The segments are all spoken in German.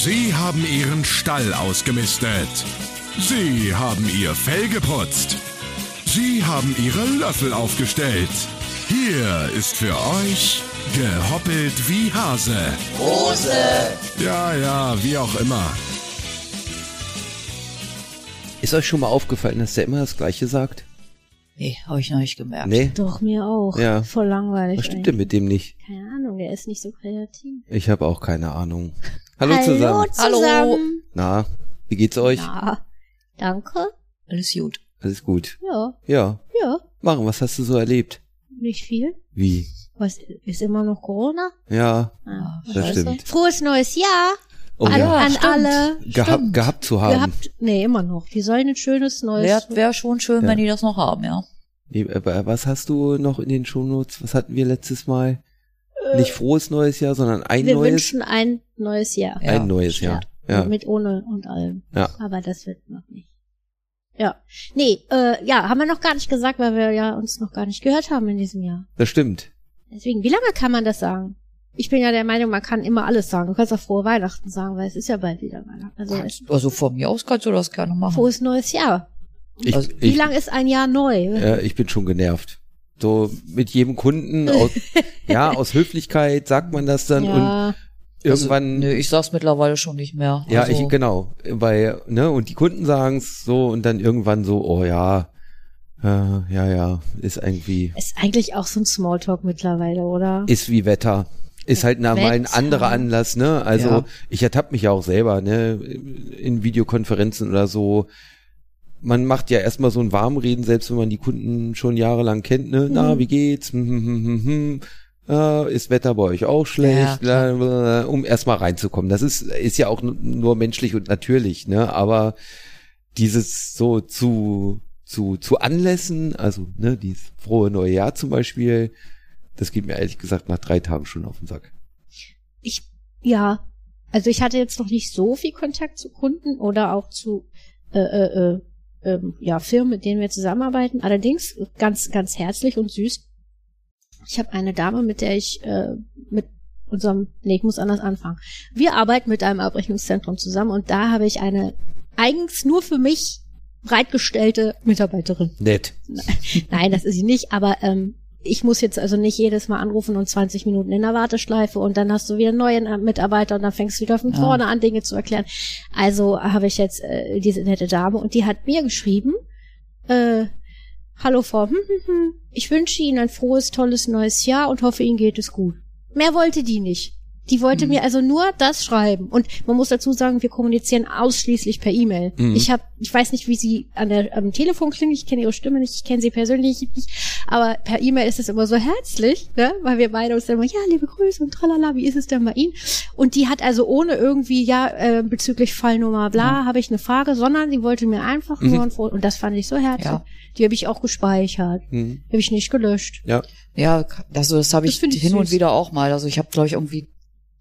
Sie haben Ihren Stall ausgemistet. Sie haben Ihr Fell geputzt. Sie haben Ihre Löffel aufgestellt. Hier ist für euch gehoppelt wie Hase. Hose. Ja, ja, wie auch immer. Ist euch schon mal aufgefallen, dass der immer das Gleiche sagt? Nee, habe ich noch nicht gemerkt. Nee? Doch, mir auch. Ja. Voll langweilig. Was stimmt denn mit dem nicht? Keine Ahnung, der ist nicht so kreativ. Ich habe auch keine Ahnung. Hallo, zusammen. zusammen. Na, wie geht's euch? Ja, danke. Alles gut. Alles gut. Ja, Ja. ja, Maren, was hast du so erlebt? nicht viel. Wie? Was, ist immer noch Corona? Ja, Ah, das stimmt. Frohes neues Jahr Oh an, ja. an stimmt. alle. Gehabt, gehabt zu haben. Gehabt, nee, immer noch. Die sollen ein schönes neues. Wäre wär schon schön, Ja. wenn die das noch haben, ja. Nee, aber was hast du noch in den Shownotes? Was hatten wir letztes Mal? Nicht frohes neues Jahr, sondern ein Äh, wir neues. wünschen ein neues Jahr. Ja. Ein neues Jahr. Ja. Mit ohne und allem. Ja. Aber das wird noch nicht. Ja. Nee, äh, ja, haben wir noch gar nicht gesagt, weil wir ja uns noch gar nicht gehört haben in diesem Jahr. Das stimmt. Deswegen, wie lange kann man das sagen? Ich bin ja der Meinung, man kann immer alles sagen. Du kannst auch frohe Weihnachten sagen, weil es ist ja bald wieder Weihnachten. Also es, Also von mir aus kannst du das gerne machen. frohes neues Jahr. Ich, Also, Wie ich, lang ist ein Jahr neu? äh, ich bin schon genervt. So mit jedem Kunden aus, ja, aus Höflichkeit sagt man das dann und ja, irgendwann Also, nö, ich sag's mittlerweile schon nicht mehr. Ja, also, ich genau, weil ne und die Kunden sagen's so und dann irgendwann so, oh ja, äh, ja ja, ist irgendwie ist eigentlich auch so ein Smalltalk mittlerweile, oder? ist wie Wetter. Ist halt na, mal ein anderer Anlass, ne? Also Ja. ich ertappe mich ja auch selber, ne, in Videokonferenzen oder so. Man macht ja erstmal so ein Warmreden, selbst wenn man die Kunden schon jahrelang kennt, ne? Na, Mhm. wie geht's? Hm, hm, hm. Äh, ist Wetter bei euch auch schlecht? Ja, um erstmal reinzukommen. Das ist, ist ja auch nur menschlich und natürlich, ne? Aber dieses so zu, zu, zu Anlässen, also, ne, dieses frohe neue Jahr zum Beispiel, das geht mir ehrlich gesagt nach drei Tagen schon auf den Sack. Ich, ja. Also ich hatte jetzt noch nicht so viel Kontakt zu Kunden oder auch zu äh, äh, äh, ähm, ja, Firmen, mit denen wir zusammenarbeiten. Allerdings ganz, ganz herzlich und süß. Ich habe eine Dame, mit der ich äh, mit unserem, nee, ich muss anders anfangen. Wir arbeiten mit einem Abrechnungszentrum zusammen und da habe ich eine eigens nur für mich bereitgestellte Mitarbeiterin. Nett. Nein, das ist sie nicht, aber ähm, ich muss jetzt also nicht jedes Mal anrufen und 20 Minuten in der Warteschleife und dann hast du wieder neuen äh, Mitarbeiter und dann fängst du wieder von Ja. vorne an, Dinge zu erklären. Also habe ich jetzt äh, diese nette Dame und die hat mir geschrieben, äh, Hallo Frau, hm, hm, hm, ich wünsche Ihnen ein frohes, tolles neues Jahr und hoffe, Ihnen geht es gut. Mehr wollte die nicht. Die wollte Mhm. mir also nur das schreiben. Und man muss dazu sagen, wir kommunizieren ausschließlich per E-Mail. Mhm. Ich habe, ich weiß nicht, wie sie an der, am Telefon klingt, ich kenne ihre Stimme nicht, ich kenne sie persönlich nicht, aber per E-Mail ist es immer so herzlich, ne? weil wir beide uns dann immer, ja, liebe Grüße und tralala, wie ist es denn bei Ihnen? Und die hat also ohne irgendwie, ja, äh, bezüglich Fallnummer bla, habe ich eine Frage, sondern sie wollte mir einfach Mhm. nur ein Foto, und das fand ich so herzlich. Ja. Die habe ich auch gespeichert, Hm. habe ich nicht gelöscht. Ja. Ja, also das habe ich, ich hin und süß. wieder auch mal. Also ich habe, glaube ich, irgendwie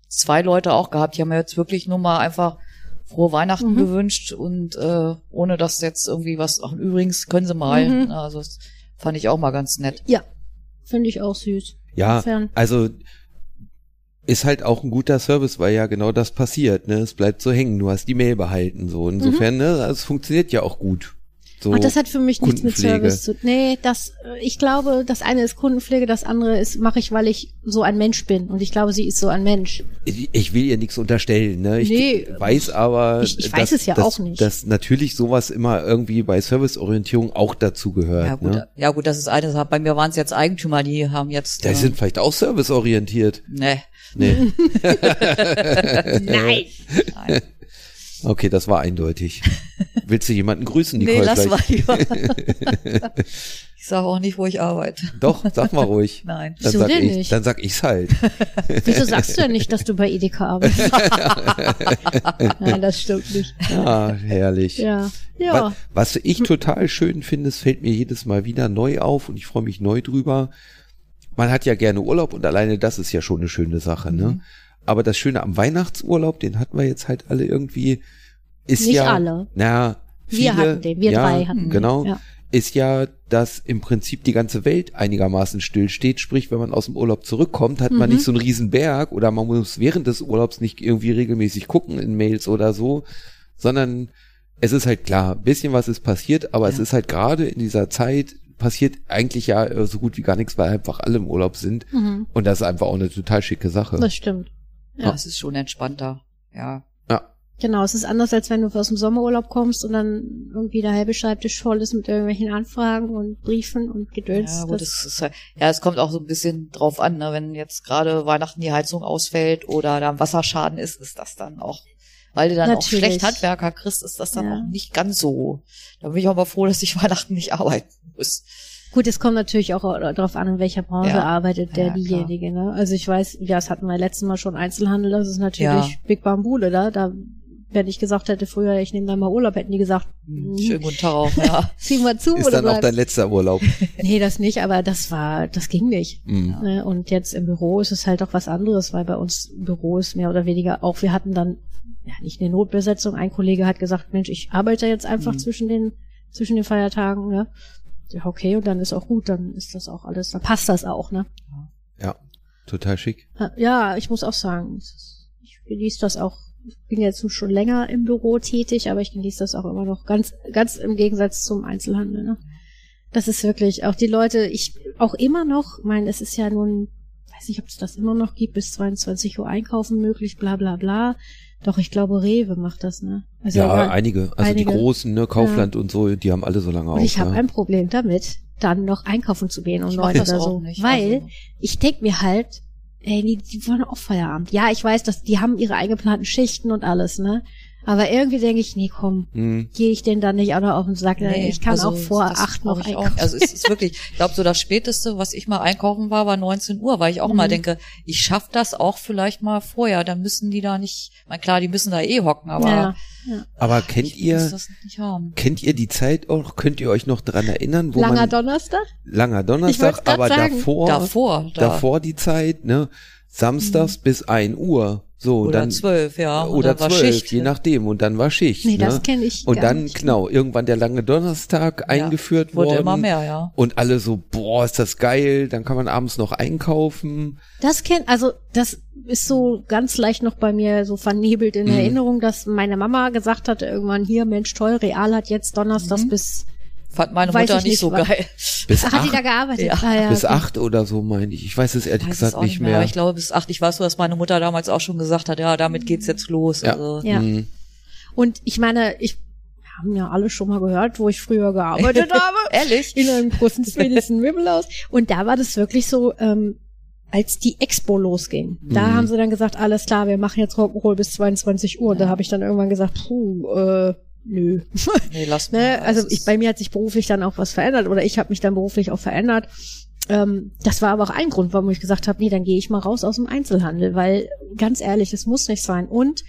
zwei Leute auch gehabt, die haben mir jetzt wirklich nur mal einfach frohe Weihnachten Mhm. gewünscht und äh, ohne dass jetzt irgendwie was, ach übrigens können sie mal. Mhm. Na, Also das fand ich auch mal ganz nett. Ja, finde ich auch süß. Ja, Insofern- also ist halt auch ein guter Service, weil ja genau das passiert, ne? Es bleibt so hängen, du hast die Mail behalten, so. Insofern, ne, es funktioniert ja auch gut. So. Ach, das hat für mich nichts mit. Service zu Nee, das, äh, ich glaube, das eine ist Kundenpflege, das andere ist, mache ich, weil ich so ein Mensch bin. Und ich glaube, sie ist so ein Mensch. ich, ich will ihr nichts unterstellen, ne? Ich Nee, weiß aber, ich- ich weiß es ja dass, auch nicht. dass natürlich sowas immer irgendwie bei Serviceorientierung auch dazu gehört, Ja gut, ne? ja gut, das ist eine Sache. Bei mir waren es jetzt Eigentümer, die haben jetzt. Die äh, sind vielleicht auch serviceorientiert. ne, Nee. Nein. nein. Okay, das war eindeutig. Willst du jemanden grüßen, Nicole? nee, lass mal vielleicht? lieber. ich sage auch nicht, wo ich arbeite. Doch, sag mal ruhig. Nein. Dann Wieso sag denn ich, nicht? dann sag ich's halt. Wieso sagst du denn nicht, dass du bei Edeka arbeitest? Nein, das stimmt nicht. Ah, herrlich. Ja. Ja. Was ich total schön finde, es fällt mir jedes Mal wieder neu auf und ich freue mich neu drüber. Man hat ja gerne Urlaub und alleine das ist ja schon eine schöne Sache, Mhm. Aber das Schöne am Weihnachtsurlaub, den hatten wir jetzt halt alle irgendwie, ist Nicht ja. alle. Na, Wir viele, hatten den, wir ja, drei hatten den, Genau. ja. ist ja, dass im Prinzip die ganze Welt einigermaßen still steht. Sprich, wenn man aus dem Urlaub zurückkommt, hat man Mhm. nicht so einen riesen Berg oder man muss während des Urlaubs nicht irgendwie regelmäßig gucken in Mails oder so, sondern es ist halt klar, ein bisschen was ist passiert, aber es Ja. ist halt gerade in dieser Zeit passiert eigentlich ja äh, so gut wie gar nichts, weil einfach alle im Urlaub sind. Mhm. Und das ist einfach auch eine total schicke Sache. Das stimmt. Ja, es ist schon entspannter. Ja. Ja. Genau, es ist anders, als wenn du aus dem Sommerurlaub kommst und dann irgendwie der halbe Schreibtisch voll ist mit irgendwelchen Anfragen und Briefen und Gedöns. Ja, gut, das ist, halt- ja, es kommt auch so ein bisschen drauf an, ne? wenn jetzt gerade Weihnachten die Heizung ausfällt oder da ein Wasserschaden ist, ist das dann auch, weil du dann auch Natürlich. schlecht Handwerker kriegst, ist das dann Ja. auch nicht ganz so. Da bin ich auch mal froh, dass ich Weihnachten nicht arbeiten muss. Gut, es kommt natürlich auch darauf an, in welcher Branche Ja. arbeitet der Ja, diejenige. Ne? Also ich weiß, ja, das hatten wir letztes Mal schon Einzelhandel, das ist natürlich Ja. Big Bambule da. Da, wenn ich gesagt hätte früher, ich nehme da mal Urlaub, hätten die gesagt, mhm, Schönen guten Tag auch, ja. zieh mal zu Ist dann auch bleib. dein letzter Urlaub. Nee, das nicht, aber das war, das ging nicht. Mhm. Und jetzt im Büro ist es halt auch was anderes, weil bei uns im Büro ist mehr oder weniger auch, wir hatten dann ja nicht eine Notbesetzung. Ein Kollege hat gesagt, Mensch, ich arbeite jetzt einfach Mhm. zwischen den zwischen den Feiertagen, ne? Ja, okay, und dann ist auch gut, dann ist das auch alles, dann passt das auch, ne? Ja, total schick. Ja, ich muss auch sagen, ich genieße das auch. Ich bin jetzt schon länger im Büro tätig, aber ich genieße das auch immer noch ganz, ganz im Gegensatz zum Einzelhandel. Ne? Das ist wirklich auch die Leute, ich auch immer noch, mein, es ist ja nun, weiß nicht, ob es das immer noch gibt, bis 22 Uhr einkaufen möglich, bla bla bla. Doch ich glaube, Rewe macht das, ne? Also Ja, einige. Also einige. die großen, ne, Kaufland und so, die haben alle so lange und auf. ich habe ja. ein Problem damit, dann noch einkaufen zu gehen um neun oder auch so. nicht, Weil also- ich denk mir halt, ey, die, die wollen auch Feierabend. Ja, ich weiß, dass die haben ihre eingeplanten Schichten und alles, ne? Aber irgendwie denke ich, nee, komm, Hm. gehe ich denn dann nicht auch noch auf den Sack? Nee, ich kann also auch vor acht noch auch. einkaufen. Also es ist wirklich, ich glaube, so das Späteste, was ich mal einkaufen war, war 19 Uhr, weil ich auch Mhm. mal denke, ich schaff das auch vielleicht mal vorher, dann müssen die da nicht, mein klar, die müssen da eh hocken, aber ja, ja. Aber kennt ich ihr, das nicht haben. kennt ihr die Zeit auch? Könnt ihr euch noch dran erinnern, wo Langer man Donnerstag? langer Donnerstag, aber sagen. davor, Davor, da. davor die Zeit, ne, samstags bis ein Uhr, so Oder dann zwölf, ja. oder dann war zwölf, Schicht. je nachdem und dann war Schicht. Nee, ne? das kenn ich Und gar dann nicht. genau irgendwann der lange Donnerstag eingeführt Wurde worden. immer mehr, ja. Und alle so, boah, ist das geil, dann kann man abends noch einkaufen. Das kennt, also das ist so ganz leicht noch bei mir so vernebelt in Mhm. Erinnerung, dass meine Mama gesagt hatte irgendwann hier, Mensch, toll, Real hat jetzt Donnerstags Mhm. bis Fand meine Weiß Mutter ich nicht nicht, so was- geil. Bis hat die da acht, gearbeitet? Ja. Ah, ja, bis okay. acht oder so meine ich. Ich weiß es ehrlich Weiß es gesagt auch nicht mehr. Aber ich glaube, bis acht. Ich weiß so, dass meine Mutter damals auch schon gesagt hat, ja, damit geht's jetzt los. Ja. Also, Ja. Mhm. Und ich meine, ich wir haben ja alle schon mal gehört, wo ich früher gearbeitet habe. Ehrlich? In einem großen schwedischen Möbelhaus. Und da war das wirklich so, ähm, als die Expo losging. Da Mhm. haben sie dann gesagt, alles klar, wir machen jetzt Rock'n'Roll bis 22 Uhr. Und da habe ich dann irgendwann gesagt, puh, äh, nö. Nee, lass ne? Also ich, bei mir hat sich beruflich dann auch was verändert oder ich habe mich dann beruflich auch verändert. Ähm, das war aber auch ein Grund, warum ich gesagt habe, nee, dann gehe ich mal raus aus dem Einzelhandel, weil ganz ehrlich, es muss nicht sein. Und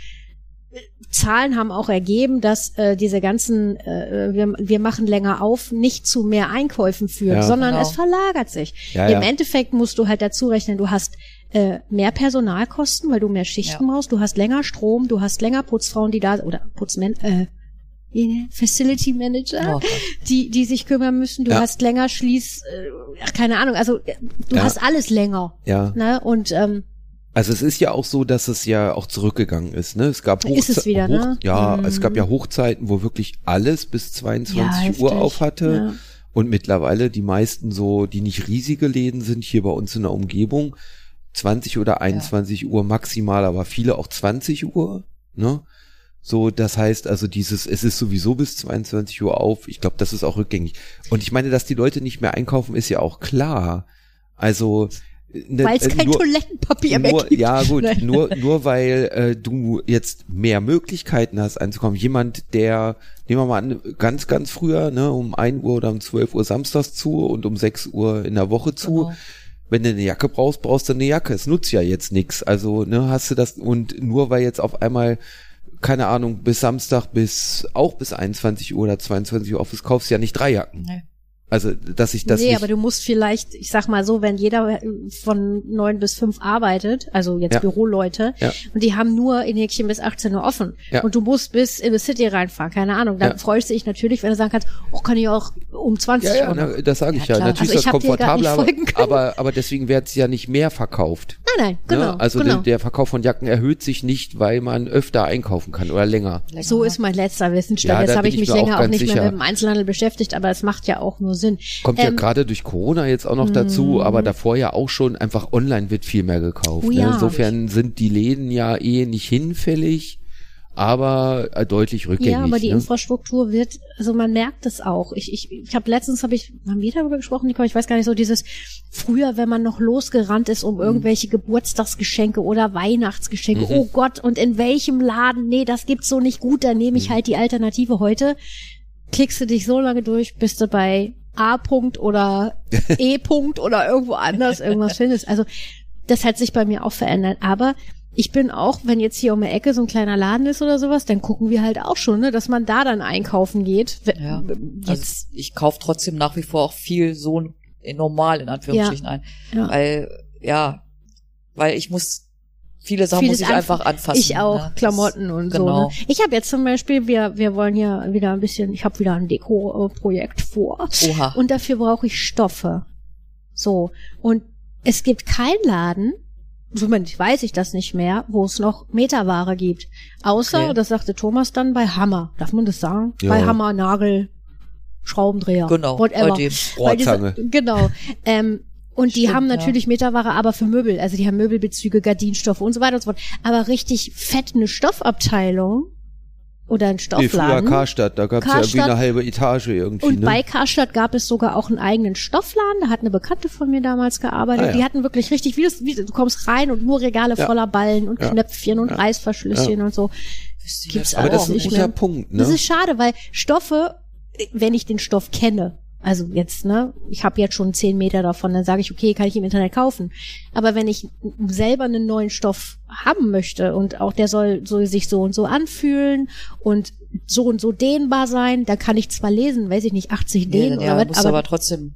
äh, Zahlen haben auch ergeben, dass äh, diese ganzen, äh, wir, wir machen länger auf, nicht zu mehr Einkäufen führt, Ja. sondern Genau. es verlagert sich. Ja, Im ja. Endeffekt musst du halt dazu rechnen, du hast äh, mehr Personalkosten, weil du mehr Schichten Ja. brauchst, du hast länger Strom, du hast länger Putzfrauen, die da oder Putzmän, äh, Facility Manager, Oh die die sich kümmern müssen. Du Ja. hast länger Schließ, äh, ach, keine Ahnung. Also äh, du Ja. hast alles länger, Ja. ne? Und ähm, Also es ist ja auch so, dass es ja auch zurückgegangen ist. Ne? Es gab Ist es wieder, Hoch ne? Ja, Mhm. es gab ja Hochzeiten, wo wirklich alles bis 22 ja, Uhr auf hatte. Ja. Und mittlerweile die meisten so, die nicht riesige Läden sind, hier bei uns in der Umgebung, 20 oder 21 Uhr maximal, aber viele auch 20 Uhr. Ne? So, das heißt also dieses, es ist sowieso bis 22 Uhr auf. Ich glaube, das ist auch rückgängig. Und ich meine, dass die Leute nicht mehr einkaufen, ist ja auch klar. Also ne, Weil es äh, kein nur- Toilettenpapier mehr nur, gibt. ja gut, Nein. nur, nur weil äh, du jetzt mehr Möglichkeiten hast einzukommen. Jemand, der, nehmen wir mal an, ganz, ganz früher, ne, um 1 Uhr oder um 12 Uhr samstags zu und um 6 Uhr in der Woche zu. Genau. Wenn du eine Jacke brauchst, brauchst du eine Jacke. Es nutzt ja jetzt nix. Also, ne, hast du das, und nur weil jetzt auf einmal, keine Ahnung, bis Samstag bis, auch bis 21 Uhr oder 22 Uhr auf kaufst ja nicht drei Jacken. Nee. Also, dass ich das nee, aber du musst vielleicht, ich sag mal so, wenn jeder äh, von neun bis fünf arbeitet, also jetzt Ja. Büroleute, Ja. und die haben nur in Häkchen bis 18 Uhr offen Ja. und du musst bis in die City reinfahren, keine Ahnung, dann freust du dich natürlich, wenn du sagen kannst, oh, kann ich auch um 20 ja, ja, Uhr. na, das sage ich Ja, klar. Natürlich Also ist das komfortabler, aber, aber, deswegen wird es ja nicht mehr verkauft. Nein, nein, genau. ne? Also genau. der, der Verkauf von Jacken erhöht sich nicht, weil man öfter einkaufen kann oder länger. so ist mein letzter Wissensstand. Jetzt habe ich ich mich auch länger auch, ganz nicht mehr sicher. mit dem Einzelhandel beschäftigt, aber es macht ja auch nur Sinn. Kommt ja Ähm, gerade durch Corona jetzt auch noch dazu, aber davor ja auch schon einfach online wird viel mehr gekauft. Oh ne? ja. Insofern sind die Läden ja eh nicht hinfällig, aber äh, deutlich rückgängig. Ja, aber die ne? Infrastruktur wird, also man merkt es auch. Ich, ich, ich habe letztens, habe ich, haben wir darüber gesprochen, ich weiß gar nicht so, dieses früher, wenn man noch losgerannt ist Mhm. um irgendwelche Geburtstagsgeschenke oder Weihnachtsgeschenke, Mhm. oh Gott, und in welchem Laden, nee, das gibt's so nicht gut, dann nehme Mhm. ich halt die Alternative heute. Klickst du dich so lange durch, bis du bei A. -Punkt oder E. -Punkt oder irgendwo anders irgendwas findest. Also das hat sich bei mir auch verändert. Aber ich bin auch, wenn jetzt hier um die Ecke so ein kleiner Laden ist oder sowas, dann gucken wir halt auch schon, ne, dass man da dann einkaufen geht. Ja. Jetzt, Also ich kaufe trotzdem nach wie vor auch viel so normal in Anführungsstrichen ein, ja. weil ja, weil ich muss viele Sachen Vieles muss ich einfach anfassen. ich auch, ne? Das- Klamotten und so. genau. Ne? Ich habe jetzt zum Beispiel, wir, wir wollen hier wieder ein bisschen, ich habe wieder ein Deko-Projekt vor. Oha. Und dafür brauche ich Stoffe. So. Und es gibt keinen Laden, Moment, weiß ich das nicht mehr, wo es noch Meterware gibt. Außer, Okay. das sagte Thomas dann, bei Hammer. Darf man das sagen? Ja. Bei Hammer, Nagel, Schraubendreher. Genau, Whatever. bei dem. Diese- Rohrzange. Genau. Ähm, und die Stimmt, haben ja. natürlich Meterware, aber für Möbel. Also die haben Möbelbezüge, Gardinstoffe und so weiter und so fort. Aber richtig fett eine Stoffabteilung oder ein Nee, früher Stoffladen. Karstadt, da gab's ja irgendwie Karstadt. eine halbe Etage irgendwie. Und ne? bei Karstadt gab es sogar auch einen eigenen Stoffladen. Da hat eine Bekannte von mir damals gearbeitet. Ah, ja. Die hatten wirklich richtig, wie, das, wie du kommst rein und nur Regale Ja. voller Ballen und Ja. Knöpfchen und Ja. Reißverschlüsschen und so. Gibt's aber auch das ist ein nicht guter mehr. Punkt, ne? Das ist schade, weil Stoffe, wenn ich den Stoff kenne, also jetzt, ne, ich habe jetzt schon zehn Meter davon, dann sage ich, okay, kann ich im Internet kaufen. Aber wenn ich selber einen neuen Stoff haben möchte und auch der soll, soll sich so und so anfühlen und so und so dehnbar sein, dann kann ich zwar lesen, weiß ich nicht, 80 Nee, Dehnen ja, muss was, aber, aber trotzdem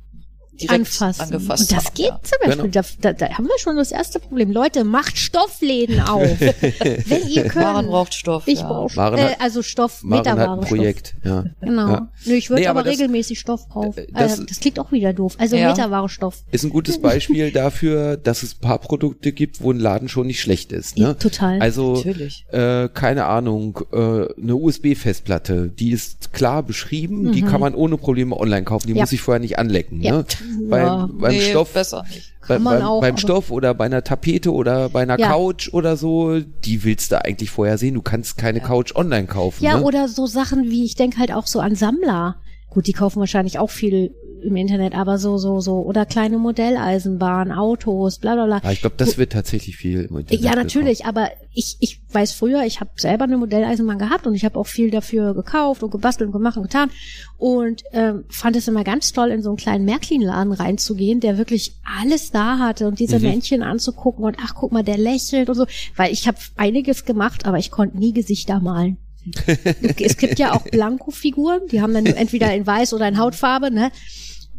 direkt anfassen. angefasst und das haben, geht ja. zum Beispiel. Genau. Da, da, da haben wir schon das erste Problem. Leute, macht Stoffläden auf. wenn ihr könnt. Waren braucht Stoff. ich ja. brauche äh, also Stoff, ein Projekt, ja. Genau. Ja. Nö, ich würde Nee, aber aber, das- regelmäßig Stoff kaufen. äh, Äh, das- Das, klingt auch wieder doof. Also Ja. Meterware Stoff. Ist ein gutes Beispiel dafür, dass es ein paar Produkte gibt, wo ein Laden schon nicht schlecht ist. Ne? Ja, total. Also Natürlich. äh, keine Ahnung, äh, eine USB-Festplatte, die ist klar beschrieben, die kann man ohne Probleme online kaufen, die Mhm. Ja. muss ich vorher nicht anlecken. Ja. Ne? Ja. Beim, beim nee, Stoff, besser nicht. bei, beim, auch, beim Stoff oder bei einer Tapete oder bei einer Ja. Couch oder so, die willst du eigentlich vorher sehen. Du kannst keine Couch online kaufen. Ja, ne? oder so Sachen wie, ich denke halt auch so an Sammler. Gut, die kaufen wahrscheinlich auch viel im Internet, aber so, so, so, oder kleine Modelleisenbahnen, Autos, bla bla bla. Ja, ich glaube, das wird tatsächlich viel. Im Internet Ja, natürlich, aber ich, ich weiß früher, ich habe selber eine Modelleisenbahn gehabt und ich habe auch viel dafür gekauft und gebastelt und gemacht und getan und ähm, fand es immer ganz toll, in so einen kleinen Märklin-Laden reinzugehen, der wirklich alles da hatte und diese Mhm. Männchen anzugucken und ach, guck mal, der lächelt und so, weil ich habe einiges gemacht, aber ich konnte nie Gesichter malen. es gibt ja auch Blanko-Figuren, die haben dann entweder in weiß oder in Hautfarbe, ne?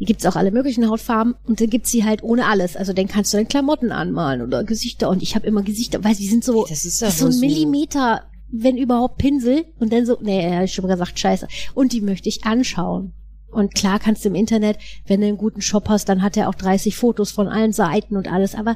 Die gibt's auch alle möglichen Hautfarben und dann gibt's sie halt ohne alles. Also dann kannst du dann Klamotten anmalen oder Gesichter und ich habe immer Gesichter, weil die sind so, Das ist ja das ist so ein Millimeter, wenn überhaupt Pinsel und dann so, nee, hab ich schon gesagt, scheiße. Und die möchte ich anschauen. Und klar kannst du im Internet, wenn du einen guten Shop hast, dann hat er auch 30 Fotos von allen Seiten und alles, aber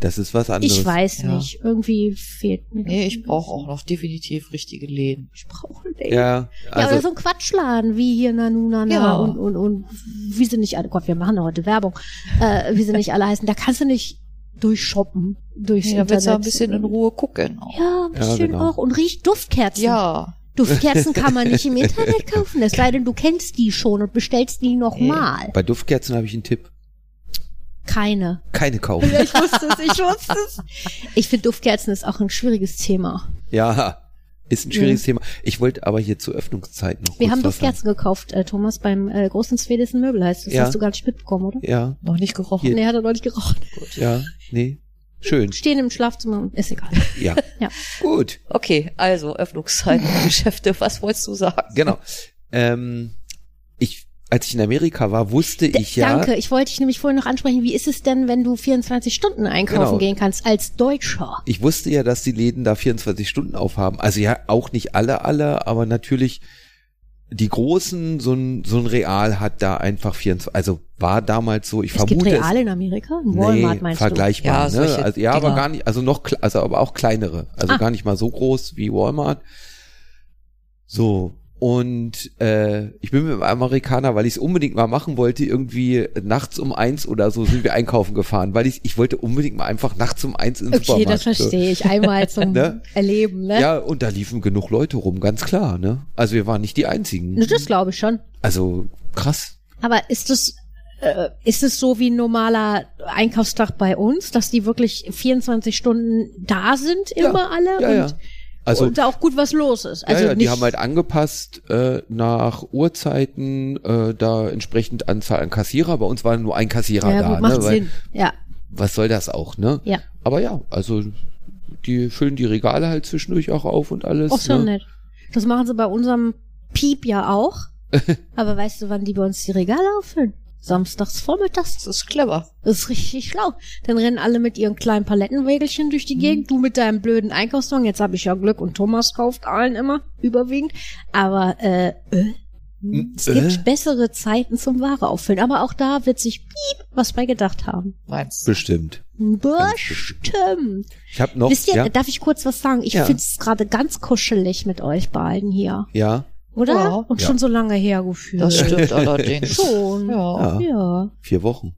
Das ist was anderes. ich weiß ja. nicht, irgendwie fehlt mir. Nee, ich brauche auch noch definitiv richtige Läden. Ich brauche den. Ja, Ja, oder also so ein Quatschladen wie hier Nanunana Ja. und, und, und wie sie nicht alle, Gott, wir machen heute Werbung, äh, wie sie nicht alle heißen, da kannst du nicht durchshoppen, durchs Ja, willst du ein Internet. bisschen in Ruhe gucken. Auch. Ja, ein Ja, bisschen genau. auch. Und riecht Duftkerzen. Ja. Duftkerzen kann man nicht im Internet kaufen, es sei denn, du kennst die schon und bestellst die nochmal. bei Duftkerzen habe ich einen Tipp. Keine. Keine kaufen. Ich wusste es, ich wusste es. Ich finde Duftkerzen ist auch ein schwieriges Thema. Ja, ist ein schwieriges Thema. Ich wollte aber hier zur Öffnungszeit noch Wir kurz haben. Duftkerzen gekauft, äh, Thomas, beim äh, großen schwedischen Möbel heißt. Das Ja. hast du gar nicht mitbekommen, oder? Ja, Noch nicht gerochen. Hier. Nee, hat er noch nicht geraucht. ja, nee. Schön. Stehen im Schlafzimmer, ist egal. Ja. Ja. Gut. Okay, also Öffnungszeiten, Geschäfte, was wolltest du sagen? Genau. Ähm, ich als ich in Amerika war, wusste D- ich ja, Danke, ich wollte dich nämlich vorhin noch ansprechen, wie ist es denn, wenn du 24 Stunden einkaufen Genau. gehen kannst als Deutscher? ich wusste ja, dass die Läden da 24 Stunden aufhaben. Also ja, auch nicht alle, alle, aber natürlich die großen, so ein, so ein Real hat da einfach 24, also war damals so, ich es gibt vermute Real in Amerika? Walmart nee, meinst vergleichbar, Ja, ne? Also, ja, aber Dinger. gar nicht, also noch, also aber auch kleinere, also Ah. gar nicht mal so groß wie Walmart. So und äh, ich bin mit einem Amerikaner, weil ich es unbedingt mal machen wollte, irgendwie nachts um eins oder so sind wir einkaufen gefahren, weil ich ich wollte unbedingt mal einfach nachts um eins in du? den Okay, Supermarkt. das verstehe ich. Einmal zum Ne? Erleben, ne? Ja, und da liefen genug Leute rum, ganz klar, ne? Also wir waren nicht die einzigen. Ne, Das glaube ich schon. Also krass. Aber ist es äh, ist es so wie ein normaler Einkaufstag bei uns, dass die wirklich 24 Stunden da sind, Ja, immer alle Ja, und, ja. Also und da auch gut was los ist? Also ja, ja, die haben halt angepasst äh, nach Uhrzeiten, äh, da entsprechend Anzahl an Kassierer. Bei uns war nur ein Kassierer ja, da, gut, macht ne? Weil, Sinn. Ja, was soll das auch, ne? ja. Aber ja, also die füllen die Regale halt zwischendurch auch auf und alles. Auch so ne? nett. Das machen sie bei unserem Piep ja auch. Aber weißt du, wann die bei uns die Regale auffüllen? Samstags vormittags. Das ist clever. Das ist richtig schlau. Dann rennen alle mit ihren kleinen Palettenwägelchen durch die Gegend. Du mit deinem blöden Einkaufswagen. Jetzt habe ich ja Glück und Thomas kauft allen immer, überwiegend. Aber äh, äh, es Äh? gibt bessere Zeiten zum Ware auffüllen. Aber auch da wird sich piep was bei gedacht haben. Meinst Bestimmt. Bestimmt. Ich habe noch, Wisst ihr, ja, darf ich kurz was sagen? Ich Ja. find's gerade ganz kuschelig mit euch beiden hier. ja, Oder? Ja. Und Ja. schon so lange hergeführt. Das stimmt allerdings. Schon. Ja. Ja. Ja. vier Wochen.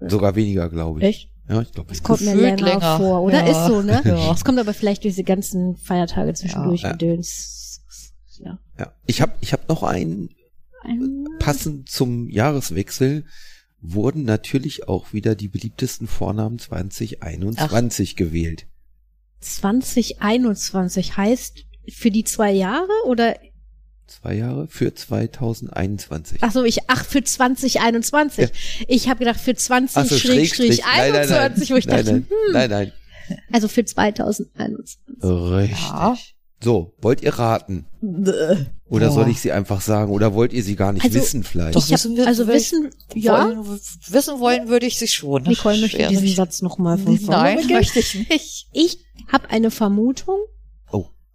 Sogar weniger, glaube ich. Echt? Ja, ich glaube. Das kommt mir länger, länger. vor, oder? Ja. Ist so, ne? Ja. Es kommt aber vielleicht durch diese ganzen Feiertage zwischendurch Ja. Gedöns. Ja. Ja. Ich habe ich hab noch einen Ein- passend zum Jahreswechsel wurden natürlich auch wieder die beliebtesten Vornamen 2021 gewählt. 2021 heißt für die zwei Jahre oder Zwei Jahre für 2021. ach so ich ach für 2021. Ich habe gedacht für 20 Ach so, Schrägstrich Nein, nein, nein. 21, wo ich nein, dachte, nein, hm, nein, nein. also für 2021. Richtig. Ja. So, wollt ihr raten? Oder Boah. soll ich sie einfach sagen? Oder wollt ihr sie gar nicht Also, wissen vielleicht? Doch, wissen wir- also wissen, ja, Wollen, wissen wollen würde ich sie schon. Nicole möchte diesen nicht. Satz nochmal von vorne Nein, möchte ich nicht. Ich habe eine Vermutung.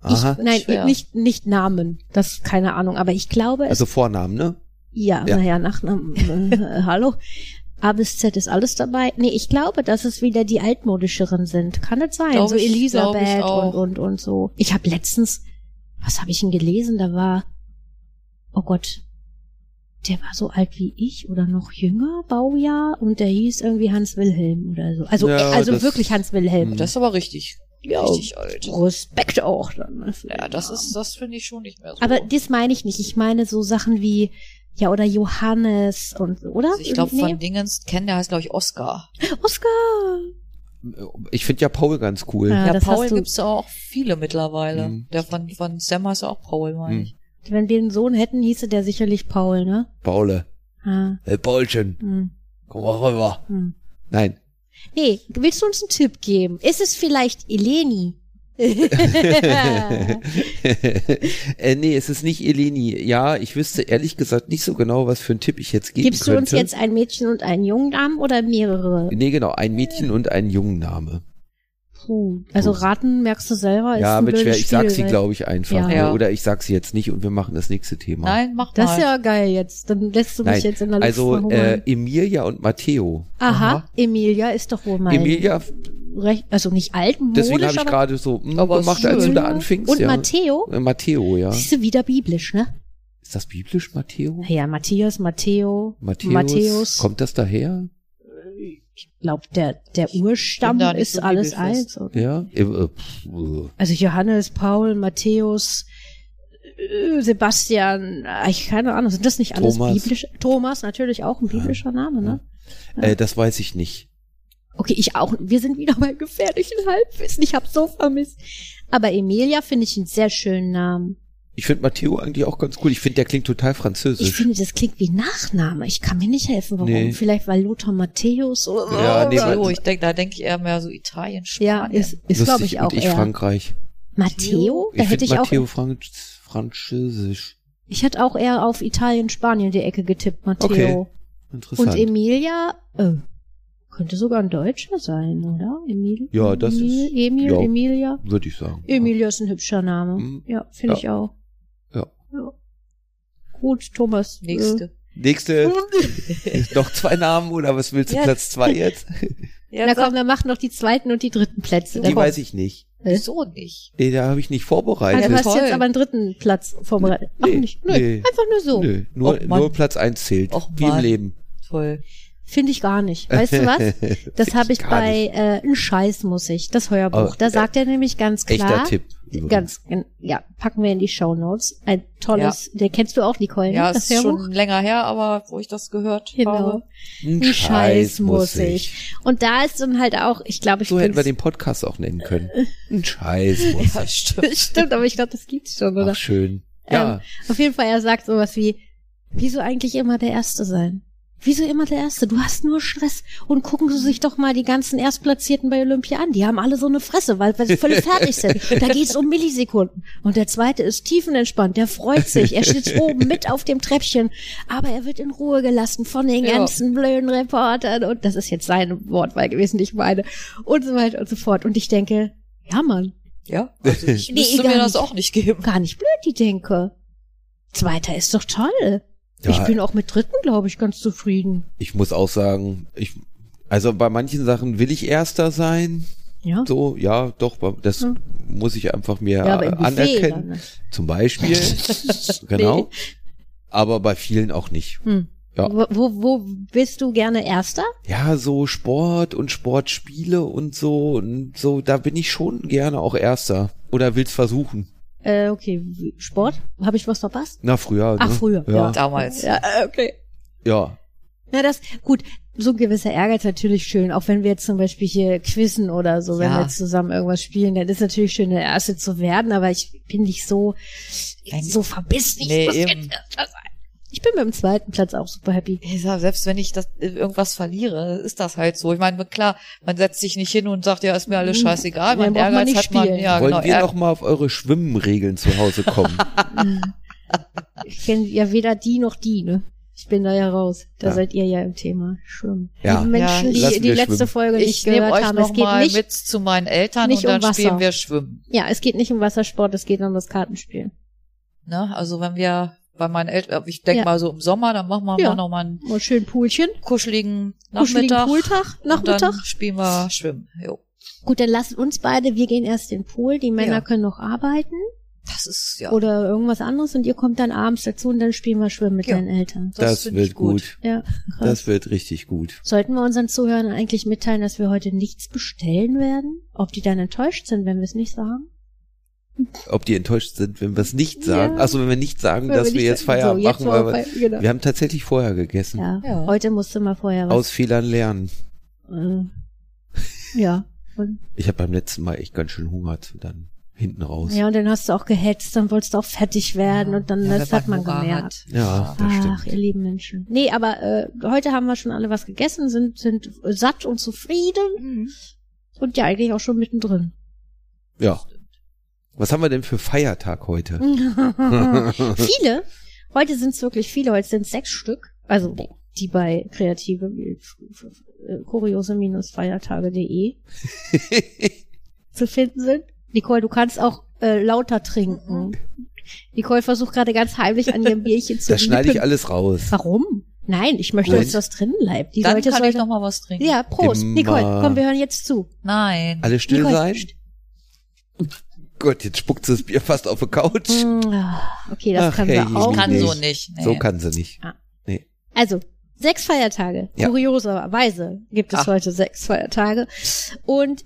Oh, Ich, aha. nein, schwer. nicht, nicht Namen. Das ist keine Ahnung. Aber ich glaube, Also Vornamen, ne? Ja, Ja. naja, Nachnamen. Äh, hallo. A bis Z ist alles dabei. Nee, ich glaube, dass es wieder die altmodischeren sind. Kann es sein? Glaub so ich- Elisabeth und, und, und so. Ich habe letztens, was habe ich denn gelesen? Da war, oh Gott, der war so alt wie ich oder noch jünger, Baujahr, und der hieß irgendwie Hans Wilhelm oder so. Also, Ja, äh, also das- wirklich Hans Wilhelm. Hm. Das ist aber richtig. Ja. Richtig alt. Respekt auch dann. ne, Ja, das Namen. ist, das finde ich schon nicht mehr so. Aber das meine ich nicht. Ich meine so Sachen wie, ja, oder Johannes und, oder? Also ich glaube, Nee. von Dingens kennen der heißt, glaube ich, Oscar. Oscar! Ich finde ja Paul ganz cool. Ja, Ja, Paul gibt's ja auch viele mittlerweile. Mhm. Der von, von Sam heißt ja auch Paul, meine Mhm. ich. Wenn wir einen Sohn hätten, hieße der sicherlich Paul, ne? Paule. Ah, Hey, Paulchen. hm, Komm mal rüber. hm. Nein. Nee, willst du uns einen Tipp geben? Ist es vielleicht Eleni? äh, nee, es ist nicht Eleni. Ja, ich wüsste ehrlich gesagt nicht so genau, was für einen Tipp ich jetzt geben Gibst du könnte. uns jetzt ein Mädchen und einen jungen Namen oder mehrere? Nee, genau, ein Mädchen und ein Jungenname. Puh. Also raten merkst du selber. Ist Ja, ein wird schwer. Ich sag sie, glaube ich, einfach. Ja. ne? Ja. Oder ich sag sie jetzt nicht und wir machen das nächste Thema. Nein, mach Das mal. ist ja geil jetzt. Dann lässt du mich Nein. jetzt in der Also äh. Emilia und Matteo. Aha, Aha. Emilia ist doch wohl mal Emilia, recht, also nicht altmodisch, deswegen habe ich gerade so hm, Aber gemacht, als du schön. da anfingst. und ja. Matteo, Äh, Matteo, ja. siehst du wieder biblisch, ne? Ist das biblisch, Matteo? Ja, Matthias, Matteo, Matthäus. Matthäus. Kommt das daher? Ich glaube, der, der Urstamm ist so alles eins. Ja. Äh, äh, äh. Also Johannes, Paul, Matthäus, Sebastian, ich keine Ahnung, sind das nicht alles Thomas. biblische? Thomas natürlich auch ein biblischer Name, ne? Äh, das weiß ich nicht. Okay, ich auch. Wir sind wieder bei gefährlichen Halbwissen. Ich habe so vermisst. Aber Emilia finde ich einen sehr schönen Namen. Ich finde Matteo eigentlich auch ganz cool. Ich finde, der klingt total Ich französisch. finde, das klingt wie Nachname. Ich kann mir nicht helfen, warum. Nee. Vielleicht weil Lothar Matthäus oder Ja, nee, weil- ich denke, da denke ich eher mehr so Italien, Ja, Spanien. ist, ist glaube ich auch und ich eher. Frankreich. Matteo? Da Ich hätte finde ich auch. Matteo Frank Französisch. Ich hätte auch eher auf Italien, Spanien die Ecke getippt, Matteo. Okay. Interessant. Und Emilia, äh, könnte sogar ein Deutscher sein, oder? Emil? Ja, das Emil, ist- Emil, ja. Emilia. Würde ich sagen. Emilia ist ein hübscher Name. Mhm. Ja, finde Ja. ich auch. Ja. ja. Gut, Thomas. Nächste. Nächste, noch zwei Namen oder was willst du, Ja. Platz zwei jetzt? Äh, na komm, wir machen noch die zweiten und die dritten Plätze. Die weiß ich nicht. Wieso nicht? Nee, da habe ich nicht vorbereitet. Also du hast toll. jetzt aber einen dritten Platz vorbereitet. Ach Nee, nicht. Nö, nee. einfach nur so. Nö, nur, nur Platz eins zählt. Och, wie im. Leben. Toll. Finde ich gar nicht. Weißt du was? Das habe ich Gar bei nicht. äh, ein Scheiß muss ich, das Hörbuch. Oh, da äh, sagt er nämlich ganz klar. Echter Tipp. Übrigens. Ganz, ja, packen wir in die Show Notes. Ein tolles, der kennst du auch, Nicole, Ja, ne? es das ist schon länger her, aber wo ich das gehört Genau. habe. Ein Ein Scheiß muss ich. Und da ist dann halt auch, ich glaube, ich So hätten wir den Podcast auch nennen können. Ein Scheiß muss Ja, stimmt. Stimmt, aber ich glaube, das gibt's schon, oder? Ach, schön. Ja, Ähm, auf jeden Fall, er sagt sowas wie, wieso eigentlich immer der Erste sein? Wieso immer der Erste? Du hast nur Stress. Und gucken Sie sich doch mal die ganzen Erstplatzierten bei Olympia an. Die haben alle so eine Fresse, weil, weil sie völlig fertig sind. Da geht's um Millisekunden. Und der Zweite ist tiefenentspannt. Der freut sich. Er sitzt oben mit auf dem Treppchen. Aber er wird in Ruhe gelassen von den Ja. ganzen blöden Reportern. Und das ist jetzt seine Wortwahl gewesen, nicht meine. Und so weiter und so fort. Und ich denke, ja, Mann, Ja, also ich Nee, müsste mir das nicht. auch nicht geben. gar nicht blöd, die Denke. Zweiter ist doch toll. Ja. Ich bin auch mit dritten, glaube ich, ganz zufrieden. ich muss auch sagen, ich, also bei manchen Sachen will ich Erster sein. Ja. So, ja, doch, das Hm. muss ich einfach mir Ja, anerkennen. dann, ne? Zum Beispiel. genau. Aber bei vielen auch nicht. Hm. Ja. Wo, wo, wo bist du gerne Erster? Ja, so Sport und Sportspiele und so und so, da bin ich schon gerne auch Erster. Oder will's versuchen. Äh, okay, Sport? Habe ich was verpasst? Na, früher. Ach, ne? früher, Ja. ja. Damals. Ja, äh, okay. ja. Na, das, gut, so ein gewisser Ehrgeiz natürlich schön, auch wenn wir jetzt zum Beispiel hier quizzen oder so, wenn Ja. wir jetzt zusammen irgendwas spielen, dann ist natürlich schön, der Erste zu werden, aber ich bin nicht so, Nein. so verbissen. Ich Nee, muss eben. jetzt sein. Ich bin mit dem zweiten Platz auch super happy. Sag, selbst wenn ich das irgendwas verliere, ist das halt so. Ich meine, klar, man setzt sich nicht hin und sagt, ja, ist mir alles scheißegal. Mein braucht man Ehrgeiz nicht hat man, spielen. ja, Wollen genau. wir Ehr- noch mal auf eure Schwimmregeln zu Hause kommen? Ich kenne ja weder die noch die, ne? Ich bin da ja raus. Da Ja. seid ihr ja im Thema Schwimmen. Ja. Die Menschen, Ja, lassen die die wir letzte schwimmen. Folge nicht ich nehme gehört euch haben, noch es geht mal nicht, mit zu meinen Eltern nicht und dann um spielen wir Schwimmen. ja, es geht nicht um Wassersport, es geht um das Kartenspielen. Ne? Also wenn wir bei meinen Eltern, ich denke Ja. mal so im Sommer, dann machen wir Ja. mal noch mal einen Mal schön Poolchen, kuscheligen kuscheligen Nachmittag. Pooltag, Und Nachmittag. dann spielen wir Schwimmen. Jo. Gut, dann lasst uns beide, wir gehen erst in den Pool, die Männer Ja. können noch arbeiten Das ist ja. oder irgendwas anderes und ihr kommt dann abends dazu und dann spielen wir Schwimmen mit Ja. deinen Eltern. Das, find wird ich gut. Ja, krass. Das wird richtig gut. Sollten wir unseren Zuhörern eigentlich mitteilen, dass wir heute nichts bestellen werden? Ob die dann enttäuscht sind, wenn wir es nicht sagen? Ob die enttäuscht sind, wenn wir es nicht sagen. Ja. Also wenn wir nicht sagen, Wenn dass wir, nicht jetzt Feierabend so, jetzt machen, weil wir, Feier- genau. wir haben tatsächlich vorher gegessen. Ja, Ja. heute musste mal vorher was. Aus Fehlern lernen. Äh, ja. Und, Ich habe beim letzten Mal echt ganz schön hungert, dann hinten raus. ja, und dann hast du auch gehetzt, dann wolltest du auch fertig werden und dann Ja, das hat man Hunger gemerkt. hat. Ja, das Ach, stimmt. ihr lieben Menschen. Nee, aber äh, heute haben wir schon alle was gegessen, sind, sind satt und zufrieden Mhm. und ja eigentlich auch schon mittendrin. Ja. Was haben wir denn für Feiertag heute? viele. Heute sind es wirklich viele, heute sind sechs Stück. Also die bei kreative äh, kuriose-feiertage.de zu finden sind. Nicole, du kannst auch äh, lauter trinken. Nicole versucht gerade ganz heimlich an ihrem Bierchen zu Das schneide ich alles raus. Warum? Nein, ich möchte, Gut. dass das drin bleibt. Die Dann Leute kann ich sollten. noch mal was trinken. Ja, Prost. Immer. Nicole, komm, wir hören jetzt zu. Nein. Alle still Nicole, sein? Gott, jetzt spuckt sie das Bier fast auf die Couch. Mm, ah, Okay, das Ach, kann hey, sie auch. Kann nicht. so nicht. Nee. So kann sie nicht. Also, sechs Feiertage. Ja. Kurioserweise gibt es Ach. heute sechs Feiertage. Und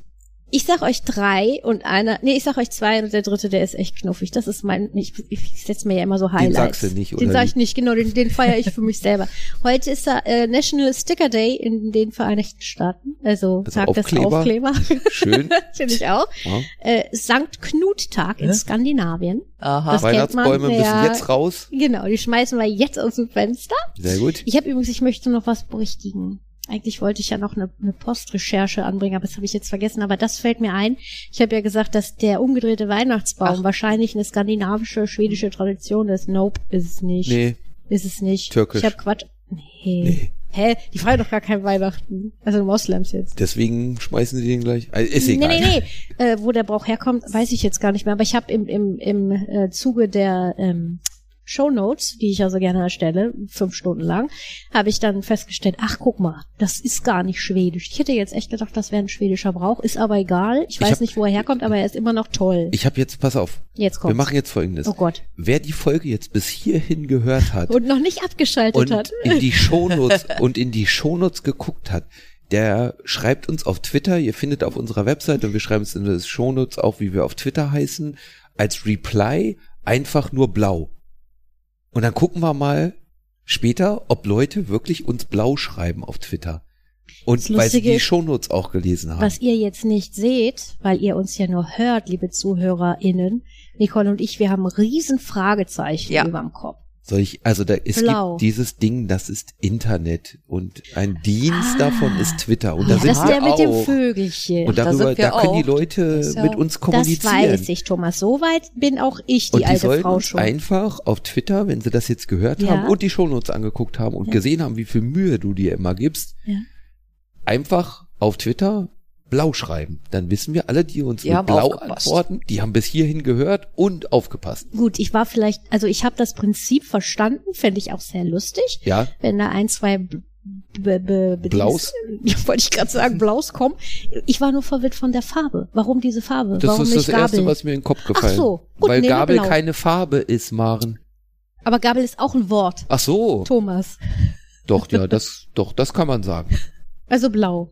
ich sag euch drei und einer, nee, ich sag euch zwei und der dritte, der ist echt knuffig. Das ist mein, ich, ich setze mir ja immer so Highlights. sagst du nicht, Den oder sag wie? ich nicht, genau, den, den feiere ich für mich selber. Heute ist da äh, National Sticker Day in den Vereinigten Staaten. Also Also Tag des Aufkleber. Aufkleber. Schön. Finde ich auch. Ja. Äh, Sankt Knut Tag in? Skandinavien. Aha. Das- kennt man, Weihnachtsbäume müssen ja. jetzt raus. Genau, die schmeißen wir jetzt aus dem Fenster. Sehr gut. Ich habe übrigens, ich möchte noch was berichtigen. Eigentlich wollte ich ja noch eine, eine Postrecherche anbringen, aber das habe ich jetzt vergessen. Aber das fällt mir ein. Ich habe ja gesagt, dass der umgedrehte Weihnachtsbaum Ach. wahrscheinlich eine skandinavische, schwedische Tradition ist. Nope, ist es nicht. Nee, Ist es nicht. Türkisch. Ich habe Quatsch. Nee. Nee. Hä? Die feiern doch gar kein Weihnachten. Also Moslems jetzt. deswegen schmeißen sie den gleich. Also ist egal. Nee, nee, nee. Äh, wo der Brauch herkommt, weiß ich jetzt gar nicht mehr. Aber ich habe im, im, im äh, Zuge der ähm, Shownotes, die ich ja so gerne erstelle, fünf Stunden lang, habe ich dann festgestellt, ach guck mal, das ist gar nicht schwedisch. Ich hätte jetzt echt gedacht, das wäre ein schwedischer Brauch, ist aber egal. Ich Ich weiß hab- nicht, wo er herkommt, aber er ist immer noch toll. Ich habe jetzt, pass auf, jetzt wir machen jetzt folgendes. Oh Gott. Wer die Folge jetzt bis hierhin gehört hat Und noch nicht abgeschaltet und hat. in die Shownotes und in die Shownotes geguckt hat, der schreibt uns auf Twitter, ihr findet auf unserer Website und wir schreiben es in den Shownotes auch, wie wir auf Twitter heißen, als Reply einfach nur blau. Und dann gucken wir mal später, ob Leute wirklich uns blau schreiben auf Twitter. Und Das weil sie die Shownotes auch gelesen haben. Was ihr jetzt nicht seht, weil ihr uns ja nur hört, liebe ZuhörerInnen, Nicole und ich, wir haben riesen Fragezeichen Ja. überm Kopf. Soll ich, also da, es Blau. gibt dieses Ding, das ist Internet und ein Dienst Ah. davon ist Twitter und da ja, sind das ist der mit auch. dem Vögelchen. Und Da darüber, wir da können die. Leute Das ja mit uns das kommunizieren. weiß ich, Thomas. Soweit bin auch ich, die und die alte Frau schon. einfach auf Twitter, wenn sie das jetzt gehört Ja. haben und die Shownotes angeguckt haben und Ja. gesehen haben, wie viel Mühe du dir immer gibst, einfach auf Twitter blau schreiben. Dann wissen wir alle, die uns Die mit blau aufgepasst. antworten, die haben bis hierhin gehört und aufgepasst. Gut, ich war vielleicht, also ich habe das Prinzip verstanden, fände ich auch sehr lustig, Ja, wenn da ein, zwei b- b- b- b- Blaus? Dings- wollte ich gerade sagen, Blaus kommen. Ich war nur verwirrt von der Farbe. Warum diese Farbe? das Warum ist nicht das Erste, Gabel? was mir in den Kopf gefallen so, gut, Weil Gabel blau. keine Farbe ist, Maren. Aber Gabel ist auch ein Wort, Ach so, Thomas. doch, ja, das, doch, das kann man sagen. Also blau.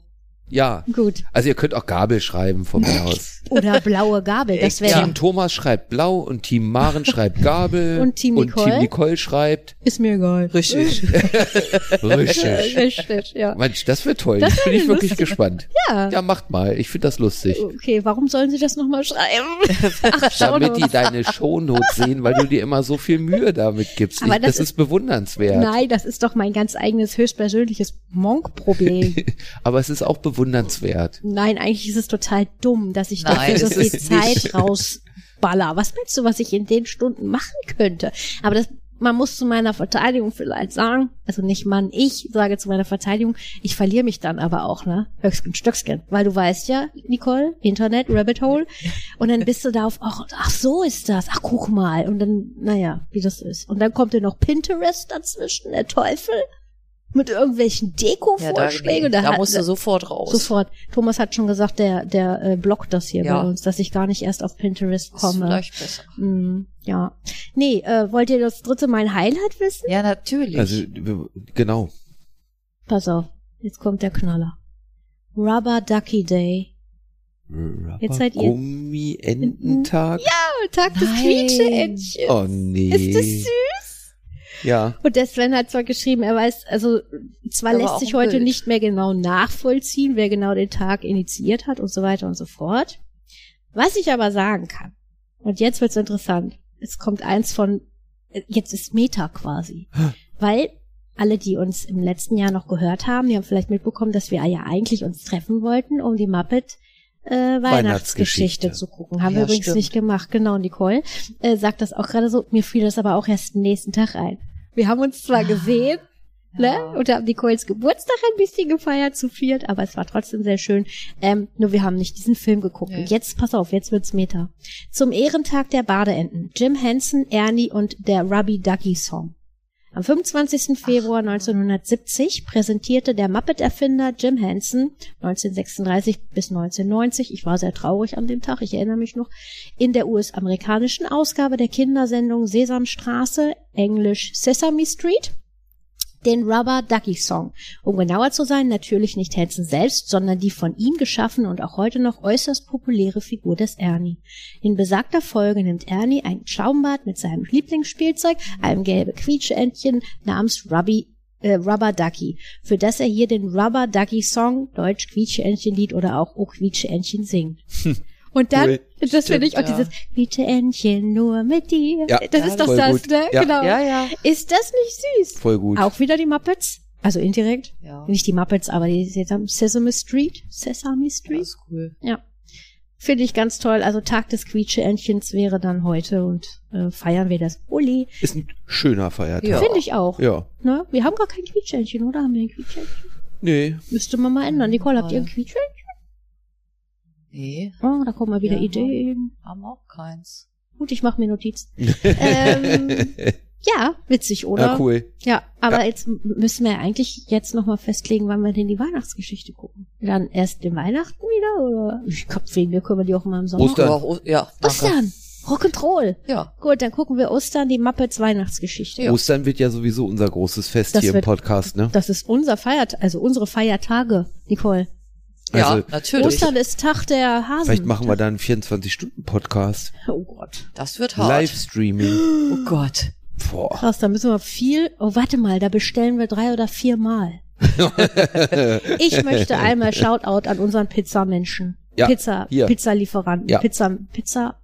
Ja, Gut. also ihr könnt auch Gabel schreiben von mir aus. Oder blaue Gabel. Das wäre Team Thomas schreibt blau und Team Maren schreibt Gabel Und Team und Nicole? Team Nicole schreibt ist mir egal. Richtig. richtig. Richtig, ja. Mensch, das wird toll. Das bin ich wirklich lustig. gespannt. Ja. Ja, macht mal. Ich finde das lustig. Okay, warum sollen Sie das nochmal schreiben? Ach, Damit die deine Shownotes sehen, weil du dir immer so viel Mühe damit gibst. Aber ich, das das, ist bewundernswert. Nein, das ist doch mein ganz eigenes höchstpersönliches Monk-Problem. Aber es ist auch bewundernswert. Nein, eigentlich ist es total dumm, dass ich Nein, dafür so viel Zeit nicht. rausballer. Was meinst du, was ich in den Stunden machen könnte? Aber das, man muss zu meiner Verteidigung vielleicht sagen, also nicht Mann, ich sage zu meiner Verteidigung, ich verliere mich dann aber auch, ne? Höchstgen, Stöcksken. Weil du weißt ja, Nicole, Internet, Rabbit Hole. Und dann bist du da auf, ach, ach so ist das, ach guck mal. Und dann, naja, wie das ist. Und dann kommt dir noch Pinterest dazwischen, der Teufel. Mit irgendwelchen Ja, da, Deko-Vorschlägen. da, hat- musst du sofort raus. Sofort. Thomas hat schon gesagt, der, der äh, blockt das hier Ja. bei uns, dass ich gar nicht erst auf Pinterest ist komme. vielleicht besser. Mm, ja. Nee, äh, wollt ihr das dritte mein Highlight wissen? Ja, natürlich. Also, genau. Pass auf, jetzt kommt der Knaller. Rubber Ducky Day. Jetzt seid ihr- Gummi-Ententag? Ja, Tag des. Quietscheentchens. Oh nee. Ist das süß? Ja. Und der Sven hat zwar geschrieben, er weiß, also zwar Aber lässt sich heute Bild. nicht mehr genau nachvollziehen, wer genau den Tag initiiert hat und so weiter und so fort. Was ich aber sagen kann, und jetzt wird's interessant, es kommt eins von, jetzt ist Meta quasi, weil alle, die uns im letzten Jahr noch gehört haben, die haben vielleicht mitbekommen, dass wir ja eigentlich uns treffen wollten, um die Muppet äh, Weihnachtsgeschichte Weihnachtsgeschichte. zu gucken. Haben wir Ja, übrigens stimmt. nicht gemacht. Genau, Nicole äh, sagt das auch gerade so. Mir fiel das aber auch erst am nächsten Tag ein. Wir haben uns zwar gesehen, ne, Ja. und haben Nicoles Geburtstag ein bisschen gefeiert zu viert, aber es war trotzdem sehr schön. Ähm, nur wir haben nicht diesen Film geguckt. Nee. Und jetzt, pass auf, jetzt wird's Meta. Zum Ehrentag der Badeenten. Jim Henson, Ernie und der Rubby Ducky Song. Am 25. Februar 1970 präsentierte der Muppet-Erfinder Jim Henson 1936 bis 1990, ich war sehr traurig an dem Tag, ich erinnere mich noch, in der US-amerikanischen Ausgabe der Kindersendung Sesamstraße, englisch Sesame Street, den Rubber Ducky Song. Um genauer zu sein, natürlich nicht Henson selbst, sondern die von ihm geschaffene und auch heute noch äußerst populäre Figur des Ernie. In besagter Folge nimmt Ernie ein Schaumbad mit seinem Lieblingsspielzeug, einem gelbe Quietscheentchen namens Rubby äh, Rubber Ducky, für das er hier den Rubber Ducky Song, Deutsch Quietscheentchenlied oder auch O Quietscheentchen singt. Und dann, Cool. das finde ich auch Stimmt, ja. dieses Quietscheentchen nur mit dir. Ja, das ja, ist doch das, gut. ne? Ja. Genau. ja, ja. Ist das nicht süß? Voll gut. Auch wieder die Muppets. Also indirekt. Ja. Nicht die Muppets, aber die Sesame Sesame Street. Sesame Das Street. ist cool. Ja. Finde ich ganz toll. Also Tag des Quietsche-Entchens wäre dann heute und äh, feiern wir das. Uli. Ist ein schöner Feiertag. Ja. Finde ich auch. Ja. Ne? Wir haben gar kein Quietsche-Entchen, oder? Haben wir ein Quietsche-Entchen? Nee. Müsste man mal ändern. Nicole, habt ihr ein. Quietsche-Entchen? Nee, Oh, da kommen mal wieder Ja. Ideen. haben auch keins. Gut, ich mache mir Notizen. ähm, ja, witzig, oder? Ja, cool. Ja, aber Ja. jetzt müssen wir eigentlich jetzt nochmal festlegen, wann wir denn die Weihnachtsgeschichte gucken. Dann erst den Weihnachten wieder oder? Ich glaube, wegen mir können wir die auch mal im Sommer. Ostern. Auch, ja, danke. Ostern. Rock'n'Roll. Ja, Gut, dann gucken wir Ostern die Muppets Weihnachtsgeschichte. Ja. Ostern wird ja sowieso unser großes Fest Das hier im wird- Podcast, ne? Das ist unser Feiertag, also unsere Feiertage, Nicole. Ja, Also, natürlich. Ostern ist Tag der Hasen. Vielleicht machen wir da einen 24-Stunden-Podcast. Oh Gott. Das wird hart. Livestreaming. Oh Gott. Boah. Krass, da müssen wir viel. Oh, warte mal, da bestellen wir drei oder vier Mal. ich möchte einmal Shoutout an unseren Pizzamenschen. Ja, Pizza, hier. Pizzalieferanten. Ja. Pizza, Pizza,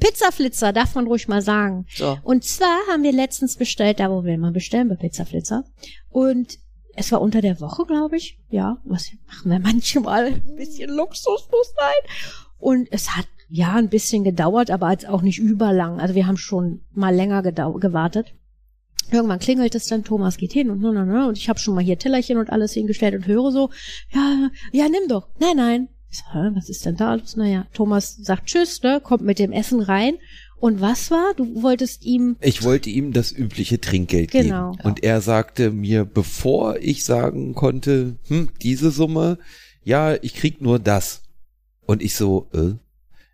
Pizzaflitzer, darf man ruhig mal sagen. So. Und zwar haben wir letztens bestellt, da wo wir immer bestellen bei Pizzaflitzer. Und es war unter der Woche, glaube ich. Ja, was machen wir manchmal? Ein bisschen Luxus muss sein. Und es hat ja ein bisschen gedauert, aber jetzt auch nicht überlang. Also wir haben schon mal länger gewartet. Irgendwann klingelt es dann, Thomas geht hin und na, na, na, und ich habe schon mal hier Tellerchen und alles hingestellt und höre so, ja, ja, nimm doch. Nein, nein. Ich so, was ist denn da alles? Naja, Thomas sagt Tschüss, ne, kommt mit dem Essen rein. Und was war? Du wolltest ihm Ich wollte ihm das übliche Trinkgeld Genau. geben. Und er sagte mir, bevor ich sagen konnte, hm, diese Summe, ja, ich krieg nur das. Und ich so, äh,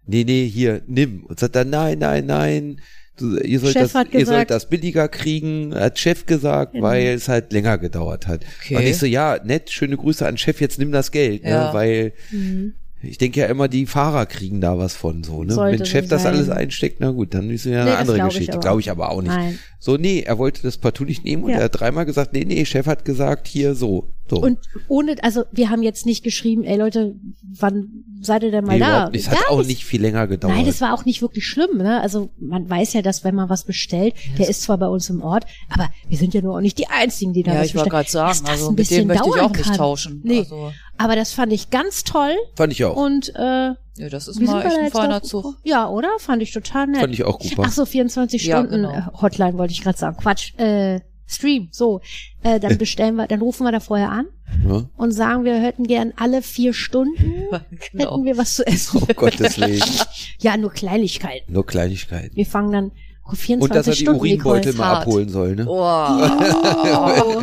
nee, nee, hier, nimm. Und sagt er, nein, nein, nein, du, ihr, sollt Chef das, ihr gesagt- sollt das billiger kriegen, hat Chef gesagt, Genau. weil es halt länger gedauert hat. Okay. Und ich so, ja, nett, schöne Grüße an Chef, jetzt nimm das Geld, Ja. ne, weil Mhm. Ich denke ja immer, die Fahrer kriegen da was von so, ne? Sollte Wenn Chef das sein. alles einsteckt, na gut, dann ist ja eine Nee, andere Geschichte. Glaube ich aber auch nicht. Nein. So, nee, er wollte das partout nicht nehmen und Ja. er hat dreimal gesagt, nee, nee, Chef hat gesagt, hier so. so. Und ohne, also wir haben jetzt nicht geschrieben, ey Leute, wann seid ihr denn mal nee, da? nicht. Es hat auch nicht viel länger gedauert. Nein, das war auch nicht wirklich schlimm, ne? Also man weiß ja, dass wenn man was bestellt, der ist zwar bei uns im Ort, aber wir sind ja nur auch nicht die einzigen, die da Ja, was ich wollte bestellen. gerade sagen, also ein mit bisschen dem möchte ich dauern auch nicht kann. tauschen. Nee. Also, Aber das fand ich ganz toll Fand ich auch. und äh, ja, das ist wie sind mal wir echt ein feiner Zug. Ja, oder? Fand ich total nett. Fand ich auch super. Ach so, 24 Ja, Stunden genau. äh, Hotline wollte ich gerade sagen. Quatsch. Äh, Stream. So, äh, dann bestellen wir, dann rufen wir da vorher an Ja? und sagen, wir hätten gern alle vier Stunden genau. hätten wir was zu essen. Oh Gottes Willen. Ja, nur Kleinigkeiten. Nur Kleinigkeiten. Wir fangen dann 24 Und dass er die Stunden Urinbeutel mal hart. abholen soll, ne? Oh.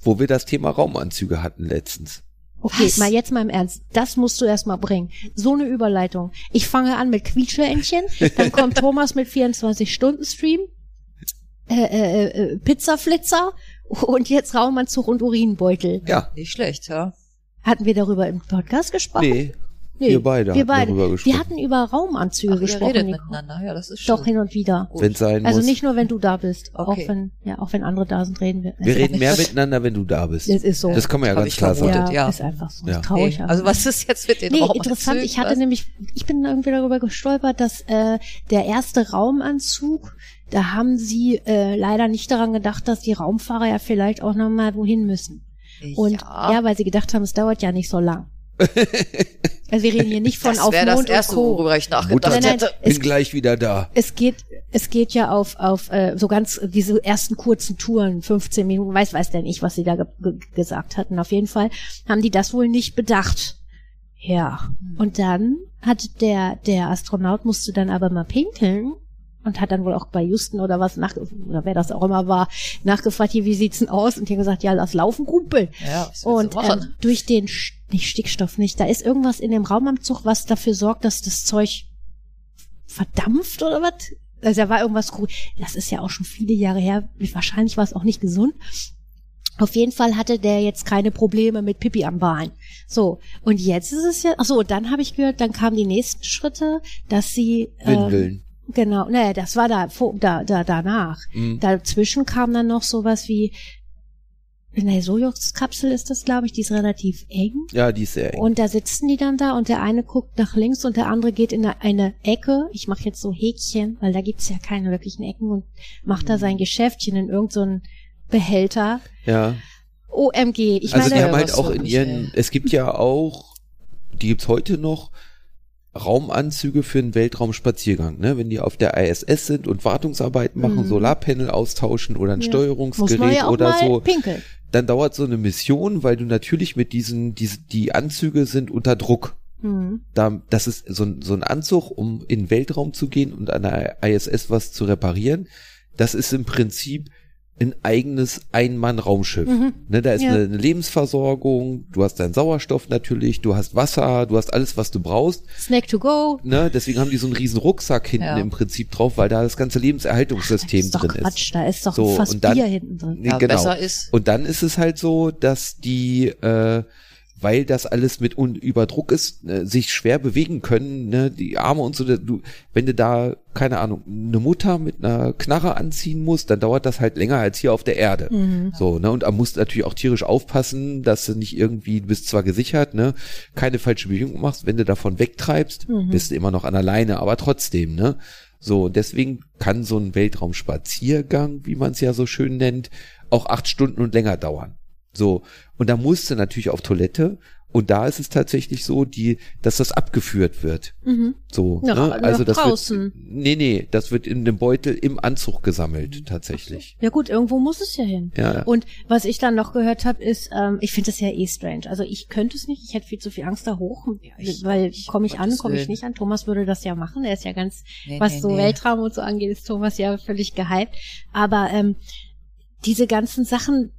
Wo wir das Thema Raumanzüge hatten letztens. Okay, Was? mal jetzt mal im Ernst. Das musst du erst mal bringen. So eine Überleitung. Ich fange an mit Quietscheentchen, dann kommt Thomas mit 24-Stunden-Stream, äh, äh, äh, Pizzaflitzer und jetzt Raumanzug und Urinbeutel. Ja. Nicht schlecht, ja. Hatten wir darüber im Podcast gesprochen? Nee. Wir beide wir hatten beide. darüber gesprochen. Wir hatten über Raumanzüge Ach, ihr gesprochen. redet Nico. miteinander. Ja, das ist schön. Doch hin und wieder. Gut. Wenn es sein Also muss. nicht nur, wenn du da bist. Okay. Auch wenn, ja, auch wenn andere da sind, reden wir. wir reden mehr miteinander, wenn du da bist. Das ist so. Das kann man ja Hab ganz klar sagen. ja, ja. ist einfach so. Ja. Traurig. Nee, also was ist jetzt mit den Nee, Raumanzügen? interessant. Ich hatte Was? nämlich, ich bin irgendwie darüber gestolpert, dass äh, der erste Raumanzug, da haben sie äh, leider nicht daran gedacht, dass die Raumfahrer ja vielleicht auch nochmal wohin müssen. Und ja. ja, weil sie gedacht haben, es dauert ja nicht so lang. also wir reden hier nicht von das auf wäre das Mond erste, und Co. worüber ich nachgedacht Nein, nein, hätte. Bin es, gleich wieder da. es geht, es geht ja auf, auf äh, so ganz diese ersten kurzen Touren, 15 Minuten, weiß, weiß denn ich, was sie da ge ge gesagt hatten. Auf jeden Fall haben die das wohl nicht bedacht. Ja. Und dann hat der, der Astronaut musste dann aber mal pinkeln und hat dann wohl auch bei Houston oder was nach, oder wer das auch immer war, nachgefragt, hier, wie sieht's denn aus? Und die haben gesagt, ja, lass laufen, Kumpel. Ja, Und ähm, durch den, nicht Stickstoff nicht, da ist irgendwas in dem Raumanzug, was dafür sorgt, dass das Zeug verdampft oder was? Also da war irgendwas, gru- das ist ja auch schon viele Jahre her, wahrscheinlich war es auch nicht gesund. Auf jeden Fall hatte der jetzt keine Probleme mit Pipi am Bein. So, und jetzt ist es ja, ach so, dann habe ich gehört, dann kamen die nächsten Schritte, dass sie ähm, Windeln. Genau, naja, das war da, vor- da, da danach. Mhm. Dazwischen kam dann noch sowas wie, in der Sojus-Kapsel ist das, glaube ich, die ist relativ eng. Ja, die ist sehr eng. Und da sitzen die dann da und der eine guckt nach links und der andere geht in eine, Ecke. Ich mache jetzt so Häkchen, weil da gibt's ja keine wirklichen Ecken und macht da sein Geschäftchen in irgendeinen so Behälter. ja. OMG. Ich also meine, die haben halt auch in ihren, ey. es gibt ja auch, die gibt's heute noch, Raumanzüge für einen Weltraumspaziergang, ne? Wenn die auf der ISS sind und Wartungsarbeiten machen, Mhm. Solarpanel austauschen oder ein Ja. Steuerungsgerät ja oder so, pinkeln. dann dauert so eine Mission, weil du natürlich mit diesen, diese, die Anzüge sind unter Druck. Mhm. Da, das ist so ein, so ein Anzug, um in den Weltraum zu gehen und an der ISS was zu reparieren. Das ist im Prinzip ein eigenes Ein-Mann-Raumschiff. Mhm. Ne, da ist Ja. eine, eine Lebensversorgung, du hast deinen Sauerstoff natürlich, du hast Wasser, du hast alles, was du brauchst. Snack to go. Ne, deswegen haben die so einen riesen Rucksack hinten Ja. im Prinzip drauf, weil da das ganze Lebenserhaltungssystem ist doch drin Quatsch, ist. da ist doch So, ein Fass und dann- Bier hinten drin. Nee, Ja, genau. besser ist. Und dann ist es halt so, dass die, äh, weil das alles mit un über Druck ist, äh, sich schwer bewegen können, ne, die Arme und so, du, wenn du da, keine Ahnung, eine Mutter mit einer Knarre anziehen musst, dann dauert das halt länger als hier auf der Erde. Mhm. So, ne, und musst du natürlich auch tierisch aufpassen, dass du nicht irgendwie, du bist zwar gesichert, ne, keine falsche Bewegung machst, wenn du davon wegtreibst, Mhm. bist du immer noch an der Leine, aber trotzdem, ne. So, deswegen kann so ein Weltraumspaziergang, wie man es ja so schön nennt, auch acht Stunden und länger dauern. So, und da musst du natürlich auf Toilette und da ist es tatsächlich so, die, dass das abgeführt wird. Mhm. So, Nach- ne? also nach das draußen. wird, nee, nee, das wird in dem Beutel im Anzug gesammelt, tatsächlich. Ja gut, irgendwo muss es ja hin. Ja, ja. Und was ich dann noch gehört habe, ist, ähm, ich finde das ja eh strange. Also ich könnte es nicht, ich hätte viel zu viel Angst da hoch, ich weil komme ich an, komme ich nicht an. Thomas würde das ja machen, er ist ja ganz, Nee, was nee, so nee. Weltraum und so angeht, ist Thomas ja völlig gehypt. Aber ähm, diese ganzen Sachen,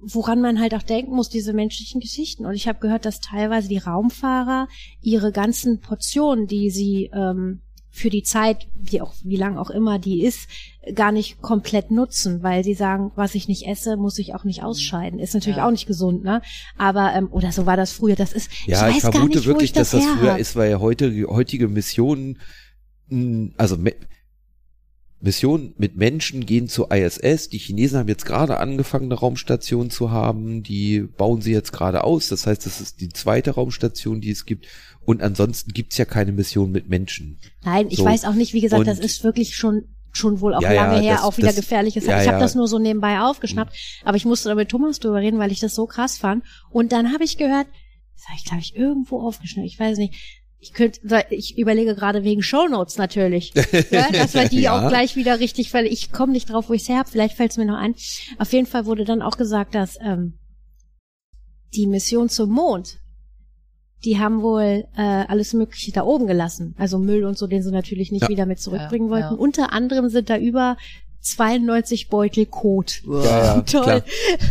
woran man halt auch denken muss, diese menschlichen Geschichten. Und ich habe gehört, dass teilweise die Raumfahrer ihre ganzen Portionen, die sie ähm, für die Zeit, wie auch wie lang auch immer die ist, gar nicht komplett nutzen, weil sie sagen, was ich nicht esse, muss ich auch nicht ausscheiden. Ist natürlich Ja. auch nicht gesund, ne? Aber ähm, oder so war das früher. Das ist Ja, ich, ich, vermute nicht, wirklich, ich das dass das her früher ist, weil heute, heutige Missionen, mh, also Missionen mit Menschen gehen zur ISS. Die Chinesen haben jetzt gerade angefangen, eine Raumstation zu haben. Die bauen sie jetzt gerade aus. Das heißt, das ist die zweite Raumstation, die es gibt. Und ansonsten gibt's ja keine Mission mit Menschen. Nein, ich So. weiß auch nicht, wie gesagt, das Und- ist wirklich schon schon wohl auch Ja, ja, lange her, das- auch wieder das- gefährliches. ja, ich habe ja. das nur so nebenbei aufgeschnappt, aber ich musste da mit Thomas drüber reden, weil ich das so krass fand. Und dann habe ich gehört, das habe ich glaube ich irgendwo aufgeschnappt, ich weiß nicht. Ich könnte, ich überlege gerade wegen Shownotes natürlich, ja, dass wir die Ja. auch gleich wieder richtig, weil ich komme nicht drauf, wo ich es her habe. Vielleicht fällt es mir noch ein. Auf jeden Fall wurde dann auch gesagt, dass ähm, die Mission zum Mond die haben wohl äh, alles Mögliche da oben gelassen. Also Müll und so, den sie natürlich nicht Ja. wieder mit zurückbringen Ja, wollten. ja. Unter anderem sind da über 92 Beutel Kot. Ja, ja, Toll.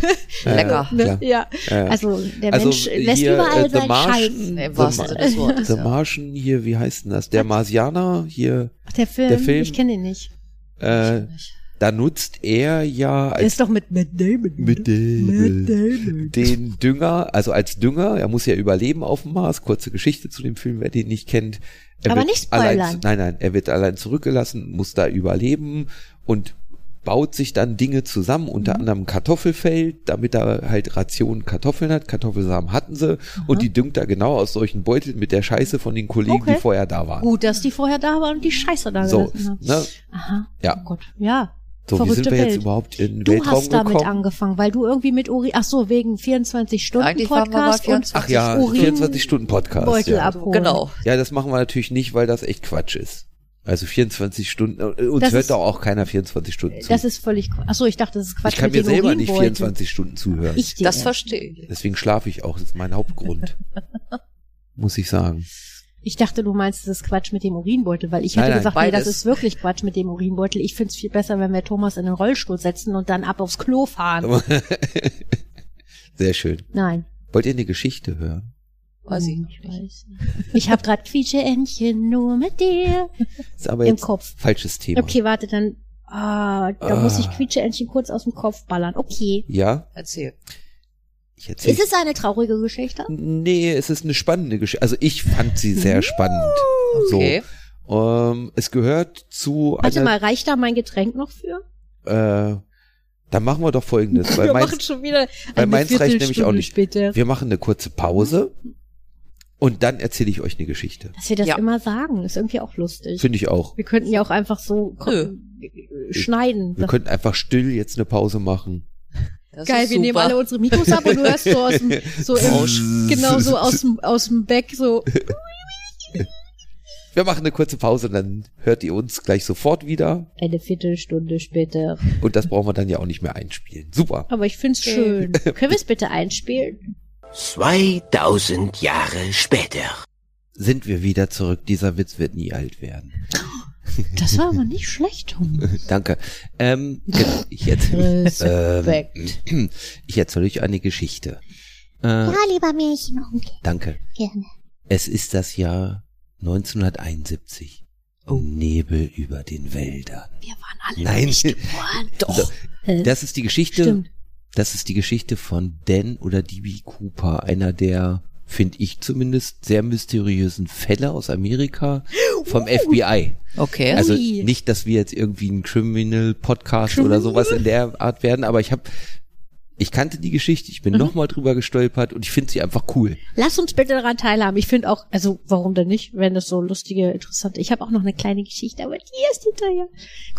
Lecker. Ne? Ja, Ja, also der Also Mensch lässt hier, überall äh, Scheiß. Nee, Im The wahrsten Sinne des Wortes. The. Martian hier, wie heißt denn das? Der Marsianer hier, Ach, der Film, der Film- ich kenne ihn nicht. äh, Nicht. da nutzt er ja als ist doch mit Matt Damon. mit Matt dem, Damon. den Dünger, also als Dünger, er muss ja überleben auf dem Mars. Kurze Geschichte zu dem Film, wer den nicht kennt. Er Aber wird nicht spoilern. Allein, nein, nein, er wird allein zurückgelassen, muss da überleben und baut sich dann Dinge zusammen, unter Mhm. anderem Kartoffelfeld, damit er halt Rationen Kartoffeln hat. Kartoffelsamen hatten sie und die düngt er genau aus solchen Beuteln mit der Scheiße von den Kollegen, Okay. die vorher da waren. Gut, dass die vorher da waren und die Scheiße da So, gelassen haben. ne? Aha. Ja. Oh Gott. Ja. So, wie Verrückte sind wir Welt. jetzt überhaupt in den Du Weltraum hast damit gekommen? angefangen, weil du irgendwie mit Uri, ach so, wegen 24 Stunden Eigentlich waren wir mal Podcast und 24 Ach ja, Urin- 24 Stunden Podcast. Beutel ja. abholen. Genau. Ja, das machen wir natürlich nicht, weil das echt Quatsch ist. Also 24 Stunden, äh, uns Das hört ist- doch auch keiner 24 Stunden zu. Das ist völlig, ach so, ich dachte, das ist Quatsch ich kann mit mir den selber nicht Urinbeuteln. 24 Stunden zuhören. Ich dir. Das verstehe ich. Deswegen schlafe ich auch, das ist mein Hauptgrund. Muss ich sagen. Ich dachte, du meinst, das ist Quatsch mit dem Urinbeutel, weil ich Nein, hätte nein, gesagt, nee, das ist wirklich Quatsch mit dem Urinbeutel. Ich find's viel besser, wenn wir Thomas in den Rollstuhl setzen und dann ab aufs Klo fahren. Sehr schön. Nein. Wollt ihr eine Geschichte hören? Weiß ich Hm, noch nicht. weiß nicht. Ich habe gerade Quietscheentchen nur mit dir Ist aber im jetzt Kopf. falsches Thema. Okay, warte, dann, ah, da Ah. muss ich Quietscheentchen kurz aus dem Kopf ballern. Okay. Ja, Erzähl. ich erzähle. Ist es eine traurige Geschichte? Nee, es ist eine spannende Geschichte. Also ich fand sie sehr spannend. Okay. So, ähm, es gehört zu Warte einer, mal, reicht da mein Getränk noch für? äh, dann machen wir doch folgendes, weil wir meins, machen schon wieder weil meins reicht nämlich auch nicht. Später. wir machen eine kurze Pause und dann erzähle ich euch eine Geschichte. Dass wir das Ja. immer sagen, ist irgendwie auch lustig. Finde ich auch. Wir könnten ja auch einfach so äh, schneiden. Wir könnten einfach still jetzt eine Pause machen. Das Geil, wir nehmen alle unsere Mikros ab und du hörst so aus dem, so im, genau so aus dem, aus dem Back so. Wir machen eine kurze Pause und dann hört ihr uns gleich sofort wieder. Eine Viertelstunde später. Und das brauchen wir dann ja auch nicht mehr einspielen. Super. Aber ich find's schön. Können wir es bitte einspielen? 2000 Jahre später. Sind wir wieder zurück. Dieser Witz wird nie alt werden. Das war aber nicht schlecht, Tom. Danke. Ähm, genau, ich erzähle, ähm, ich erzähle euch eine Geschichte. Äh, Ja, lieber Märchenonkel. Danke. Gerne. Es ist das Jahr 1971. Nebel über den Wäldern. Wir waren alle Nein. nicht geboren. Doch. Das ist die Geschichte. Stimmt. Das ist die Geschichte von Dan oder D.B. Cooper, einer der, finde ich zumindest, sehr mysteriösen Fälle aus Amerika vom FBI. Okay. Also nicht, dass wir jetzt irgendwie ein Criminal Podcast oder sowas in der Art werden, aber ich habe ich kannte die Geschichte, ich bin Mhm. nochmal drüber gestolpert und ich finde sie einfach cool. Lass uns bitte daran teilhaben. Ich finde auch, also warum denn nicht, wenn das so lustige, interessante. Ich habe auch noch eine kleine Geschichte, aber die ist hinterher.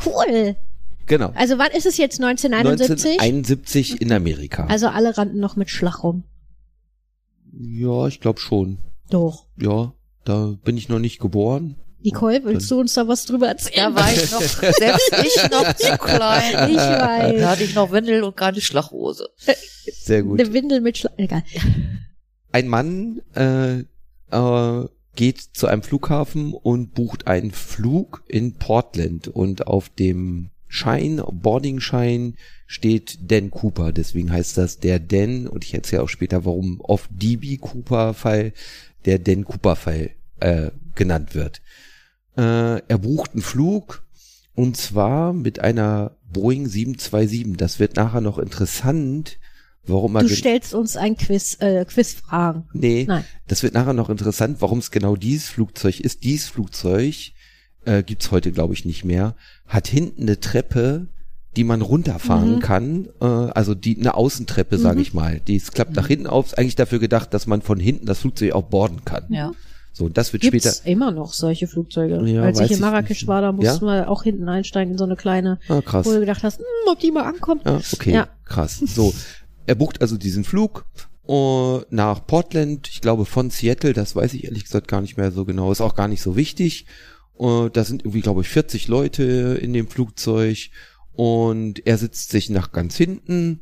Cool. Genau. Also wann ist es jetzt 1971? 1971 in Amerika. Also alle rannten noch mit Schlag rum. ja, ich glaube schon. Doch. Ja, da bin ich noch nicht geboren. Nicole, willst du uns da was drüber erzählen? Da war ich noch, selbst ich noch zu klein. Ich weiß. Da hatte ich noch Windel und keine Schlachhose. Sehr gut. Eine Windel mit Schlag. Egal. Ein Mann äh, äh, geht zu einem Flughafen und bucht einen Flug in Portland und auf dem Schein, Boardingschein steht Dan Cooper, deswegen heißt das der Dan und ich erzähle auch später, warum oft DB Cooper Fall der Dan Cooper Fall äh, genannt wird. Äh, er bucht einen Flug und zwar mit einer Boeing 727. Das wird nachher noch interessant, warum er Du stellst uns ein Quiz, äh, Quizfragen. Nee, Nein. das wird nachher noch interessant, warum es genau dieses Flugzeug ist. Dieses Flugzeug äh, gibt's heute, glaube ich, nicht mehr. Hat hinten eine Treppe, die man runterfahren Mhm. kann. Äh, also die eine Außentreppe, sage ich mal. Die ist, klappt nach hinten auf. Ist eigentlich dafür gedacht, dass man von hinten das Flugzeug auch boarden kann. Ja. So, und das wird Gibt's später. immer noch solche Flugzeuge? Ja, Als ich in Marrakesch war, da mussten Ja? wir auch hinten einsteigen in so eine kleine, Ah, krass. wo du gedacht hast, hm, ob die mal ankommt. Ja, okay, Ja. krass. So, er bucht also diesen Flug äh, nach Portland, ich glaube von Seattle, das weiß ich ehrlich gesagt gar nicht mehr so genau, ist auch gar nicht so wichtig. Äh, da sind irgendwie, glaube ich, 40 Leute in dem Flugzeug und er sitzt sich nach ganz hinten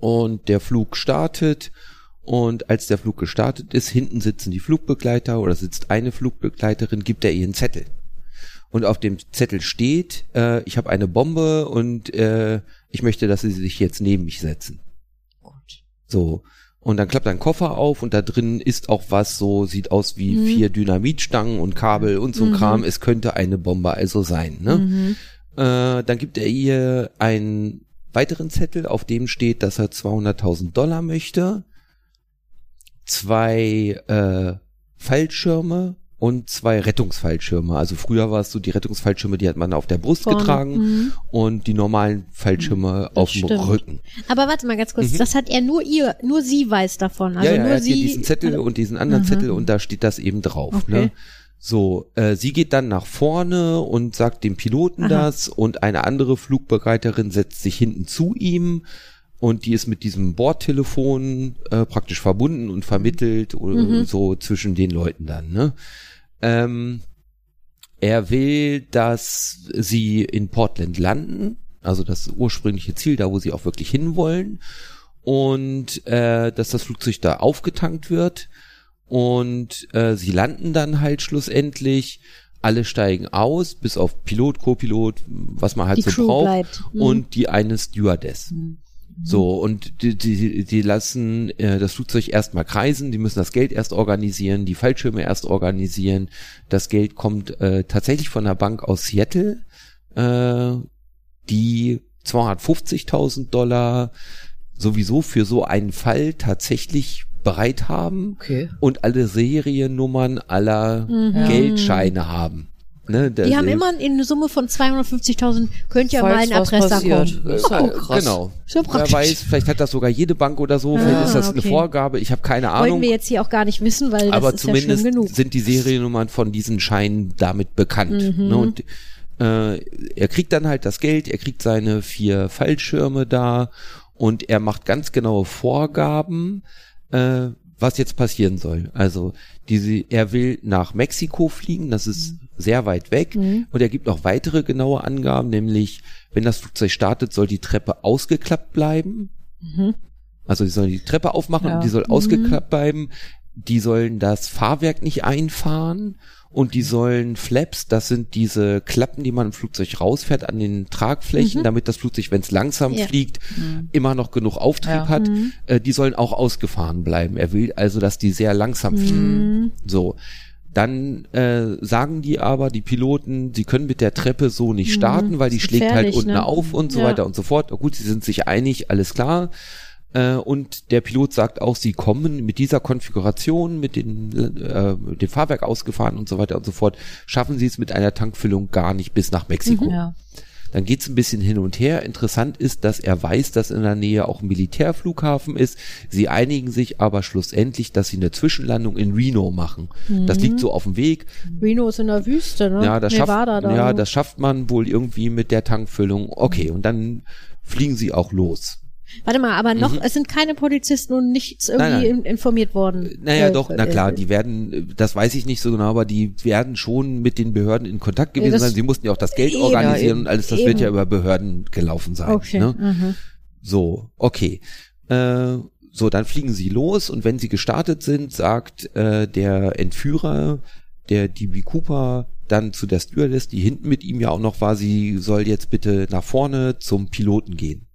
und der Flug startet und als der Flug gestartet ist, hinten sitzen die Flugbegleiter oder sitzt eine Flugbegleiterin, gibt er ihr einen Zettel. Und auf dem Zettel steht, äh, ich habe eine Bombe und äh, ich möchte, dass Sie sich jetzt neben mich setzen. Gut. So. Und dann klappt ein Koffer auf und da drin ist auch was so, sieht aus wie Mhm. vier Dynamitstangen und Kabel und so ein Mhm. Kram. Es könnte eine Bombe also sein. Ne? Mhm. Äh, dann gibt er ihr einen weiteren Zettel, auf dem steht, dass er 200.000 Dollar möchte, zwei äh, Fallschirme und zwei Rettungsfallschirme. Also früher war es so, die Rettungsfallschirme, die hat man auf der Brust Vorne. getragen Mhm. und die normalen Fallschirme auf dem stimmt. Rücken. Aber warte mal ganz kurz, Mhm. das hat er nur ihr, nur sie weiß davon. Also ja, ja, nur er hat sie. hier diesen Zettel also, und diesen anderen Aha. Zettel und da steht das eben drauf. Okay. Ne? So, äh, sie geht dann nach vorne und sagt dem Piloten Aha. das und eine andere Flugbegleiterin setzt sich hinten zu ihm und die ist mit diesem Bordtelefon äh, praktisch verbunden und vermittelt Mhm. so zwischen den Leuten dann. Ne? Ähm, er will, dass sie in Portland landen, also das ursprüngliche Ziel, da wo sie auch wirklich hinwollen und äh, dass das Flugzeug da aufgetankt wird und äh, sie landen dann halt schlussendlich. Alle steigen aus, bis auf Pilot, Co-Pilot, was man halt Die so Crew braucht bleibt. Mhm. und die eine Stewardess. So, und die, die, die lassen äh, das Flugzeug erstmal kreisen, die müssen das Geld erst organisieren, die Fallschirme erst organisieren. Das Geld kommt äh, tatsächlich von der Bank aus Seattle, äh, die 250.000 Dollar sowieso für so einen Fall tatsächlich bereit haben Okay. und alle Seriennummern aller Mhm. Geldscheine haben. Ne, Die haben immer eine Summe von 250.000, könnte ja mal Falls ein was Erpresser passiert. kommen. Ist ja auch krass. Genau. Ist ja Wer weiß, vielleicht hat das sogar jede Bank oder so, vielleicht Ah, ist das eine okay. Vorgabe, ich habe keine Ahnung. wir jetzt hier auch gar nicht wissen, weil das aber ist ja schlimm zumindest genug. sind die Seriennummern von diesen Scheinen damit bekannt. Mhm. Ne? Und äh, er kriegt dann halt das Geld, er kriegt seine vier Fallschirme da und er macht ganz genaue Vorgaben, äh, was jetzt passieren soll. Also diese, er will nach Mexiko fliegen, das ist sehr weit weg. Mhm. Und er gibt noch weitere genaue Angaben, nämlich wenn das Flugzeug startet, soll die Treppe ausgeklappt bleiben. Mhm. Also die sollen die Treppe aufmachen Ja. und die soll ausgeklappt bleiben. Die sollen das Fahrwerk nicht einfahren und die sollen Flaps, das sind diese Klappen, die man im Flugzeug rausfährt an den Tragflächen, damit das Flugzeug, wenn es langsam Ja. fliegt, immer noch genug Auftrieb Ja. hat. Äh, die sollen auch ausgefahren bleiben. Er will also, dass die sehr langsam fliegen. Mhm. So. Dann äh, sagen die aber, die Piloten, sie können mit der Treppe so nicht starten, weil die schlägt halt unten ne? auf und so Ja. weiter und so fort. Gut, sie sind sich einig, alles klar. Äh, und der Pilot sagt auch, sie kommen mit dieser Konfiguration, mit, den, äh, mit dem Fahrwerk ausgefahren und so weiter und so fort, schaffen sie es mit einer Tankfüllung gar nicht bis nach Mexiko. Ja. Dann geht's ein bisschen hin und her. Interessant ist, dass er weiß, dass in der Nähe auch ein Militärflughafen ist. Sie einigen sich aber schlussendlich, dass sie eine Zwischenlandung in Reno machen. Das liegt so auf dem Weg. Reno ist in der Wüste, ne? Ja, das schafft, Nevada da. ja, das schafft man wohl irgendwie mit der Tankfüllung. Okay, und dann fliegen sie auch los. Warte mal, aber noch, es sind keine Polizisten und nichts irgendwie Mhm. Nein, nein. in- informiert worden. Naja, Äh, doch, na äh, klar, die werden, das weiß ich nicht so genau, aber die werden schon mit den Behörden in Kontakt gewesen sein. Sie mussten ja auch das Geld Eben, organisieren und alles, das eben. wird ja über Behörden gelaufen sein. Okay. Ne? mhm. So, okay. Äh, so, dann fliegen sie los und wenn sie gestartet sind, sagt äh, der Entführer, der DB Cooper, dann zu der Stewardess, die hinten mit ihm ja auch noch war, sie soll jetzt bitte nach vorne zum Piloten gehen.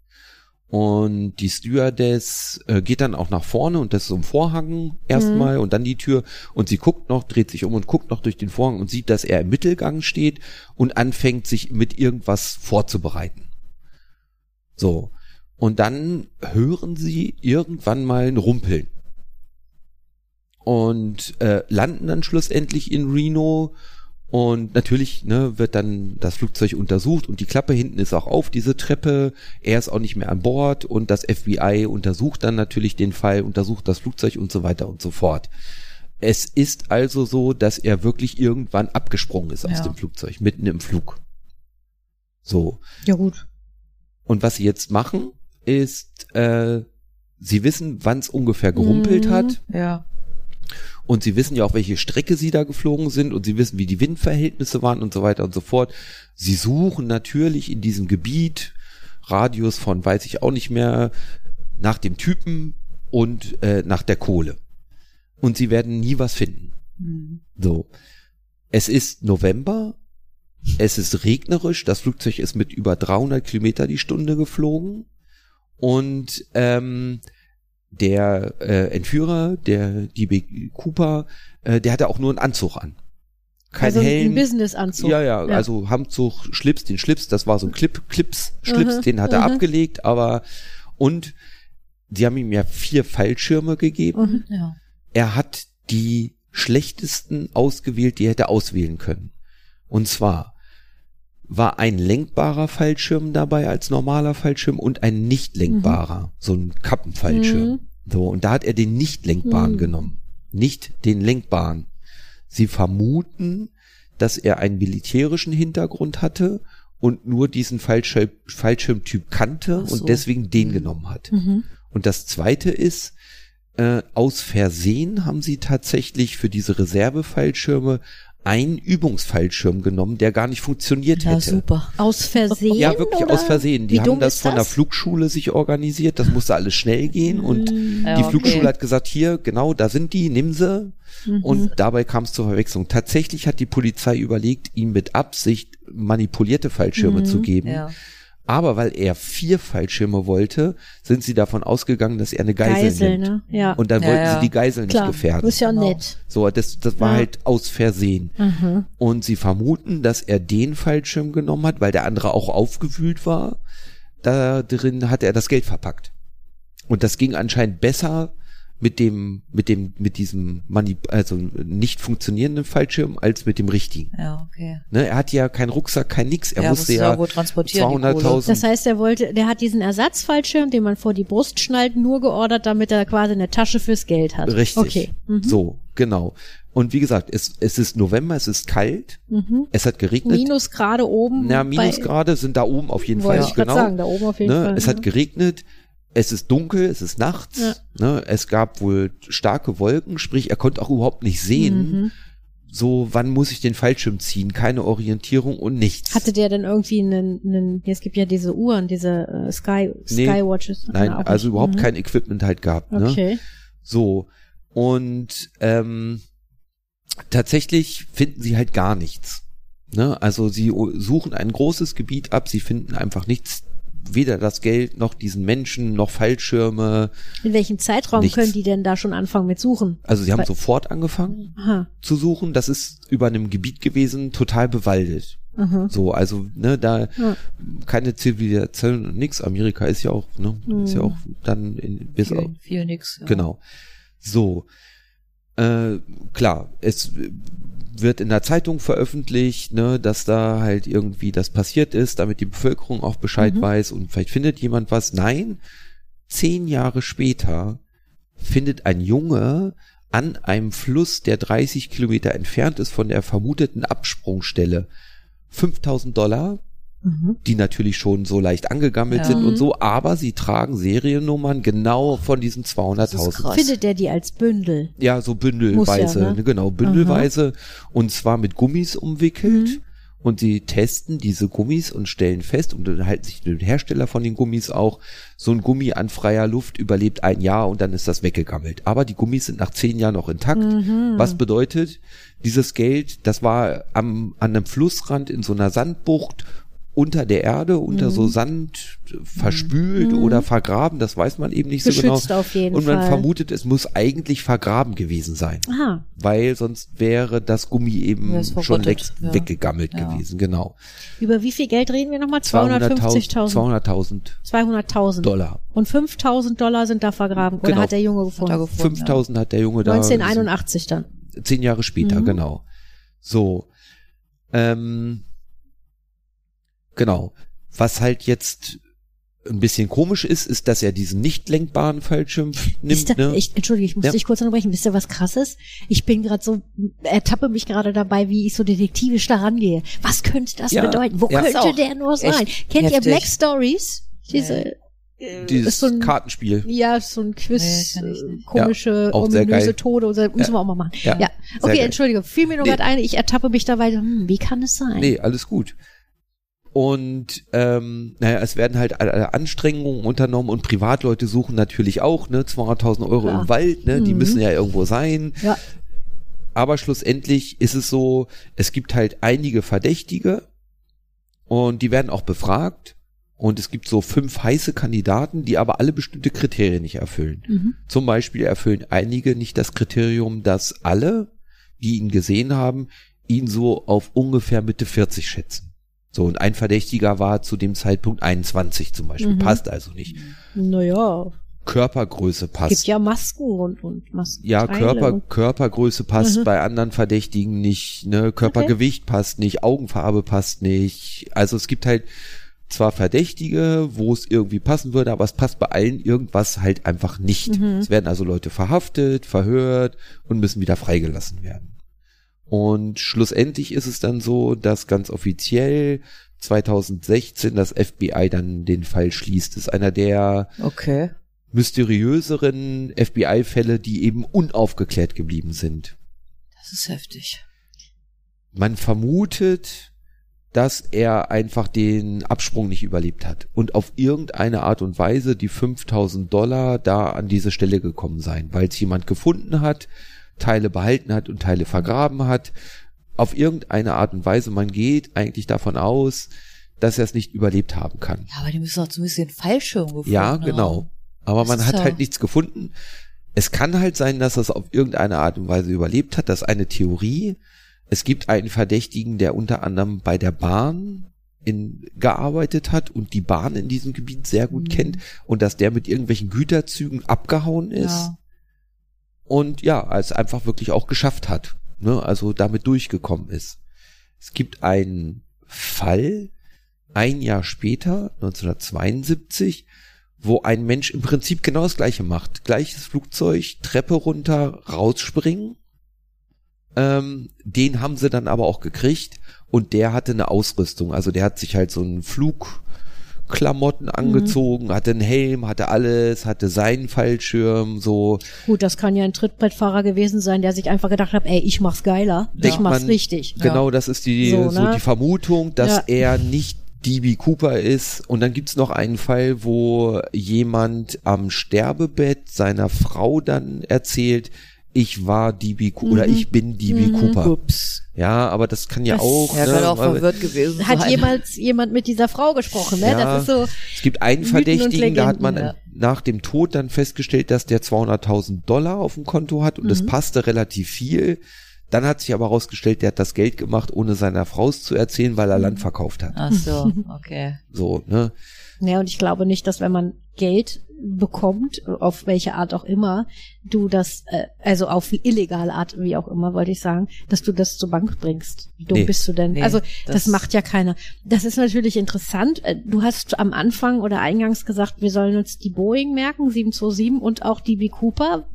Und die Stewardess äh, geht dann auch nach vorne und das ist so ein Vorhang erstmal und dann die Tür und sie guckt noch, dreht sich um und guckt noch durch den Vorhang und sieht, dass er im Mittelgang steht und anfängt sich mit irgendwas vorzubereiten. So. Und dann hören sie irgendwann mal ein Rumpeln. Und äh, landen dann schlussendlich in Reno. Und natürlich ne, wird dann das Flugzeug untersucht und die Klappe hinten ist auch auf, diese Treppe. Er ist auch nicht mehr an Bord und das FBI untersucht dann natürlich den Fall, untersucht das Flugzeug und so weiter und so fort. Es ist also so, dass er wirklich irgendwann abgesprungen ist aus Ja. dem Flugzeug, mitten im Flug. So. Ja, gut. Und was sie jetzt machen, ist, äh, sie wissen, wann es ungefähr gerumpelt Mhm. hat. Ja. Und sie wissen ja auch, welche Strecke sie da geflogen sind. Und sie wissen, wie die Windverhältnisse waren und so weiter und so fort. Sie suchen natürlich in diesem Gebiet, Radius von weiß ich auch nicht mehr, nach dem Typen und äh, nach der Kohle. Und sie werden nie was finden. Hm. So. Es ist November. Es ist regnerisch. Das Flugzeug ist mit über 300 Kilometer die Stunde geflogen. Und ähm, der äh, Entführer, der DB Cooper, äh, der hatte auch nur einen Anzug an. Kein also Helm. ein Business-Anzug. Ja, ja, Ja. also Hamzug, Schlips, den Schlips, das war so ein Clip, Clips, Schlips, Mhm, den hat er mhm. abgelegt, aber und sie haben ihm ja vier Fallschirme gegeben. Mhm. Ja. Er hat die schlechtesten ausgewählt, die er hätte auswählen können. Und zwar war ein lenkbarer Fallschirm dabei als normaler Fallschirm und ein nicht lenkbarer, so ein Kappenfallschirm. Mhm. So, und da hat er den nicht lenkbaren Mhm. genommen, nicht den lenkbaren. Sie vermuten, dass er einen militärischen Hintergrund hatte und nur diesen Fallschirm, Fallschirmtyp kannte so. und deswegen den Mhm. genommen hat. Mhm. Und das zweite ist, äh, aus Versehen haben sie tatsächlich für diese Reservefallschirme einen Übungsfallschirm genommen, der gar nicht funktioniert Ja, hätte. super. Aus Versehen? Ja, wirklich oder? aus Versehen. Die Wie haben dumm das ist von der das? Flugschule sich organisiert. Das musste alles schnell gehen und Ja, die okay. Flugschule hat gesagt, hier, genau, da sind die, nimm sie. Mhm. Und dabei kam es zur Verwechslung. Tatsächlich hat die Polizei überlegt, ihm mit Absicht manipulierte Fallschirme Mhm. zu geben. Ja. Aber weil er vier Fallschirme wollte, sind sie davon ausgegangen, dass er eine Geisel, Geisel, nimmt. ne? Ja. Und dann Ja, wollten ja. sie die Geisel Klar, nicht gefährden. das ist ja Genau. nett. So, das, das war Ja. halt aus Versehen. Mhm. Und sie vermuten, dass er den Fallschirm genommen hat, weil der andere auch aufgewühlt war. Da drin hat er das Geld verpackt. Und das ging anscheinend besser mit dem, mit dem, mit diesem Manip also nicht funktionierenden Fallschirm als mit dem richtigen. Ja, okay. Ne, er hat ja keinen Rucksack, kein nix. Er Ja, musste ja ja wohl transportieren, die 200.000 Das heißt, er wollte, der hat diesen Ersatzfallschirm, den man vor die Brust schnallt, nur geordert, damit er quasi eine Tasche fürs Geld hat. Richtig. Okay. Mhm. So, genau. Und wie gesagt, es, es ist November, es ist kalt, Mhm. es hat geregnet. Minus gerade oben. Na, Minusgrade sind da oben auf jeden Fall, ich genau. sagen, da oben auf jeden ne? Fall. Es hat geregnet. Es ist dunkel, es ist nachts, Ja. ne, es gab wohl starke Wolken, sprich, er konnte auch überhaupt nicht sehen, Mhm. so wann muss ich den Fallschirm ziehen, keine Orientierung und nichts. Hatte der denn irgendwie einen, einen es gibt ja diese Uhren, diese äh, Sky, Nee, Skywatches? Nein, also überhaupt Mhm. kein Equipment halt gehabt. Ne? Okay. So. Und ähm, tatsächlich finden sie halt gar nichts. Ne? Also sie suchen ein großes Gebiet ab, sie finden einfach nichts, weder das Geld noch diesen Menschen noch Fallschirme. In welchem Zeitraum Nichts. können die denn da schon anfangen mit Suchen? Also sie haben Weil- sofort angefangen Aha. zu suchen. Das ist über einem Gebiet gewesen, total bewaldet. Aha. So, also ne, da Ja. keine Zivilisation und nix. Amerika ist ja auch, ne, ist ja Mhm. auch dann in, bis auf, Viel, viel nix. Ja. Genau. So. Äh, klar, es wird in der Zeitung veröffentlicht, ne, dass da halt irgendwie das passiert ist, damit die Bevölkerung auch Bescheid Mhm. weiß und vielleicht findet jemand was. Nein, zehn Jahre später findet ein Junge an einem Fluss, der 30 Kilometer entfernt ist von der vermuteten Absprungstelle, 5000 Dollar, Mhm. die natürlich schon so leicht angegammelt Ja. sind und so, aber sie tragen Seriennummern genau von diesen Das ist 200.000. krass. Findet der die als Bündel? Ja, so bündelweise, ja, ne? genau, bündelweise und zwar mit Gummis umwickelt. Mhm. Und sie testen diese Gummis und stellen fest und dann halten sich den Hersteller von den Gummis auch, so ein Gummi an freier Luft überlebt ein Jahr und dann ist das weggegammelt. Aber die Gummis sind nach zehn Jahren noch intakt. Mhm. Was bedeutet, dieses Geld, das war am, an einem Flussrand in so einer Sandbucht unter der Erde, unter Mhm. so Sand verspült oder vergraben, das weiß man eben nicht so Geschützt genau. auf jeden Und man Fall. vermutet, es muss eigentlich vergraben gewesen sein, Aha. weil sonst wäre das Gummi eben es schon weg, ja. weggegammelt Ja. gewesen, genau. Über wie viel Geld reden wir nochmal? 200.000 250.000. 200.000 200.000. Dollar. Und 5.000 Dollar sind da vergraben. Oder Genau. hat der Junge gefunden? gefunden, 5000 hat der Junge da. 1981 dann. Zehn Jahre später, Mhm. genau. So. Ähm, genau. Was halt jetzt ein bisschen komisch ist, ist, dass er diesen nicht lenkbaren Fallschirm nimmt. Ihr, ne? ich, Entschuldige, ich muss Ja. dich kurz unterbrechen. Wisst ihr, was krass ist? Ich bin gerade so, ertappe mich gerade dabei, wie ich so detektivisch da rangehe. Was könnte das Ja, bedeuten? Wo ja. Könnte der nur sein? Kennt ihr heftig. Black Stories? Diese, äh, Dieses ist so ein, Kartenspiel. ja, so ein Quiz, Nee, äh, komische, ominöse. Tode, oder, müssen Ja. wir auch mal machen. Ja, okay, geil. entschuldige, fiel mir nur Nee. gerade ein, ich ertappe mich dabei, hm, wie kann es sein? Nee, alles gut. Und ähm, naja, es werden halt alle Anstrengungen unternommen und Privatleute suchen natürlich auch, ne, 200.000 Euro Klar. im Wald, ne, die Mhm. müssen ja irgendwo sein. Ja. Aber schlussendlich ist es so, es gibt halt einige Verdächtige und die werden auch befragt. Und es gibt so fünf heiße Kandidaten, die aber alle bestimmte Kriterien nicht erfüllen. Mhm. Zum Beispiel erfüllen einige nicht das Kriterium, dass alle, die ihn gesehen haben, ihn so auf ungefähr Mitte 40 schätzen. So, und ein Verdächtiger war zu dem Zeitpunkt 21 zum Beispiel. Mhm. Passt also nicht. Naja, Körpergröße passt. gibt ja Masken und, und Masken. Ja, Körper, Körpergröße passt Mhm. bei anderen Verdächtigen nicht, ne, Körpergewicht passt nicht, Augenfarbe passt nicht. Also es gibt halt zwar Verdächtige, wo es irgendwie passen würde, aber es passt bei allen irgendwas halt einfach nicht. Mhm. Es werden also Leute verhaftet, verhört und müssen wieder freigelassen werden. Und schlussendlich ist es dann so, dass ganz offiziell 2016 das FBI dann den Fall schließt. Das ist einer der Okay. mysteriöseren FBI-Fälle, die eben unaufgeklärt geblieben sind. Das ist heftig. Man vermutet, dass er einfach den Absprung nicht überlebt hat und auf irgendeine Art und Weise die 5000 Dollar da an diese Stelle gekommen sein, weil es jemand gefunden hat, Teile behalten hat und Teile vergraben hat. Auf irgendeine Art und Weise, man geht eigentlich davon aus, dass er es nicht überlebt haben kann. Ja, aber die müssen doch zumindest den Fallschirm gefunden Ja, genau. Aber Das man hat ja- halt nichts gefunden. Es kann halt sein, dass es auf irgendeine Art und Weise überlebt hat. Das ist eine Theorie. Es gibt einen Verdächtigen, der unter anderem bei der Bahn in, gearbeitet hat und die Bahn in diesem Gebiet sehr gut Mhm. kennt und dass der mit irgendwelchen Güterzügen abgehauen ist Ja. Und ja, es einfach wirklich auch geschafft hat, ne, also damit durchgekommen ist. Es gibt einen Fall, ein Jahr später, 1972, wo ein Mensch im Prinzip genau das gleiche macht. Gleiches Flugzeug, Treppe runter, rausspringen. Ähm, den haben sie dann aber auch gekriegt und der hatte eine Ausrüstung. Also der hat sich halt so einen Klamotten angezogen, hatte einen Helm, hatte alles, hatte seinen Fallschirm, so. Gut, das kann ja ein Trittbrettfahrer gewesen sein, der sich einfach gedacht hat, ey, ich mach's geiler, ich Denkt mach's man- richtig. Genau, das ist die, So, so, ne? die Vermutung, dass Ja. er nicht DB Cooper ist. Und dann gibt's noch einen Fall, wo jemand am Sterbebett seiner Frau dann erzählt, ich war DB Cooper oder ich bin DB Cooper. Ups. Ja, aber das kann ja Das- auch. Er ne, kann auch verwirrt gewesen Hat sein. jemals jemand mit dieser Frau gesprochen, ne? Ja. Das ist so, Es gibt einen Mythen Verdächtigen, da hat man Legenden, nach dem Tod dann festgestellt, dass der 200.000 Dollar auf dem Konto hat und das Mhm. passte relativ viel. Dann hat sich aber herausgestellt, der hat das Geld gemacht, ohne seiner Frau es zu erzählen, weil er Land verkauft hat. Ach so, okay. So, ne? Ja, und ich glaube nicht, dass wenn man Geld bekommt, auf welche Art auch immer, du das, äh, also auf illegale Art, wie auch immer, wollte ich sagen, dass du das zur Bank bringst. Wie dumm Nee. bist du denn? Nee, also das, das- macht ja keiner. Das ist natürlich interessant. Äh, Du hast am Anfang oder eingangs gesagt, wir sollen uns die Boeing merken, 727 und auch die B. Cooper.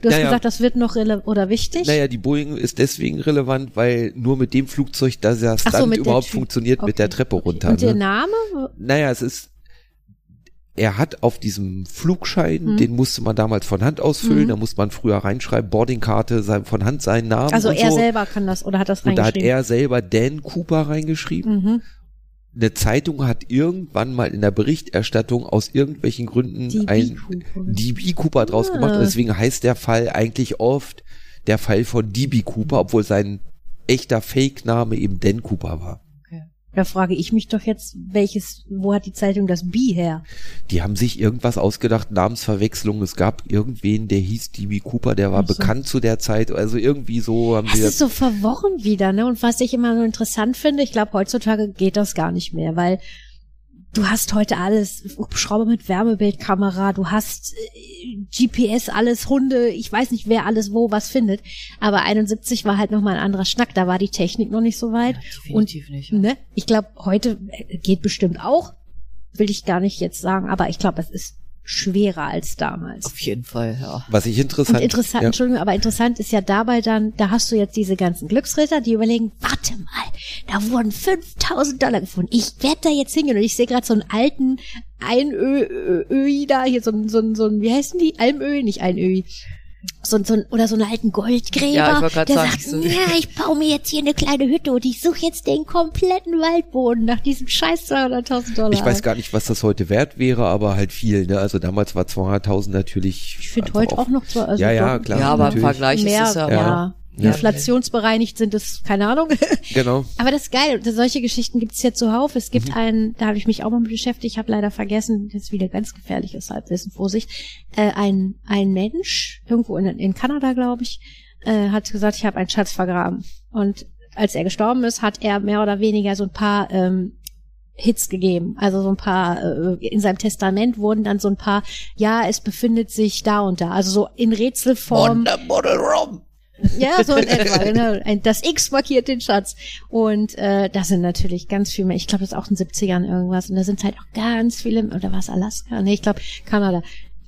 Du hast Naja. gesagt, das wird noch rele oder wichtig. Naja, die Boeing ist deswegen relevant, weil nur mit dem Flugzeug, dass der so, mit der überhaupt funktioniert, mit Okay, der Treppe runter. Und der ne? Name? Naja, es ist, er hat auf diesem Flugschein, Mhm. den musste man damals von Hand ausfüllen, Mhm. da musste man früher reinschreiben, Boardingkarte, sein, von Hand seinen Namen Also er so. selber kann das oder hat das Und da hat reingeschrieben? er selber Dan Cooper reingeschrieben. mhm. Eine Zeitung hat irgendwann mal in der Berichterstattung aus irgendwelchen Gründen DB ein Cooper. DB Cooper draus Ah. gemacht und deswegen heißt der Fall eigentlich oft der Fall von DB Cooper, obwohl sein echter Fake-Name eben Dan Cooper war. Da frage ich mich doch jetzt, welches, wo hat die Zeitung das B her? Die haben sich irgendwas ausgedacht, Namensverwechslung. Es gab irgendwen, der hieß DB Cooper, der war so. bekannt zu der Zeit. Also irgendwie so haben Es sie ist so verworren wieder, ne? Und was ich immer so interessant finde, ich glaube, heutzutage geht das gar nicht mehr, weil du hast heute alles, Hubschrauber mit Wärmebildkamera, du hast äh, GPS, alles Hunde, ich weiß nicht, wer alles wo was findet. Aber 71 war halt nochmal ein anderer Schnack, da war die Technik noch nicht so weit. Definitiv nicht. Ne? Ich glaube, heute äh, geht bestimmt auch, will ich gar nicht jetzt sagen, aber ich glaube, es ist schwerer als damals. Auf jeden Fall, ja. was ich interessant, Und interessant, ja, Entschuldigung, aber interessant ist ja dabei dann, da hast du jetzt diese ganzen Glücksritter, die überlegen, warte mal, da wurden 5000 Dollar gefunden. Ich werde da jetzt hingehen und ich sehe gerade so einen alten Einöi da, hier so ein, so ein, so ein, wie heißen die? Almöhi, nicht Einöi. So, ein- so oder so einen alten Goldgräber, Ja, ich wollte grad der sagen, sagt, so- ja, ich baue mir jetzt hier eine kleine Hütte und ich suche jetzt den kompletten Waldboden nach diesem scheiß 200.000 Dollar. ich weiß gar nicht, was das heute wert wäre, aber halt viel. Ne? Also damals war 200.000 natürlich. Ich finde heute auch noch zwar, also ja, ja, klar. ja, aber im natürlich. Vergleich mehr, ist es ja, ja, Ja. inflationsbereinigt sind es, keine Ahnung. Genau. Aber das ist geil. Solche Geschichten gibt es hier zuhauf. Es Mhm. gibt einen, da habe ich mich auch mal mit beschäftigt, ich habe leider vergessen, das ist wieder ganz gefährliches Halbwissen, Vorsicht. Äh, ein, ein Mensch, irgendwo in, in Kanada, glaube ich, äh, hat gesagt, ich habe einen Schatz vergraben. Und als er gestorben ist, hat er mehr oder weniger so ein paar ähm, Hits gegeben. Also so ein paar, äh, in seinem Testament wurden dann so ein paar, ja, es befindet sich da und da. Also so in Rätselform. Ja, so in etwa, genau. Das X markiert den Schatz. Und äh, das sind natürlich ganz viel mehr. Ich glaube, das ist auch in den 70ern irgendwas. Und da sind halt auch ganz viele, oder was Alaska? Nee, ich glaube Kanada.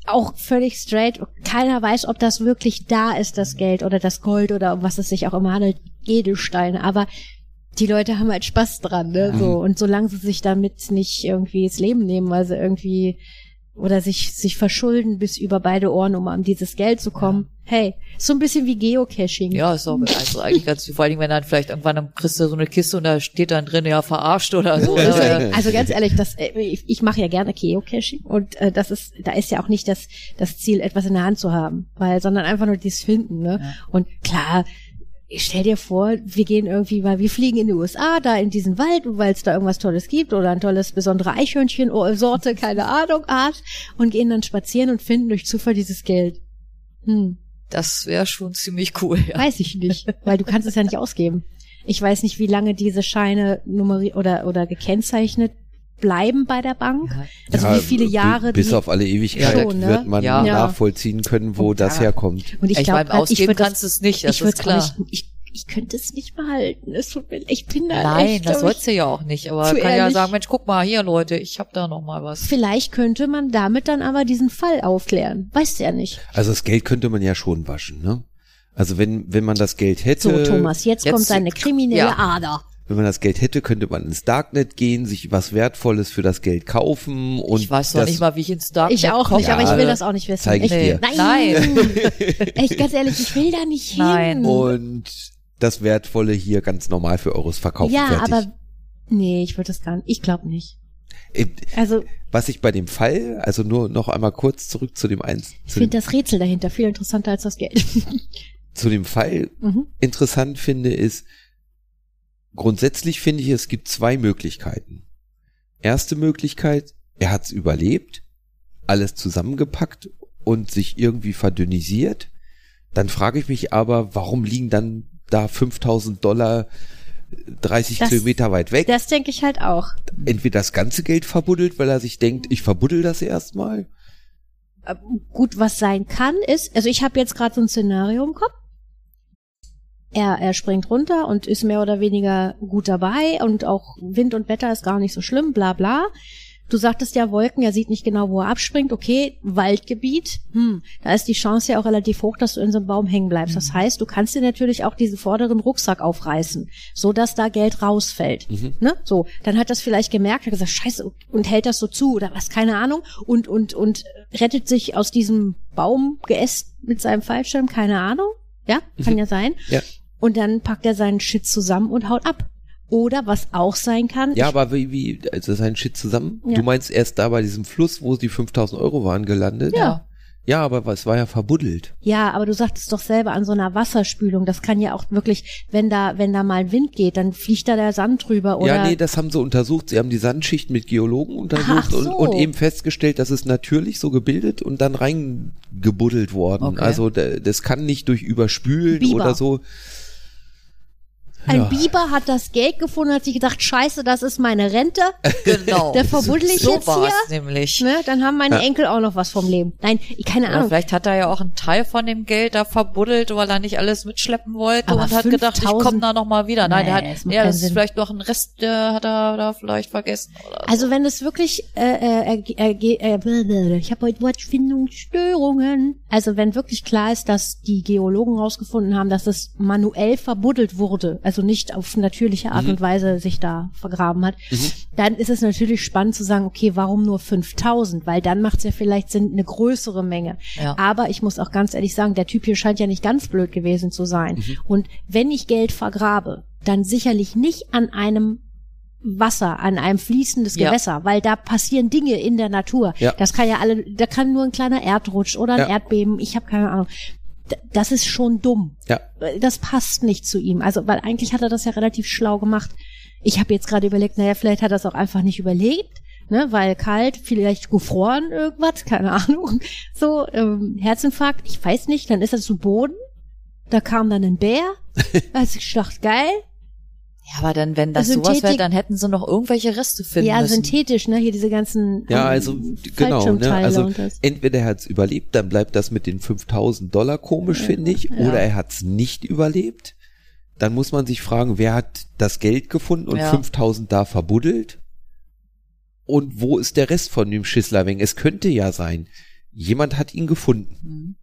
Auch völlig straight. Keiner weiß, ob das wirklich da ist, das Geld oder das Gold oder um was es sich auch immer handelt. Edelsteine. Aber die Leute haben halt Spaß dran, ne? So. Und solange sie sich damit nicht irgendwie das Leben nehmen, weil sie irgendwie oder sich, sich verschulden bis über beide Ohren, um an dieses Geld zu kommen. Hey, so ein bisschen wie Geocaching. Ja, ist auch also eigentlich ganz, vor allen Dingen, wenn dann vielleicht irgendwann dann kriegst du so eine Kiste und da steht dann drin, ja, verarscht oder so. Also, also ganz ehrlich, das, äh, ich, ich mache ja gerne Geocaching und äh, das ist, da ist ja auch nicht das, das Ziel, etwas in der Hand zu haben, weil, sondern einfach nur dies finden, ne? Ja. Und klar, ich stell dir vor, wir gehen irgendwie, weil wir fliegen in die USA, da in diesen Wald, weil es da irgendwas Tolles gibt oder ein tolles besondere Eichhörnchen-Sorte, keine Ahnung, Art, und gehen dann spazieren und finden durch Zufall dieses Geld. Hm. Das wäre schon ziemlich cool, ja. Weiß ich nicht, weil du kannst es ja nicht ausgeben. Ich weiß nicht, wie lange diese Scheine nummeri oder oder gekennzeichnet bleiben bei der Bank. Ja. Also Ja, wie viele Jahre Bis auf alle Ewigkeit Schon, ne? wird man Ja. Ja. nachvollziehen können, wo Und das da- herkommt. und ich Ich, glaube, meine, ich kannst du es nicht, das ich ist klar. Nicht, ich, ich könnte es nicht behalten. Es tut mir, ich bin da Nein, echt, das sollst du ja auch nicht. Aber kann ja ehrlich. sagen, Mensch, guck mal hier, Leute, ich hab da noch mal was. Vielleicht könnte man damit dann aber diesen Fall aufklären. Weißt du ja nicht. Also das Geld könnte man ja schon waschen, ne? Also wenn, wenn man das Geld hätte. So, Thomas, jetzt, Jetzt- kommt seine kriminelle ja. Ader. Wenn man das Geld hätte, könnte man ins Darknet gehen, sich was Wertvolles für das Geld kaufen und ich weiß doch das, nicht mal, wie ich ins Darknet Ich auch komme. nicht, aber ich will das auch nicht wissen. zeig ich Echt, dir. Nein. Echt, ganz ehrlich, ich will da nicht hin. Nein. und das Wertvolle hier ganz normal für Euros verkaufen. ja, fertig. aber nee, ich würde das gar nicht. Ich glaube nicht. Äh, Also, Was ich bei dem Fall, also nur noch einmal kurz zurück zu dem eins, ich finde das Rätsel dahinter viel interessanter als das Geld. zu dem Fall mhm. interessant finde, ist, grundsätzlich finde ich, es gibt zwei Möglichkeiten. Erste Möglichkeit, er hat's überlebt, alles zusammengepackt und sich irgendwie verdünnisiert. Dann frage ich mich aber, warum liegen dann da 5000 Dollar 30 Das- Kilometer weit weg? Das denke ich halt auch. Entweder das ganze Geld verbuddelt, weil er sich denkt, ich verbuddel das erstmal. Äh, Gut, was sein kann, ist, also ich habe jetzt gerade so ein Szenario im Kopf. Er, er springt runter und ist mehr oder weniger gut dabei und auch Wind und Wetter ist gar nicht so schlimm, bla bla. Du sagtest ja Wolken, er sieht nicht genau, wo er abspringt. Okay, Waldgebiet, hm, da ist die Chance ja auch relativ hoch, dass du in so einem Baum hängen bleibst. Das heißt, du kannst dir natürlich auch diesen vorderen Rucksack aufreißen, so dass da Geld rausfällt. Ne? So, dann hat das vielleicht gemerkt, hat gesagt, Scheiße, und hält das so zu oder was, keine Ahnung, und und und rettet sich aus diesem Baumgeäst mit seinem Fallschirm, keine Ahnung. Ja, kann ja sein. Ja. Und dann packt er seinen Shit zusammen und haut ab. Oder was auch sein kann, Ja, aber wie, wie, also sein Shit zusammen. Ja. Du meinst erst da bei diesem Fluss, wo die 5000 Euro waren, gelandet? Ja. Ja, aber es war ja verbuddelt. ja, aber du sagtest doch selber an so einer Wasserspülung, das kann ja auch wirklich, wenn da, wenn da mal Wind geht, dann fliegt da der Sand drüber oder. ja, nee, das haben sie untersucht. Sie haben die Sandschicht mit Geologen untersucht so. und, und eben festgestellt, dass es natürlich so gebildet und dann reingebuddelt worden. Okay. Also da- das kann nicht durch Überspülen Biber. oder so. Ein Ja. Biber hat das Geld gefunden, hat sich gedacht, scheiße, das ist meine Rente. Genau. Der verbuddel ich so jetzt hier. nämlich. Ne, dann haben meine Ja. Enkel auch noch was vom Leben. Nein, ich- keine Oder Ahnung. vielleicht hat er ja auch einen Teil von dem Geld da verbuddelt, weil er nicht alles mitschleppen wollte Aber und hat gedacht, ich 5000 komme da noch mal wieder. Nein, Nee, der das hat, macht ja, das ist Sinn. vielleicht noch ein Rest, der hat er da vielleicht vergessen. Oder so. Also wenn es wirklich, äh, äh, äh, äh, äh, ich habe heute Wortfindungsstörungen. Also wenn wirklich klar ist, dass die Geologen rausgefunden haben, dass es manuell verbuddelt wurde, also nicht auf natürliche Art und Weise sich da vergraben hat, dann ist es natürlich spannend zu sagen, okay, warum nur 5000? Weil dann macht es ja vielleicht Sinn, eine größere Menge. Ja. Aber ich muss auch ganz ehrlich sagen, der Typ hier scheint ja nicht ganz blöd gewesen zu sein. Mhm. Und wenn ich Geld vergrabe, dann sicherlich nicht an einem Wasser, an einem fließendes Ja. Gewässer, weil da passieren Dinge in der Natur. Ja. Das kann ja alle, da kann nur ein kleiner Erdrutsch oder ein Ja. Erdbeben, ich habe keine Ahnung. Das ist schon dumm. Ja. Das passt nicht zu ihm. Also, weil eigentlich hat er das ja relativ schlau gemacht. Ich habe jetzt gerade überlegt, naja, vielleicht hat er es auch einfach nicht überlebt, ne, weil kalt, vielleicht gefroren, irgendwas, keine Ahnung. So, ähm, Herzinfarkt, ich weiß nicht, dann ist er zu Boden. Da kam dann ein Bär. Also ich dachte, geil. Ja, aber dann, wenn das Synthetik- sowas wäre, dann hätten sie noch irgendwelche Reste finden ja, müssen. synthetisch, ne? Hier diese ganzen Ja, ähm, also genau, ne? Also entweder er hat's überlebt, dann bleibt das mit den 5000 Dollar komisch, finde ich, oder er hat's nicht überlebt. Dann muss man sich fragen, wer hat das Geld gefunden und Ja. 5000 da verbuddelt? Und wo ist der Rest von dem Schisslerweng? Es könnte ja sein, jemand hat ihn gefunden, Mhm.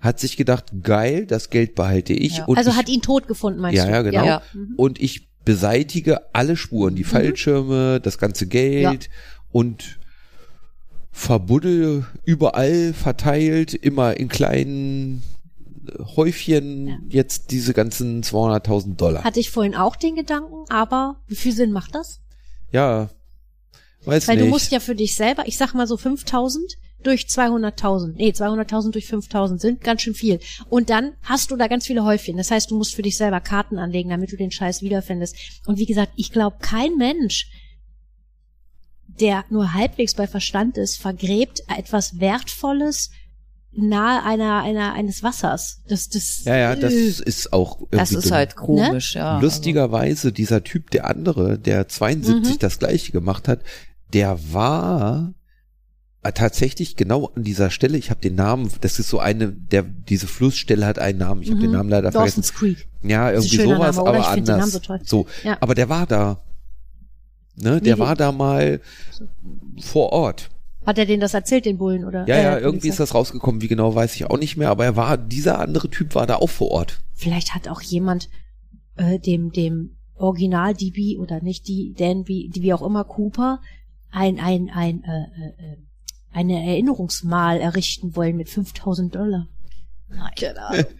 Hat sich gedacht, geil, das Geld behalte ich Ja. und Also ich, hat ihn tot gefunden, meinst ja, du? ja, genau. Ja. Und ich beseitige alle Spuren, Mhm. die Fallschirme, das ganze Geld und verbuddel überall verteilt, immer in kleinen Häufchen Ja. jetzt diese ganzen 200.000 Dollar. Hatte ich vorhin auch den Gedanken, aber wie viel Sinn macht das? ja, weiß Weil nicht. du musst ja für dich selber, ich sag mal so 5000 durch 200.000, nee, 200.000 durch 5000 sind ganz schön viel. Und dann hast du da ganz viele Häufchen. Das heißt, du musst für dich selber Karten anlegen, damit du den Scheiß wiederfindest. Und wie gesagt, ich glaube, kein Mensch, der nur halbwegs bei Verstand ist, vergräbt etwas Wertvolles nahe einer, einer, eines Wassers. Das, das, ja, ja, das äh, ist auch irgendwie Das ist dumm. halt komisch, ja. Lustigerweise, dieser Typ, der andere, der 72 Mhm. das gleiche gemacht hat, der war tatsächlich genau an dieser Stelle, ich habe den Namen, das ist so eine, der diese Flussstelle hat einen Namen, ich habe den Mhm. Namen leider vergessen. Dawson's Creek. Ja, irgendwie sowas, Name, aber find den anders. Namen so. So, Ja. aber der war da. Ne, der Wie- war da mal vor Ort. Hat er denen das erzählt, den Bullen, oder? Ja, äh, ja, irgendwie ist das rausgekommen, wie genau weiß ich auch nicht mehr, aber er war, dieser andere Typ war da auch vor Ort. Vielleicht hat auch jemand äh, dem, dem Original DB oder nicht die Danby, die wie auch immer Cooper ein ein ein äh, äh, äh, eine Erinnerungsmal errichten wollen mit 5000 Dollar. Nein. Genau.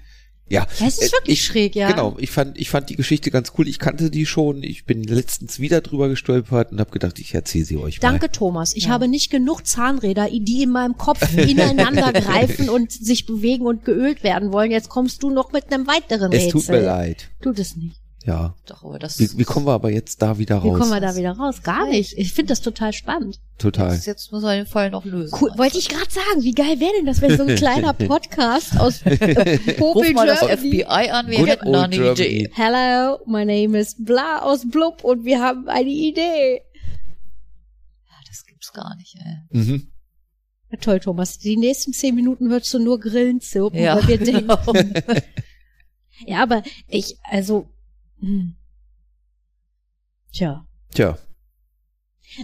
Ja, Das ist äh, wirklich ich, schräg, ja. Genau, ich fand, ich fand die Geschichte ganz cool. Ich kannte die schon. Ich bin letztens wieder drüber gestolpert und habe gedacht, ich erzähle sie euch mal. Danke, Thomas. Ich habe nicht genug Zahnräder, die in meinem Kopf ineinander greifen und sich bewegen und geölt werden wollen. Jetzt kommst du noch mit einem weiteren Es Rätsel. tut mir leid. Tut es nicht. Ja. Doch, aber das, Wie, wie kommen wir aber jetzt da wieder Wie raus? kommen wir da wieder raus? Gar nicht. Ich finde das total spannend. Total. jetzt, jetzt muss er den Fall noch lösen. Cool. Wollte ich gerade sagen, wie geil wäre denn das, wenn so ein kleiner Podcast aus Ruf Popel mal das. FBI an, wir Good hätten da eine Germany. Idee. Hello, my name is Bla aus Blub und wir haben eine Idee. Ja, das gibt's gar nicht, ey. Mhm. Ja, toll, Thomas. Die nächsten zehn Minuten hörst du nur Grillen zirpen, Ja, weil wir denken. genau. Ja, aber ich, also, hm. tja. Tja,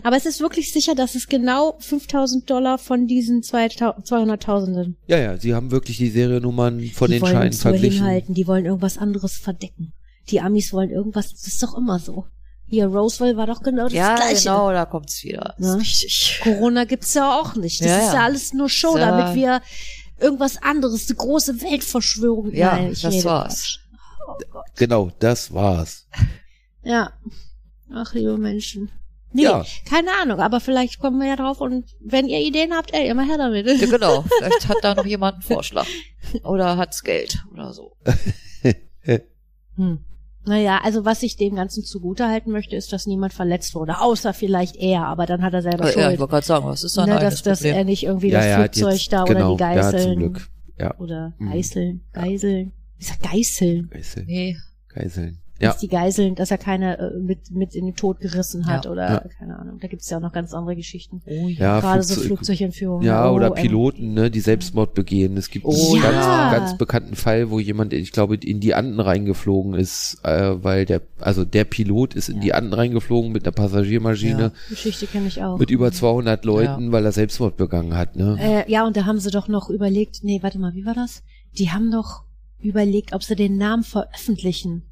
Aber es ist wirklich sicher, dass es genau 5000 Dollar von diesen 2000 200.000 ja, ja, sie haben wirklich die Seriennummern von die den Scheinen verglichen. hinhalten, die wollen irgendwas anderes verdecken. Die Amis wollen irgendwas, das ist doch immer so. Hier, Roswell war doch genau das ja, Gleiche. genau, da kommt's wieder. Ja. richtig. Corona gibt's ja auch nicht. Das Ja, ist ja ja. alles nur Show, Ja. damit wir irgendwas anderes, eine große Weltverschwörung. Ja, Nein, ich das Genau, das war's. Ja. Ach, liebe Menschen. Nee, Ja. keine Ahnung, aber vielleicht kommen wir ja drauf und wenn ihr Ideen habt, ey, immer her damit. Ja, genau. Vielleicht hat da noch jemand einen Vorschlag. Oder hat's Geld oder so. Hm. Naja, also was ich dem Ganzen zugutehalten möchte, ist, dass niemand verletzt wurde. Außer vielleicht er, aber dann hat er selber Ja, ich Schuld. wollte gerade sagen, was ist sein ne, dass, dass Problem? er nicht irgendwie ja, das Flugzeug jetzt, da genau, oder die ja, zum Geiseln Glück. Ja, oder Mhm. Geiseln, Geiseln. Ich sag Geißeln. Geiseln. nee, Geiseln. Ja, Dass die Geiseln, dass er keine äh, mit, mit in den Tod gerissen hat Ja. oder Ja. keine Ahnung. Da gibt's ja auch noch ganz andere Geschichten. oh ja. ja, Gerade so Flugzeug- Flugzeugentführungen. Ja, Oh, oder Piloten, ne, die Selbstmord begehen. Es gibt Oh, einen ganz, ja. ganz bekannten Fall, wo jemand, ich glaube, in die Anden reingeflogen ist, äh, weil der, also der Pilot ist in Ja. die Anden reingeflogen mit einer Passagiermaschine Geschichte kenne ich auch. mit über 200 Leuten, weil er Selbstmord begangen hat, ne? Äh, ja, und da haben sie doch noch überlegt, nee, warte mal, wie war das? Die haben doch überlegt, ob sie den Namen veröffentlichen.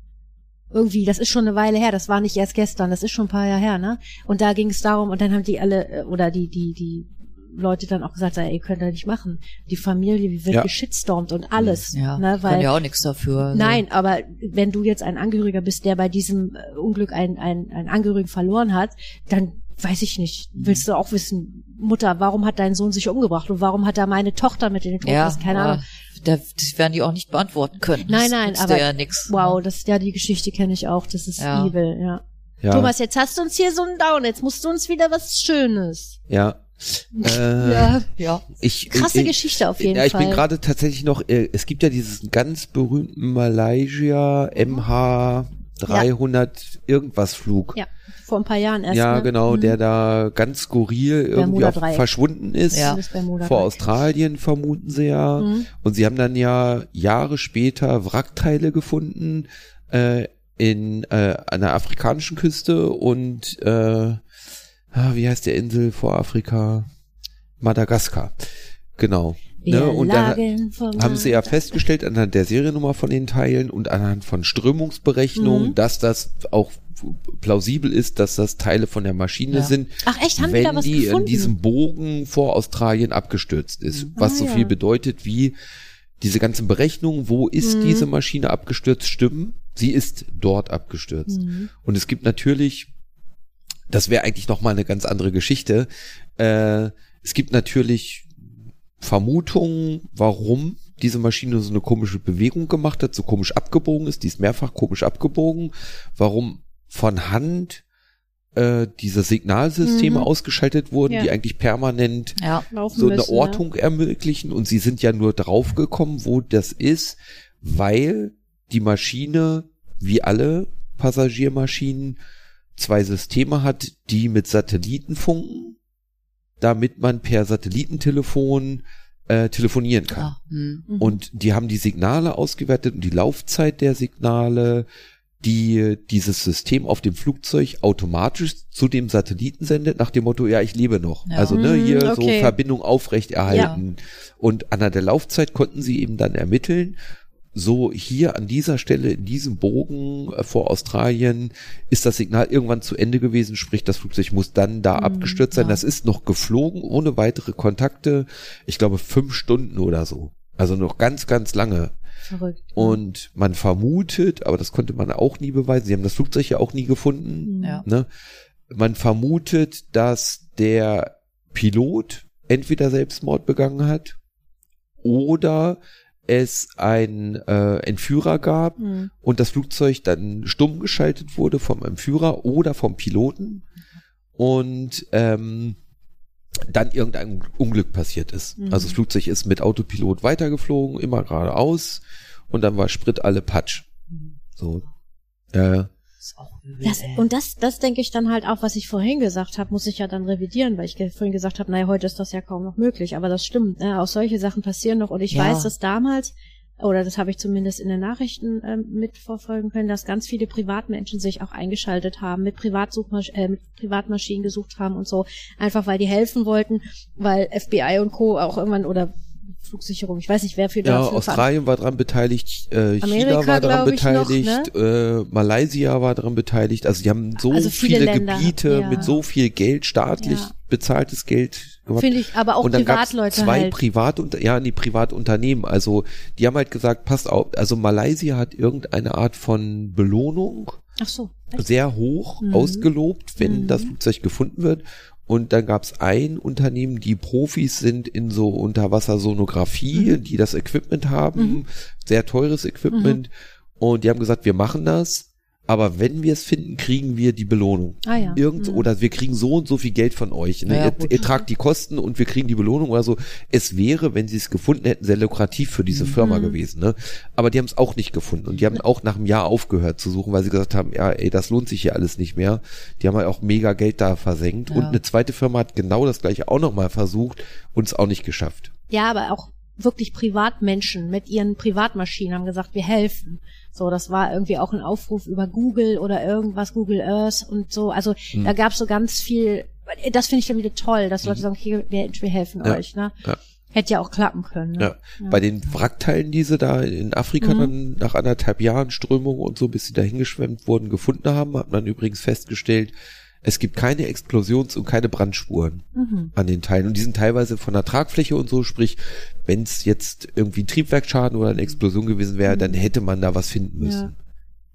Irgendwie, das ist schon eine Weile her, das war nicht erst gestern, das ist schon ein paar Jahre her, ne? Und da ging es darum, und dann haben die alle, äh, oder die, die, die Leute dann auch gesagt, ey, ihr könnt das nicht machen. Die Familie wird Ja. geschitstormt und alles. Ja, ne? kann Weil ja auch nichts dafür. Also. Nein, aber wenn du jetzt ein Angehöriger bist, der bei diesem äh, Unglück einen, einen, einen Angehörigen verloren hat, dann weiß ich nicht, willst du auch wissen, Mutter, warum hat dein Sohn sich umgebracht und warum hat er meine Tochter mit in den Tod Ja? Keine Ahnung. Da, das werden die auch nicht beantworten können. Nein, das nein, aber ja nix. wow, das ja die Geschichte kenne ich auch, das ist Ja. evil, ja. Ja, Thomas, jetzt hast du uns hier so einen Down, jetzt musst du uns wieder was Schönes. ja. Äh, ja, Ja. ich, krasse ich, Geschichte auf jeden ja, ich Fall. bin gerade tatsächlich noch, äh, es gibt ja dieses ganz berühmten Malaysia MH 300 irgendwas Flug. ja, vor ein paar Jahren erst. Ja, ne? genau, Mhm. der da ganz skurril irgendwie Bermuda-Dreieck. verschwunden ist. Ja. Vor. Australien vermuten sie ja. Mhm. Und sie haben dann ja Jahre später Wrackteile gefunden äh, in äh, an der afrikanischen Küste und äh, ah, wie heißt der Insel vor Afrika? Madagaskar. Genau. Ne? Und vor haben sie ja festgestellt anhand der Seriennummer von den Teilen und anhand von Strömungsberechnungen, Mhm. dass das auch plausibel ist, dass das Teile von der Maschine Ja. sind, Ach echt, haben die wenn da was die gefunden? in diesem Bogen vor Australien abgestürzt ist. Was Ah, so ja. viel bedeutet wie diese ganzen Berechnungen, wo ist Mhm. diese Maschine abgestürzt, stimmen. Sie ist dort abgestürzt. Mhm. Und es gibt natürlich, das wäre eigentlich noch mal eine ganz andere Geschichte. Äh, es gibt natürlich Vermutungen, warum diese Maschine so eine komische Bewegung gemacht hat, so komisch abgebogen ist. Die ist mehrfach komisch abgebogen. Warum von Hand äh, diese Signalsysteme Mhm. ausgeschaltet wurden, Ja. die eigentlich permanent Ja. So eine müssen, Ortung ermöglichen und sie sind ja nur draufgekommen, wo das ist, weil die Maschine, wie alle Passagiermaschinen, zwei Systeme hat, die mit Satelliten funken, damit man per Satellitentelefon äh, telefonieren kann. Ah, hm. Ja. Mhm. Und die haben die Signale ausgewertet und die Laufzeit der Signale, die dieses System auf dem Flugzeug automatisch zu dem Satelliten sendet, nach dem Motto, ja, ich lebe noch. Ja. Also ne, hier so okay. Verbindung aufrechterhalten. Und anhand der Laufzeit konnten sie eben dann ermitteln, so hier an dieser Stelle in diesem Bogen äh, vor Australien ist das Signal irgendwann zu Ende gewesen, sprich das Flugzeug muss dann da Mhm, abgestürzt sein. ja. Das ist noch geflogen ohne weitere Kontakte. Ich glaube fünf Stunden oder so. Also noch ganz, ganz lange. Verrückt. Und man vermutet, aber das konnte man auch nie beweisen, sie haben das Flugzeug ja auch nie gefunden, Mhm. Ja. ne? Man vermutet, dass der Pilot entweder Selbstmord begangen hat oder es einen äh, Entführer gab Mhm. und das Flugzeug dann stumm geschaltet wurde vom Entführer oder vom Piloten und ähm, dann irgendein Unglück passiert ist. Mhm. Also das Flugzeug ist mit Autopilot weitergeflogen, immer geradeaus und dann war Sprit alle Patsch. So. Äh, ist auch übel, Das, und das, das denke ich dann halt auch, was ich vorhin gesagt habe, muss ich ja dann revidieren, weil ich vorhin gesagt habe, naja, heute ist das ja kaum noch möglich. Aber das stimmt, ne? auch solche Sachen passieren noch. Und ich Ja. weiß, dass damals, oder das habe ich zumindest in den Nachrichten ähm, mitverfolgen können, dass ganz viele Privatmenschen sich auch eingeschaltet haben, mit, Privatsuchmasch äh, mit Privatmaschinen gesucht haben und so, einfach weil die helfen wollten, weil FBI und Co. auch irgendwann oder Flugsicherung, ich weiß nicht, wer für ja, dafür Australien war dran beteiligt, äh, China Amerika, war daran glaub ich, noch, beteiligt, äh, Malaysia war daran beteiligt. Also die haben so Also viele viele, Gebiete ja. mit so viel Geld, staatlich Ja. bezahltes Geld gemacht. Finde ich, aber auch und dann Privatleute zwei halt. Privat ja, die Privatunternehmen. Also die haben halt gesagt, passt auf, also Malaysia hat irgendeine Art von Belohnung Ach so. sehr hoch Mhm. ausgelobt, wenn Mhm. das Flugzeug gefunden wird. Und dann gab's ein Unternehmen, die Profis sind in so Unterwassersonographie, Mhm. die das Equipment haben, sehr teures Equipment. Und die haben gesagt, wir machen das, aber wenn wir es finden, kriegen wir die Belohnung. Ah ja. Irgend, Mhm. Oder wir kriegen so und so viel Geld von euch. Ne? Ja, ihr, ihr tragt die Kosten und wir kriegen die Belohnung oder so. Es wäre, wenn sie es gefunden hätten, sehr lukrativ für diese Firma Mhm. gewesen. Ne? Aber die haben es auch nicht gefunden. Und die haben auch nach einem Jahr aufgehört zu suchen, weil sie gesagt haben, ja, ey, das lohnt sich hier alles nicht mehr. Die haben halt auch mega Geld da versenkt. Ja. Und eine zweite Firma hat genau das gleiche auch nochmal versucht und es auch nicht geschafft. Ja, aber auch wirklich Privatmenschen mit ihren Privatmaschinen haben gesagt, wir helfen. So, das war irgendwie auch ein Aufruf über Google oder irgendwas, Google Earth und so. Also Hm. da gab's so ganz viel, das finde ich dann wieder toll, dass Leute sagen, okay, wir, wir helfen Ja, euch. Ne? ja. Hätte ja auch klappen können. Ne? Ja. Bei den Wrackteilen, die sie da in Afrika Mhm. dann nach anderthalb Jahren Strömung und so, bis sie da hingeschwemmt wurden, gefunden haben, hat man übrigens festgestellt, es gibt keine Explosions- und keine Brandspuren Mhm. an den Teilen. Und die sind teilweise von der Tragfläche und so, sprich, wenn es jetzt irgendwie ein Triebwerksschaden oder eine Explosion gewesen wäre, dann hätte man da was finden müssen. Ja.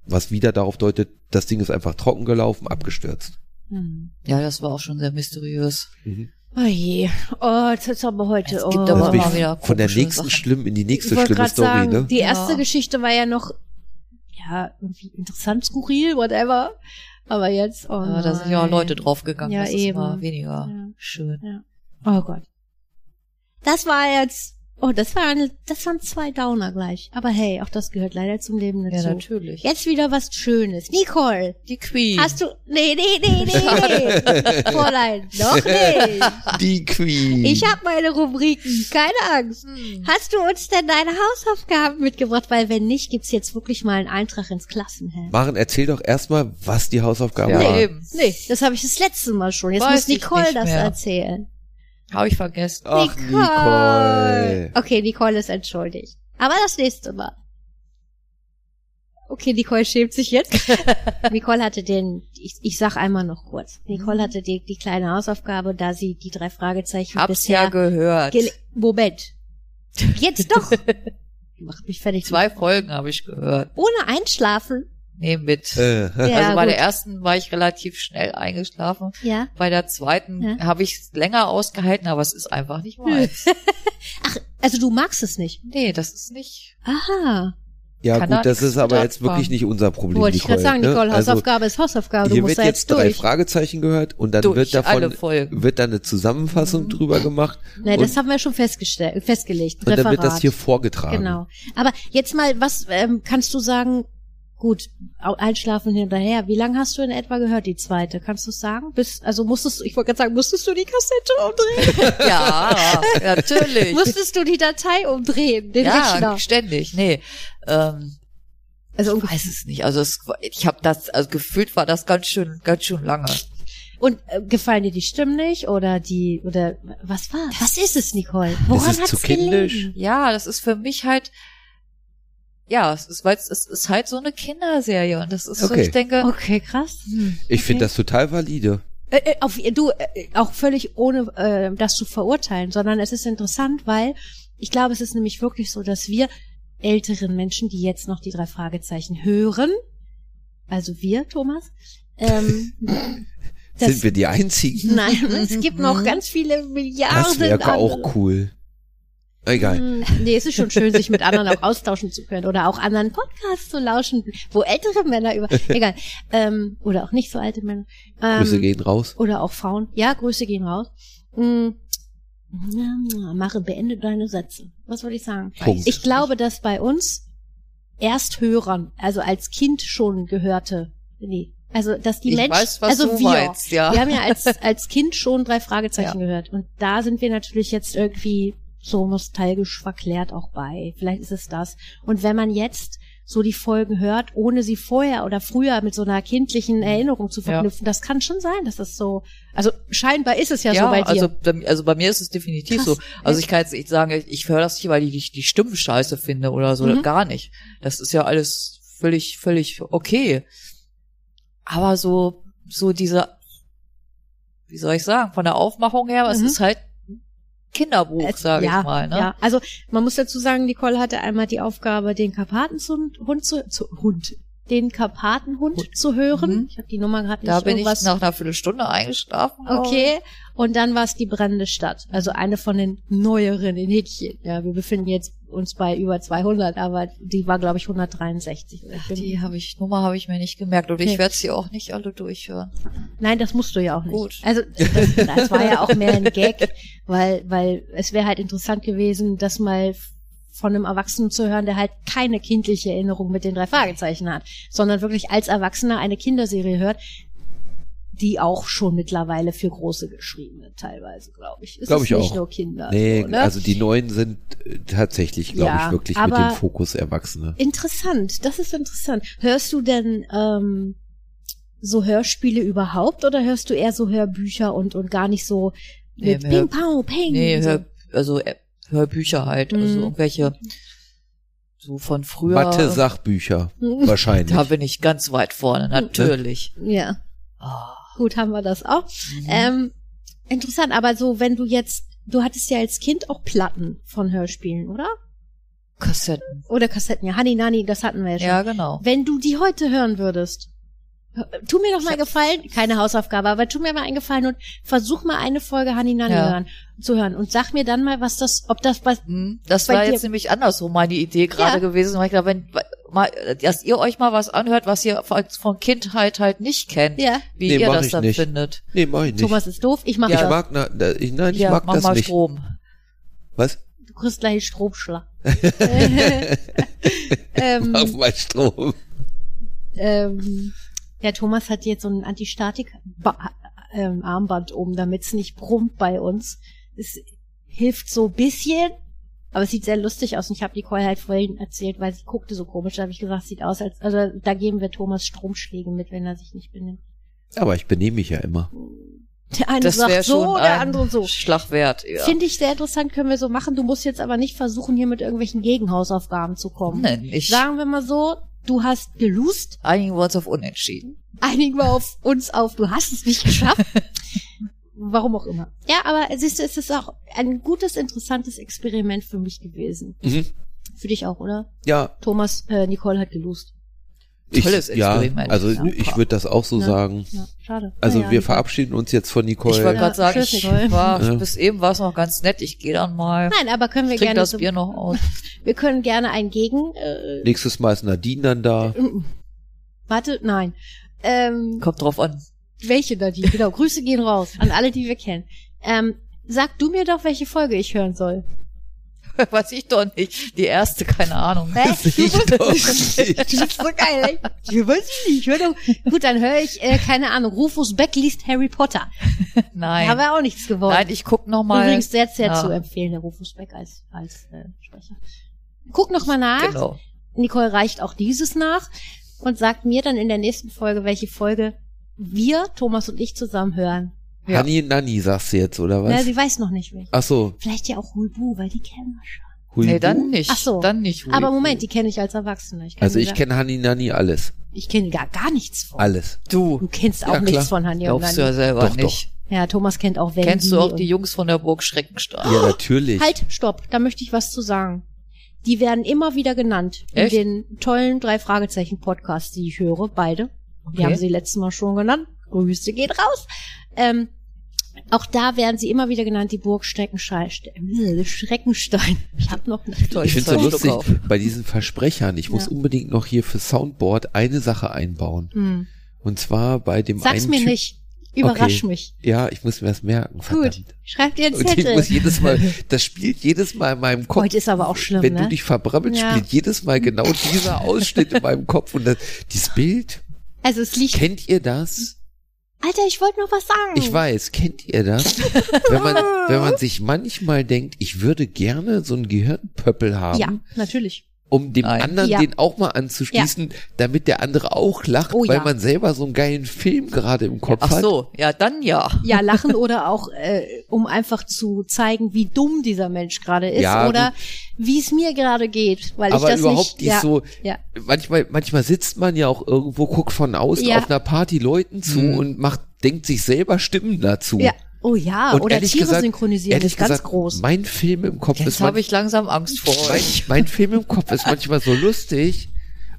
Was wieder darauf deutet, das Ding ist einfach trocken gelaufen, abgestürzt. Mhm. ja, das war auch schon sehr mysteriös. Oh je. Oh, jetzt ist aber heute. Es oh. gibt Das aber immer wieder von der nächsten Sachen. schlimm in die nächste ich schlimme Story, sagen, ne? die erste Ja. Geschichte war ja noch, ja, irgendwie interessant, skurril, whatever. Aber jetzt, oh Aber da sind ja auch. Leute draufgegangen. Ja, das ist eben. immer weniger Ja. schön. Oh Gott. Das war jetzt, oh, das waren, das waren zwei Downer gleich. Aber hey, auch das gehört leider zum Leben Ja, dazu. natürlich. Jetzt wieder was Schönes. Nicole, Die Queen. hast du, nee, nee, nee, nee, nee. Fräulein, noch nicht. Die Queen. Ich habe meine Rubriken, keine Angst. Hm. Hast du uns denn deine Hausaufgaben mitgebracht? Weil wenn nicht, gibt's jetzt wirklich mal einen Eintrag ins Klassenheft. Maren, erzähl doch erstmal, was die Hausaufgabe Ja, war. eben. Nee, das habe ich das letzte Mal schon. Jetzt Weiß muss Nicole das mehr. erzählen. Habe ich vergessen. Ach, Nicole. Okay, Nicole ist entschuldigt. Aber das nächste Mal. Okay, Nicole schämt sich jetzt. Nicole hatte den, ich, ich sag einmal noch kurz. Nicole hatte die, die kleine Hausaufgabe, da sie die drei Fragezeichen Hab's bisher ja gehört. gele- Moment. Jetzt doch. Macht mich fertig. Zwei Folgen habe ich gehört. Ohne Einschlafen. Nee, mit. Äh, Ja, also bei gut. der ersten war ich relativ schnell eingeschlafen. Ja. Bei der zweiten Ja. habe ich länger ausgehalten, aber es ist einfach nicht meins. Ach, also du magst es nicht. nee, das ist nicht. Aha. ja Kann gut, das ist aber jetzt wirklich nicht unser Problem, Wollte ich gerade sagen, ne? Nicole, Also, Hausaufgabe ist Hausaufgabe. Du hier musst wird jetzt jetzt drei durch. Fragezeichen gehört und dann Durch wird davon wird dann eine Zusammenfassung drüber gemacht Ne, das haben wir schon festgestellt, festgelegt. und dann wird das Referat. hier vorgetragen. Genau. Aber jetzt mal, was ähm, kannst du sagen? Gut, einschlafen hinterher. Wie lange hast du in etwa gehört, die zweite? Kannst du sagen? Bis, also musstest du, ich wollte gerade sagen, musstest du die Kassette umdrehen? Ja, natürlich. musstest du die Datei umdrehen, den ja, Rechner? ständig. Nee. Ähm, Also ich weiß es nicht. Also es, ich habe das, also gefühlt war das ganz schön, ganz schön lange. Und äh, gefallen dir die Stimmen nicht oder die oder was war? Was ist es, Nicole? Woran ist hat's zu kindisch. gelegen? Ja, das ist für mich halt, ja, es ist, weil es, es ist halt so eine Kinderserie und das ist so, Okay. ich denke, Okay, krass. Ich finde Okay. das total valide. Äh, äh, auf, du, äh, auch völlig ohne äh, das zu verurteilen, sondern es ist interessant, weil ich glaube, es ist nämlich wirklich so, dass wir älteren Menschen, die jetzt noch die drei Fragezeichen hören, also wir, Thomas, ähm, das- Sind wir die Einzigen? Nein, es gibt noch ganz viele Milliarden. Das wäre auch cool. Egal. Hm, Nee, es ist schon schön, sich mit anderen auch austauschen zu können oder auch anderen Podcasts zu lauschen, wo ältere Männer über, egal, ähm, oder auch nicht so alte Männer. Ähm, Grüße gehen raus. Oder auch Frauen. Ja, Grüße gehen raus. Mm. Ja, Mache, beende deine Sätze. Was wollte ich sagen? Punkt. Ich glaube, dass bei uns Ersthörern, also als Kind schon gehörte, nee, also dass die ich Menschen, weiß, also wir, meinst, ja. wir haben ja als, als Kind schon drei Fragezeichen gehört. Und da sind wir natürlich jetzt irgendwie so nostalgisch verklärt auch bei. Vielleicht ist es das. Und wenn man jetzt so die Folgen hört, ohne sie vorher oder früher mit so einer kindlichen Erinnerung zu Ja. verknüpfen, das kann schon sein, dass das so, also scheinbar ist es ja, Ja, so bei dir. also, also bei mir ist es definitiv Krass. so. Also ich kann jetzt nicht sagen, ich höre das nicht, weil ich die Stimmen scheiße finde oder so, Mhm. gar nicht. Das ist ja alles völlig, völlig okay. Aber so, so diese, wie soll ich sagen, von der Aufmachung her, es Mhm. ist halt Kinderbuch, sage ja, ich mal. Ne? Ja, also man muss dazu sagen, Nicole hatte einmal die Aufgabe, den Karpatenhund zu, zu Hund, den Karpatenhund Hund. zu hören. Mhm. Ich habe die Nummer gerade nicht Da bin ich nach einer Viertelstunde eingeschlafen. Okay. Und dann war es die brennende Stadt. Also eine von den neueren in Häkchen. Ja, wir befinden jetzt uns bei über 200, aber die war, glaube ich, 163. Ich ich. bin- Die habe ich, Nummer habe ich mir nicht gemerkt und Nee. ich werde sie auch nicht alle durchhören. Nein, das musst du ja auch nicht. Gut. Also das, das war ja auch mehr ein Gag, weil, weil es wäre halt interessant gewesen, das mal von einem Erwachsenen zu hören, der halt keine kindliche Erinnerung mit den drei Fragezeichen hat, sondern wirklich als Erwachsener eine Kinderserie hört, die auch schon mittlerweile für Große geschrieben wird, teilweise, glaube ich. Es Glaub ist ich nicht auch. nur Kinder. Nee, so, ne? also die neuen sind äh, tatsächlich, glaube Ja, ich, wirklich mit dem Fokus Erwachsene. Interessant, das ist interessant. Hörst du denn ähm, so Hörspiele überhaupt oder hörst du eher so Hörbücher und, und gar nicht so Nee, mit Hör- Ping, Pau, Ping? Nee, so? Hör, also äh, Hörbücher halt, also Mhm. irgendwelche so von früher. Mathe-Sachbücher, wahrscheinlich. Da bin ich ganz weit vorne, natürlich. Ja, Ah, gut, haben wir das auch. mhm. Ähm, interessant, aber so, wenn du jetzt, du hattest ja als Kind auch Platten von Hörspielen, oder? Kassetten. Oder Kassetten, ja. Hani Nani, das hatten wir ja schon. Ja, genau. Wenn du die heute hören würdest, tu mir doch mal hab- gefallen, keine Hausaufgabe, aber tu mir mal einen Gefallen und versuch mal eine Folge Hani Nani Ja. hören, zu hören und sag mir dann mal, was das, ob das was, Hm, Das war jetzt nämlich andersrum meine Idee gerade Ja. gewesen. weil Ich glaube, wenn mal, dass ihr euch mal was anhört, was ihr von, Kindheit halt nicht kennt, ja, wie Nee, ihr mach das ich dann nicht. findet. Nee, mach ich nicht. Thomas ist doof, ich mach ich das. mag, na, da, ich, nein, ich ja, mag mach das mal nicht. Strom. Was? Du kriegst gleich einen Stromschlag. ähm, Auf mein Strom. ähm, der Thomas hat jetzt so ein Antistatik-Armband oben, damit es nicht brummt bei uns. Es hilft so bisschen, aber es sieht sehr lustig aus. Und ich habe Nicole halt vorhin erzählt, weil sie guckte so komisch. Da habe ich gesagt, sieht aus als, also da geben wir Thomas Stromschläge mit, wenn er sich nicht benimmt. Aber ich benehme mich ja immer. Der eine Das sagt so, der ein andere so. Schlag wert. Ja. Finde ich sehr interessant, können wir so machen. Du musst jetzt aber nicht versuchen, hier mit irgendwelchen Gegenhausaufgaben zu kommen. Nein, ich Sagen wir mal so, du hast gelust, einigen wir uns auf Unentschieden. einigen wir auf uns auf, du hast es nicht geschafft. Warum auch immer. Ja, aber siehst du, es ist auch ein gutes, interessantes Experiment für mich gewesen. Mhm. Für dich auch, oder? Ja, Thomas, äh, Nicole hat gelust. ich, Tolles ja, Experiment. also Ja. ich würde das auch so Ja. sagen. Ja, schade. Also wir verabschieden uns jetzt von Nicole. Ich wollte Ja, gerade sagen, tschüss, ich Nicole. war, Ja. bis eben war es noch ganz nett. Ich gehe dann mal, Nein, aber können wir trink gerne das so, Bier noch aus. wir können gerne ein Gegen, äh, Nächstes Mal ist Nadine dann da. mm, warte, nein. Ähm, Kommt drauf an. Welche da die? Genau, Grüße gehen raus an alle, die wir kennen. Ähm, sag du mir doch, welche Folge ich hören soll. Weiß ich doch nicht. Die erste, keine Ahnung. Hä? Ich doch nicht. Das ist so geil, ey. Ich weiß nicht, ich hör doch. Gut, dann höre ich, äh, keine Ahnung, Rufus Beck liest Harry Potter. Nein. Haben wir auch nichts gewonnen. Nein, ich guck noch mal. Übrigens sehr, sehr Ja. zu empfehlen, der Rufus Beck als, als äh, Sprecher. Guck noch mal nach. Genau. Nicole reicht auch dieses nach und sagt mir dann in der nächsten Folge, welche Folge wir, Thomas und ich, zusammen hören. Ja. Hanni Nanni sagst du jetzt, oder Ja, was? sie weiß noch nicht welche. Ach so. Vielleicht ja auch Hulbu, weil die kennen wir schon. Huibu? Nee, dann nicht. Ach so. Dann nicht. Aber Huibu. Moment, die kenne ich als Erwachsene. Ich kenn Also ich kenne Hani Nani alles. ich kenne gar, gar nichts von. Alles. Du, Du kennst auch Ja, klar. nichts von Hanja und glaubst du ja Nani. selber Doch, nicht. Ja, Thomas kennt auch Wendy. Kennst du auch die Jungs von der Burg Schreckenstein? Ja, natürlich. Halt, stopp, da möchte ich was zu sagen. Die werden immer wieder genannt Echt? in den tollen drei Fragezeichen Podcasts, die ich höre, beide. Die Okay. haben sie letztes Mal schon genannt. Grüße geht raus. Ähm, auch da werden sie immer wieder genannt, die Burg. Äh, Schreckenstein. Ich hab noch nicht Toll. Ich finde es so lustig, auf. bei diesen Versprechern, ich muss Ja. unbedingt noch hier für Soundboard eine Sache einbauen. Hm. Und zwar bei dem Sag's einen mir Typ, nicht. Überrasch Okay. mich. Ja, ich muss mir das merken, verdammt. Gut. Schreib dir einen Und ich Zettel. muss jedes Mal, das spielt jedes Mal in meinem Kopf. Heute ist aber auch schlimm, Wenn ne? du dich verbrabbelst, Ja. spielt jedes Mal genau dieser Ausschnitt in meinem Kopf. Und das, dieses Bild, also es liegt. kennt ihr das? Alter, ich wollte noch was sagen. Ich weiß, kennt ihr das? wenn man, wenn man sich manchmal denkt, ich würde gerne so einen Gehirnpöppel haben, Ja, natürlich. Um dem Nein. anderen Ja. den auch mal anzuschließen, damit der andere auch lacht, Oh weil ja. man selber so einen geilen Film gerade im Kopf Ach hat. so, ja, dann ja. Ja, lachen oder auch, äh, um einfach zu zeigen, wie dumm dieser Mensch gerade ist Ja, oder wie es mir gerade geht, weil Aber ich das überhaupt nicht, nicht ja, so, ja. manchmal, manchmal sitzt man ja auch irgendwo, guckt von außen Ja. auf einer Party Leuten zu Mhm. und macht, denkt sich selber Stimmen dazu. ja. Oh ja, Und oder Tiere gesagt, synchronisieren ist ganz gesagt, groß. Mein Film im Kopf Jetzt ist man- habe ich langsam Angst vor mein, euch. mein Film im Kopf ist manchmal so lustig,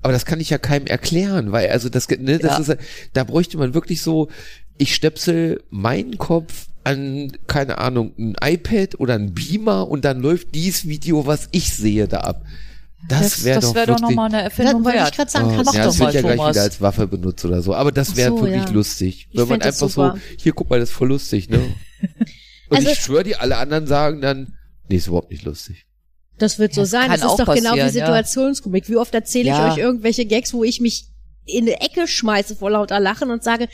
aber das kann ich ja keinem erklären, weil also das, ne, das Ja. ist, da bräuchte man wirklich so, ich stöpsel meinen Kopf an, keine Ahnung, ein iPad oder ein Beamer und dann läuft dieses Video, was ich sehe, da ab. Das wäre das doch wär doch nochmal eine Erfindung wollte ich gerade sagen, Oh, mach ja, das doch doch wird mal, ja gleich Thomas. wieder als Waffe benutzt oder so. Aber das wäre so, wirklich ja. lustig. Ich Wenn man einfach so, super. hier guck mal, das ist voll lustig, ne? Und Also- ich schwöre dir, alle anderen sagen dann, nee, ist überhaupt nicht lustig. Das wird so Das sein. kann Das ist doch genau wie ja. Situationskomik. Wie oft erzähle ich Ja. euch irgendwelche Gags, wo ich mich in eine Ecke schmeiße vor lauter Lachen und sage,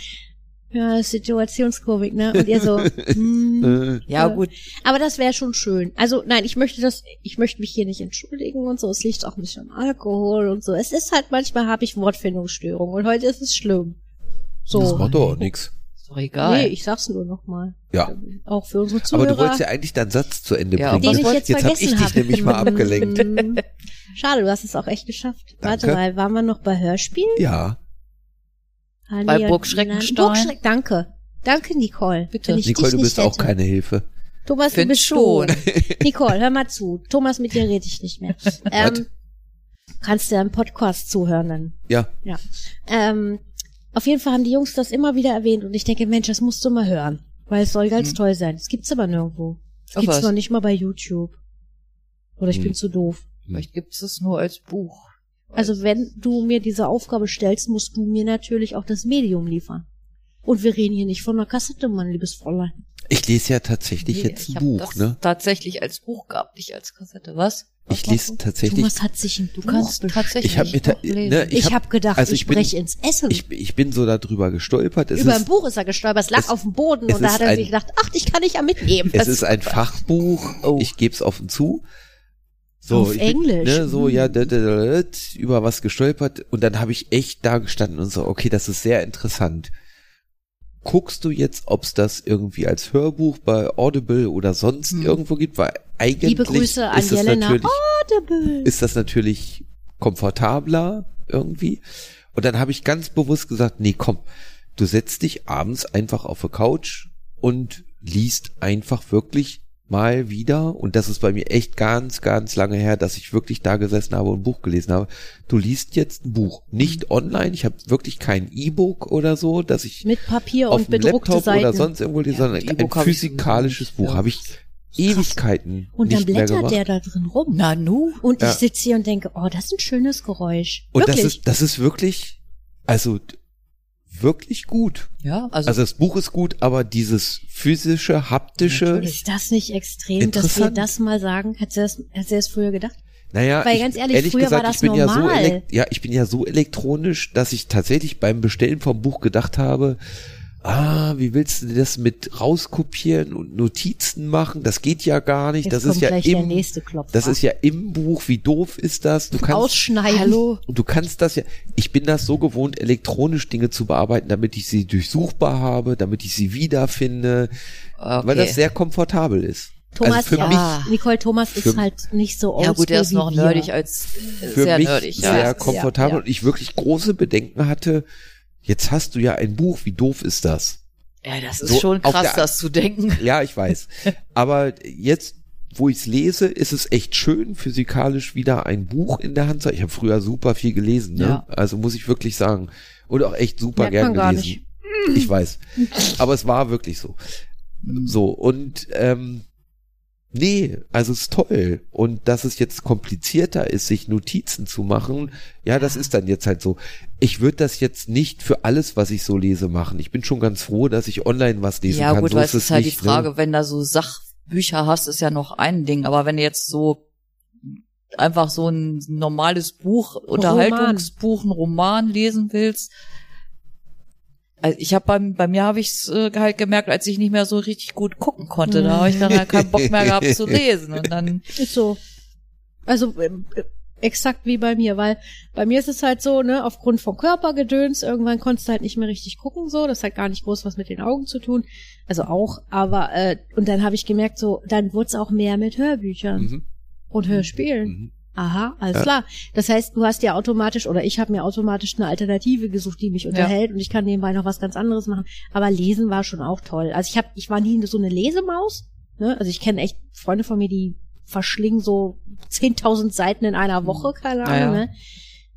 ja, Situationskomik, ne? Und ihr so, hm. Äh, Ja, gut. Aber das wäre schon schön. Also nein, ich möchte das, ich möchte mich hier nicht entschuldigen und so. Es liegt auch ein bisschen am Alkohol und so. Es ist halt manchmal habe ich Wortfindungsstörungen und heute ist es schlimm. So. Das macht doch auch nix. Ist doch egal. Nee, ich sag's nur noch mal. Ja. Auch für unsere Aber Zuhörer. du wolltest ja eigentlich deinen Satz zu Ende Ja, bringen. den ich wollt- jetzt, hab ich vergessen dich habe. nämlich mal abgelenkt. Schade, du hast es auch echt geschafft. Warte Danke. mal, waren wir noch bei Hörspielen? Ja. Ah, Bei nee, Burg nein, Schreckenstein? Burg Schreck, danke. Danke, Nicole. Bitte. Wenn ich Nicole, dich du nicht bist auch hätte. keine Hilfe. Thomas, du Find bist schon. du. Nicole, hör mal zu. Thomas, mit dir rede ich nicht mehr. Ähm, kannst du einen Podcast zuhören dann? Ja. Ja. Ähm, auf jeden Fall haben die Jungs das immer wieder erwähnt und ich denke, Mensch, das musst du mal hören. Weil es soll ganz Hm. toll sein. Das gibt's aber nirgendwo. Das Ach, gibt's was? noch nicht mal bei YouTube. Oder ich Hm. bin zu doof. Vielleicht gibt es es nur als Buch. Also wenn du mir diese Aufgabe stellst, musst du mir natürlich auch das Medium liefern. Und wir reden hier nicht von einer Kassette, mein liebes Fräulein. Ich lese ja tatsächlich Nee, jetzt ein Buch, das ne? tatsächlich als Buch gehabt, nicht als Kassette. Was? Was Ich lese du? tatsächlich, Thomas hat sich ein Du Buch kannst bestellt. tatsächlich ich habe mir, ta- ne, Ich, ich hab, gedacht, also ich, brech ins Essen. ich, ich bin so darüber gestolpert. Es Über ist, ein Buch ist er gestolpert, es lag es- auf dem Boden und da hat er ein- sich gedacht, ach, ich kann ich ja mitnehmen. es ist ein Fachbuch. Oh. Ich gebe es offen zu. So, Auf ich bin, Englisch. Ne, so, ja, da, über was gestolpert. Und dann habe ich echt da gestanden und so, okay, das ist sehr interessant. Guckst du jetzt, ob es das irgendwie als Hörbuch bei Audible oder sonst Hm. irgendwo gibt? Weil eigentlich Liebe Grüße an ist das Jelena natürlich Audible. ist das natürlich komfortabler irgendwie. Und dann habe ich ganz bewusst gesagt, nee, komm, du setzt dich abends einfach auf die Couch und liest einfach wirklich mal wieder, und das ist bei mir echt ganz, ganz lange her, dass ich wirklich da gesessen habe und ein Buch gelesen habe. Du liest jetzt ein Buch, nicht online, ich habe wirklich kein E-Book oder so, dass ich Mit Papier auf und dem bedruckte Laptop Seiten. oder sonst irgendwo lese, sondern mit ein physikalisches Buch nicht, habe ja. ich Ewigkeiten und dann blättert der da drin rum. Nanu? Und Ja. ich sitze hier und denke, oh, das ist ein schönes Geräusch. Und Wirklich. das ist, das ist wirklich, also wirklich gut. Ja, also, Also das Buch ist gut, aber dieses physische, haptische, Natürlich. ist das nicht extrem, dass wir Interessant. das mal sagen? Hättest du das, hättest du das früher gedacht? naja, Weil ich, ganz ehrlich, früher war das ich bin ja so normal. ja, ich bin ja so elektronisch, dass ich tatsächlich beim Bestellen vom Buch gedacht habe, ah, wie willst du das mit rauskopieren und Notizen machen? Das geht ja gar nicht. Jetzt das kommt ist ja gleich der im, nächste Klopfer. das ist ja im Buch. Wie doof ist das? Du kannst Ausschneiden. hallo? Und du kannst das ja, ich bin das so gewohnt, elektronisch Dinge zu bearbeiten, damit ich sie durchsuchbar habe, damit ich sie wiederfinde, Okay. weil das sehr komfortabel ist. Thomas, für ja. mich- Nicole Thomas für- ist halt nicht so Ja gut, der ist noch nerdig als äh, für sehr mich nerdig. sehr Ja. komfortabel ja. und ich wirklich große Bedenken hatte. Jetzt hast du ja ein Buch, wie doof ist das? ja, das ist So schon krass, der- das zu denken. Ja, ich weiß. Aber jetzt, wo ich es lese, ist es echt schön, physikalisch wieder ein Buch in der Hand zu haben. Ich habe früher super viel gelesen, ne? Ja. Also muss ich wirklich sagen. Und auch echt super Merkt gern gelesen. Ich weiß. Aber es war wirklich so. So, und ähm, nee, also es ist toll. Und dass es jetzt komplizierter ist, sich Notizen zu machen, ja, das ist dann jetzt halt so. Ich würde das jetzt nicht für alles, was ich so lese, machen. Ich bin schon ganz froh, dass ich online was lesen Ja kann. gut, so weil ist es ist halt nicht, die Frage, Ne? wenn da so Sachbücher hast, ist ja noch ein Ding. Aber wenn du jetzt so einfach so ein normales Buch, Unterhaltungsbuch, ein Roman lesen willst, also ich habe beim bei mir habe ich es äh, halt gemerkt, als ich nicht mehr so richtig gut gucken konnte, da habe ich dann halt keinen Bock mehr gehabt zu lesen und dann Ist so. Also äh, exakt wie bei mir, weil bei mir ist es halt so, ne, aufgrund von Körpergedöns, irgendwann konntest du halt nicht mehr richtig gucken, so, das hat gar nicht groß was mit den Augen zu tun. Also auch, aber äh, und dann habe ich gemerkt, so, dann wurde es auch mehr mit Hörbüchern Mhm. und Hörspielen. Mhm. Aha, alles Ja. klar. Das heißt, du hast ja automatisch oder ich habe mir automatisch eine Alternative gesucht, die mich unterhält und ich kann nebenbei noch was ganz anderes machen. Aber Lesen war schon auch toll. Also ich habe, ich war nie so eine Lesemaus. Ne? Also ich kenne echt Freunde von mir, die verschlingen so 10.000 Seiten in einer Woche, keine Ahnung. Naja. Ne?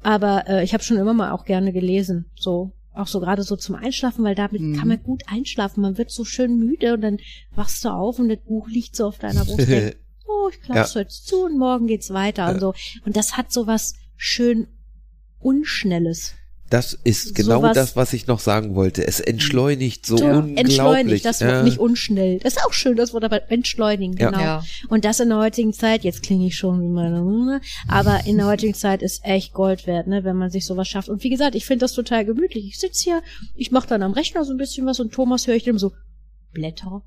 Aber äh, ich habe schon immer mal auch gerne gelesen. So auch so gerade so zum Einschlafen, weil damit Mhm. kann man gut einschlafen. Man wird so schön müde und dann wachst du auf und das Buch liegt so auf deiner Brust. Oh, ich klapp's jetzt zu und morgen geht's weiter und so. Und das hat so was schön Unschnelles. Das ist genau Sowas- das, was ich noch sagen wollte. Es entschleunigt so Ja. unglaublich. Entschleunigt, das Ja. nicht unschnell. Das ist auch schön, das Wort, aber entschleunigen, Ja. genau. Ja. Und das in der heutigen Zeit, jetzt klinge ich schon wie meine, ne? aber in der heutigen Zeit ist echt Gold wert, ne, wenn man sich sowas schafft. Und wie gesagt, ich finde das total gemütlich. Ich sitz hier, ich mache dann am Rechner so ein bisschen was und Thomas höre ich dem so, Blätter,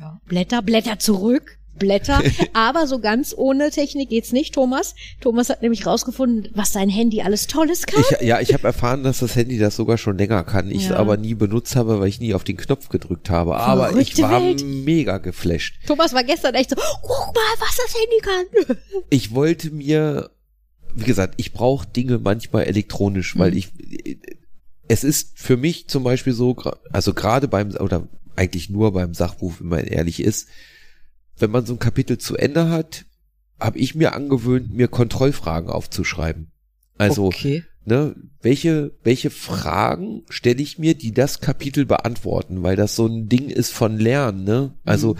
Ja. Blätter, Blätter zurück, Blätter, aber so ganz ohne Technik geht's nicht, Thomas. Thomas hat nämlich rausgefunden, was sein Handy alles Tolles kann. Ich, ja, ich habe erfahren, dass das Handy das sogar schon länger kann. Ich es Ja. aber nie benutzt habe, weil ich nie auf den Knopf gedrückt habe. Aber ich Verrückte war Welt. mega geflasht. Thomas war gestern echt so, guck mal, was das Handy kann. Ich wollte mir, wie gesagt, ich brauche Dinge manchmal elektronisch, weil Mhm. ich, es ist für mich zum Beispiel so, also gerade beim, oder eigentlich nur beim Sachbuch, wenn man ehrlich ist, wenn man so ein Kapitel zu Ende hat, habe ich mir angewöhnt, mir Kontrollfragen aufzuschreiben. Also, okay. ne, welche, welche Fragen stelle ich mir, die das Kapitel beantworten, weil das so ein Ding ist von Lernen, ne? Also Mhm.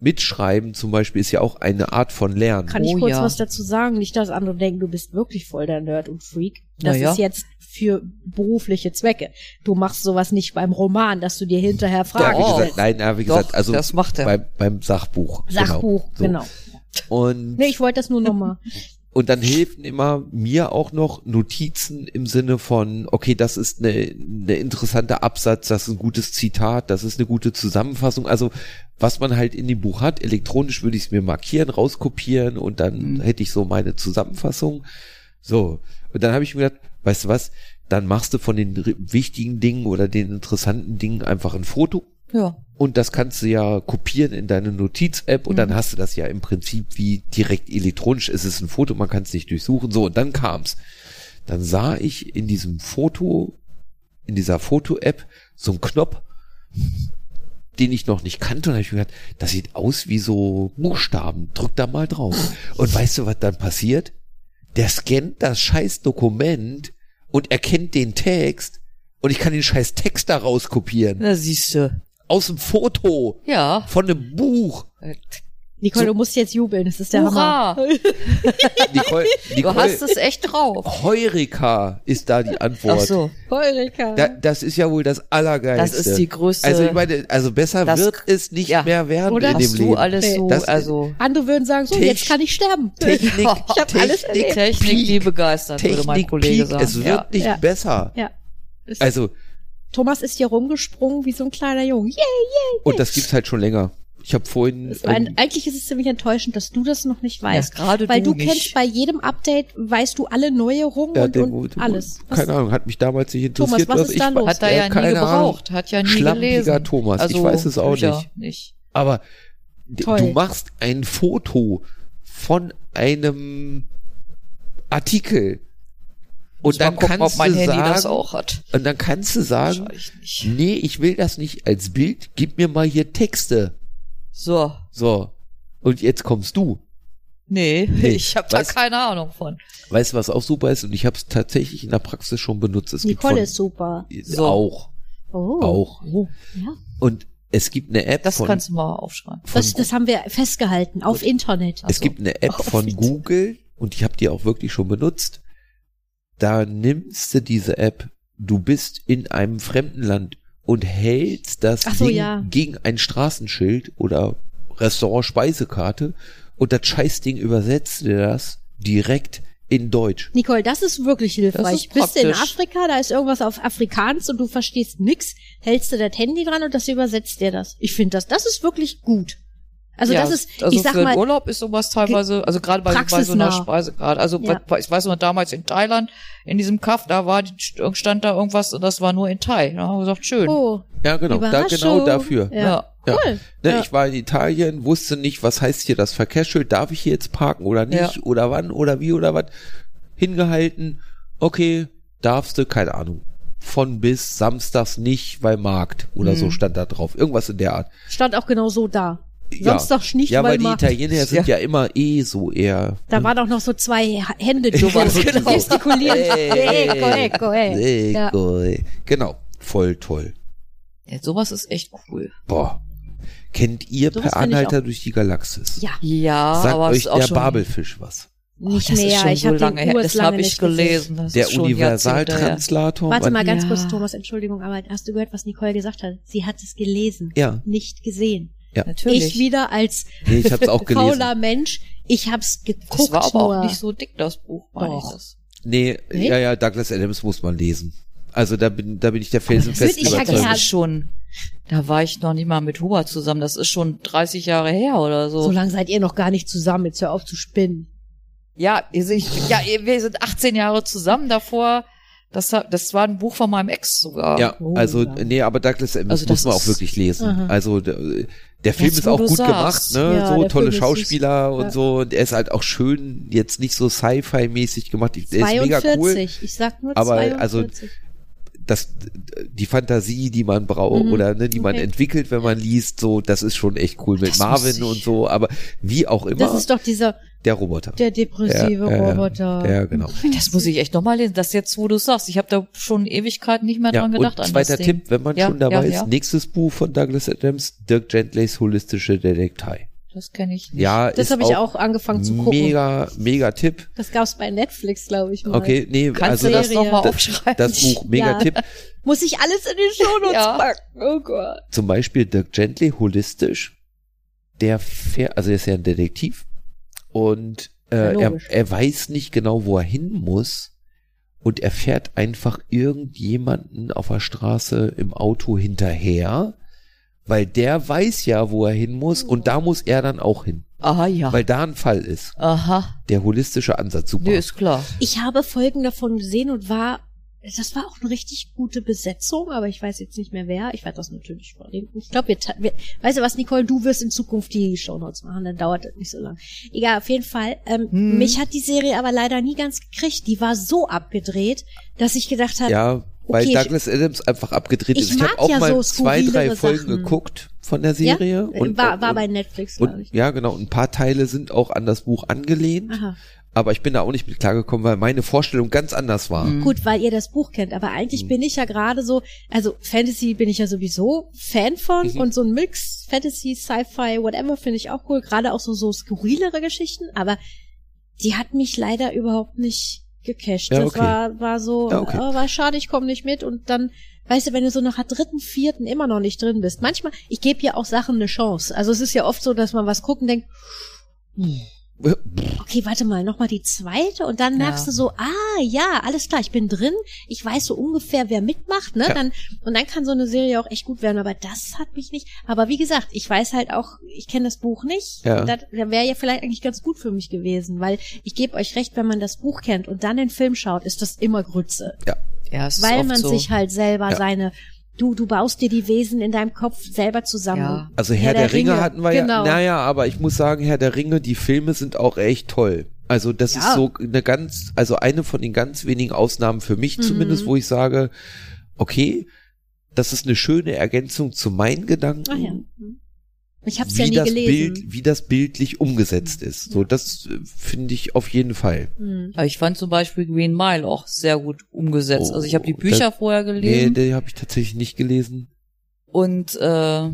Mitschreiben zum Beispiel ist ja auch eine Art von Lernen. Kann ich Oh kurz ja. was dazu sagen? Nicht, dass andere denken, du bist wirklich voll der Nerd und Freak. Das Na ja. ist jetzt für berufliche Zwecke. Du machst sowas nicht beim Roman, dass du dir hinterher Fragen Doch. gesagt, nein, ja, wie gesagt, Doch, also das macht er. beim, beim Sachbuch. Sachbuch, Genau. genau. Und, Nee, ich wollte das nur nochmal. und dann helfen immer mir auch noch Notizen im Sinne von, okay, das ist eine, eine interessante Absatz, das ist ein gutes Zitat, das ist eine gute Zusammenfassung. Also was man halt in dem Buch hat, elektronisch würde ich es mir markieren, rauskopieren und dann Mhm. hätte ich so meine Zusammenfassung. So. Und dann habe ich mir gedacht, weißt du was, dann machst du von den wichtigen Dingen oder den interessanten Dingen einfach ein Foto Ja. Und das kannst du ja kopieren in deine Notiz-App und Mhm. dann hast du das ja im Prinzip wie direkt elektronisch. Es ist ein Foto, man kann es nicht durchsuchen. So, und dann kam's. Dann sah ich in diesem Foto, in dieser Foto-App so einen Knopf, den ich noch nicht kannte. Und habe ich mir gedacht, das sieht aus wie so Buchstaben. Drück da mal drauf. Und weißt du, was dann passiert? Der scannt das scheiß Dokument und erkennt den Text und ich kann den scheiß Text da rauskopieren. Na, siehst du. Aus dem Foto. Ja. Von einem Buch. Nicole, So- du musst jetzt jubeln, das ist der Hurra! Hammer. Nicole, Du Nicole hast es echt drauf. Heureka ist da die Antwort. Ach so. Heureka. Da, das ist ja wohl das Allergeilste. Das ist die größte. Also ich meine, also besser Das- wird es nicht ja. mehr werden Oder? in dem hast du Leben. alles Nee. so, Das- also Andere würden sagen, so, Techn- jetzt kann ich sterben. Technik, Ich hab alles Technik, Technik, die begeistert, würde mein Technik, Kollege Peak, sagen. es wird ja. nicht Ja. besser. Ja. Also, Thomas ist hier rumgesprungen wie so ein kleiner Junge. Yay! und das gibt's halt schon länger. Ich habe vorhin, ein, ähm, eigentlich ist es ziemlich enttäuschend, dass du das noch nicht weißt. Ja, gerade weil du du, nicht. kennst bei jedem Update, weißt du alle Neuerungen ja, und, und alles. Was- keine Ahnung, hat mich damals nicht Thomas, interessiert, was ist da ich los? Hat er ja nie gebraucht, hat ja nie Schlampiger gelesen. Thomas, ich Also, weiß es auch Bücher nicht. nicht. Aber Toll. Du machst ein Foto von einem Artikel und Muss dann gucken, kannst ob mein du Handy sagen, das auch hat. und dann kannst du sagen, nicht. nee, ich will das nicht als Bild, gib mir mal hier Texte. So. So. Und jetzt kommst du. Nee, Nee, ich habe da keine Ahnung von. Weißt du, was auch super ist? Und ich habe es tatsächlich in der Praxis schon benutzt. Es gibt Nicole von, ist super. So. Auch. Oh. Auch. Ja. Und es gibt eine App Das von, kannst du mal aufschreiben. von Das, das haben wir festgehalten auf Internet. Es gibt eine App Oh, von. Google und ich habe die auch wirklich schon benutzt. Da nimmst du diese App, du bist in einem fremden Land und hältst das so, Ding ja. gegen ein Straßenschild oder Restaurant Speisekarte und das Scheißding übersetzt dir das direkt in Deutsch. Nicole, das ist wirklich hilfreich. ist Bist du in. Afrika, da ist irgendwas auf Afrikaans und du verstehst nix, hältst du das Handy dran und das übersetzt dir das. Ich finde das, das ist wirklich gut. Also ja, das ist, also ich sag für mal, Urlaub ist sowas teilweise, also gerade bei, bei so einer. Speisekarte. Also Ja. bei- ich weiß noch damals in Thailand, in diesem Kaff, da war die, stand da irgendwas und das war nur in Thai. Da haben wir gesagt, schön. oh, Ja, genau, da, genau dafür. Ja. Ja. Ja. Cool. Ne, Ja. Ich war in Italien, wusste nicht, was heißt hier das Verkehrsschild, darf ich hier jetzt parken oder nicht Ja. oder wann oder wie oder was. Hingehalten, okay, darfst du, keine Ahnung. Von bis samstags nicht, weil Markt oder so Mhm. stand da drauf. Irgendwas in der Art. Stand auch genau so da. Ja. Samstag nicht, Ja, weil, weil die. Italiener sind ja. immer eh so eher. Da waren auch noch so zwei Hände, so genau. gestikulieren. Ecco, ecco, ey. Ja. Ecco, ey. Genau, voll toll. Ja, sowas ist echt cool. Boah. Kennt ihr Sowas Per Anhalter durch die Galaxis? Ja, Ja, Sagt aber euch ist auch der schon, Babelfisch was? Oh, nicht das mehr. Ist schon ich so habe lange den her. Das lange habe nicht ich gelesen. Das Der. Universaltranslator? Warte mal ganz Ja. kurz, Thomas, Entschuldigung, aber hast du gehört, was Nicole gesagt hat? Sie hat es gelesen, Ja, nicht gesehen. Natürlich. Ich wieder als nee, ich hab's auch gelesen. fauler Mensch, ich hab's geguckt das war aber nur. auch nicht so dick, das Buch. ich Doch. das. Nee, Nee? ja, ja, Douglas Adams muss man lesen. Also da bin, da bin ich der felsenfest ich ja Das überzeugt. ist schon, da war ich noch nicht mal mit Hubert zusammen. Das ist schon 30 Jahre her oder so. So lange seid ihr noch gar nicht zusammen, jetzt hör auf zu spinnen. Ja, ihr- ich, ja, wir sind 18 Jahre zusammen davor. Das, hat- das war ein Buch von meinem Ex sogar. Ja, Oh, also ja. nee, aber Douglas Adams Also muss man auch wirklich lesen. Aha. Also der, der Film Jetzt, ist auch gut sagst. gemacht, ne? Ja, so der tolle Film. Schauspieler und Ja. so. Und er ist halt auch schön, jetzt nicht so Sci-Fi-mäßig gemacht. Der ist mega 42, cool. ich sag nur Aber, 42. also, Das, die Fantasie, die man braucht Mhm. oder ne, die man Okay. entwickelt, wenn man liest, so, das ist schon echt cool mit Das Marvin und so. Aber wie auch immer, das ist doch dieser, der Roboter. der depressive Ja, ja, Roboter. Ja, genau. Das muss ich echt nochmal lesen. Das jetzt, wo du sagst. Ich habe da schon Ewigkeiten nicht mehr Ja, dran gedacht. und an zweiter das Ding. Tipp, wenn man Ja, schon dabei ja, ist, ja. nächstes Buch von Douglas Adams, Dirk Gentleys Holistische Detektei. Das kenne ich nicht. Ja, Das habe ich auch angefangen zu gucken. Mega, mega Tipp. Das gab's bei Netflix, glaube ich mal. Okay, nee, Kannst also du das nochmal aufschreiben? das Buch, mega Ja. Tipp. Muss ich alles in den Shownotes Ja. packen? Oh Gott. Zum Beispiel Dirk Gently, holistisch. Der fährt, also er ist ja ein Detektiv und Ja, äh, er, logisch. er weiß nicht genau, wo er hin muss und er fährt einfach irgendjemanden auf der Straße im Auto hinterher, weil der weiß ja, wo er hin muss und da muss er dann auch hin, Aha, ja. weil da ein Fall ist. Aha. Der holistische Ansatz, super. Nee, ist klar. Ich habe Folgen davon gesehen und war, das war auch eine richtig gute Besetzung, aber ich weiß jetzt nicht mehr wer. Ich werde das natürlich verlinken. Ich glaube, wir, wir, weißt du was, Nicole, du wirst in Zukunft die Shownotes machen, dann dauert das nicht so lang. Egal, auf jeden Fall. Ähm, Hm. Mich hat die Serie aber leider nie ganz gekriegt. Die war so abgedreht, dass ich gedacht habe, Ja, weil Okay, Douglas Adams einfach abgedreht ist. Ich habe auch ja mal so zwei, drei Folgen Sachen. geguckt von der Serie. ja, und, war, war und, bei Netflix, glaube ich. und, ja, genau. Ein paar Teile sind auch an das Buch angelehnt. Aha. Aber ich bin da auch nicht mit klargekommen, weil meine Vorstellung ganz anders war. Mhm. Gut, weil ihr das Buch kennt, aber eigentlich Mhm. bin ich ja gerade so, also Fantasy bin ich ja sowieso Fan von Mhm. und so ein Mix, Fantasy, Sci-Fi, whatever, finde ich auch cool, gerade auch so, so skurrilere Geschichten, aber die hat mich leider überhaupt nicht gecasht. Ja, Das okay. war, war so, Ja, okay. oh, war schade, ich komme nicht mit und dann, weißt du, wenn du so nach der dritten, vierten immer noch nicht drin bist, manchmal, ich gebe ja auch Sachen eine Chance. Also es ist ja oft so, dass man was gucken denkt, hm, okay, warte mal, nochmal die zweite und dann Ja. merkst du so, ah, ja, alles klar, ich bin drin, ich weiß so ungefähr, wer mitmacht, ne, Ja. dann, und dann kann so eine Serie auch echt gut werden, aber das hat mich nicht, aber wie gesagt, ich weiß halt auch, ich kenne das Buch nicht, Ja. das wäre ja vielleicht eigentlich ganz gut für mich gewesen, weil ich gebe euch recht, wenn man das Buch kennt und dann den Film schaut, ist das immer Grütze, Ja, es ist weil oft man so. sich halt selber Ja. seine Du, du baust dir die Wesen in deinem Kopf selber zusammen. Ja. Also Herr, der, Ringe, hatten wir genau. ja. Naja, aber ich muss sagen, Herr der Ringe, die Filme sind auch echt toll. Also das Ja. ist so eine ganz, also eine von den ganz wenigen Ausnahmen für mich Mhm. zumindest, wo ich sage, okay, das ist eine schöne Ergänzung zu meinen Gedanken. Ach ja. Ich habe es wie ja nie das gelesen. Bild, wie das bildlich umgesetzt ist. So, das äh, finde ich auf jeden Fall. Mhm. Ja, ich fand zum Beispiel Green Mile auch sehr gut umgesetzt. Oh, also ich habe die Bücher das- vorher Nee, gelesen den habe ich tatsächlich nicht gelesen. und äh,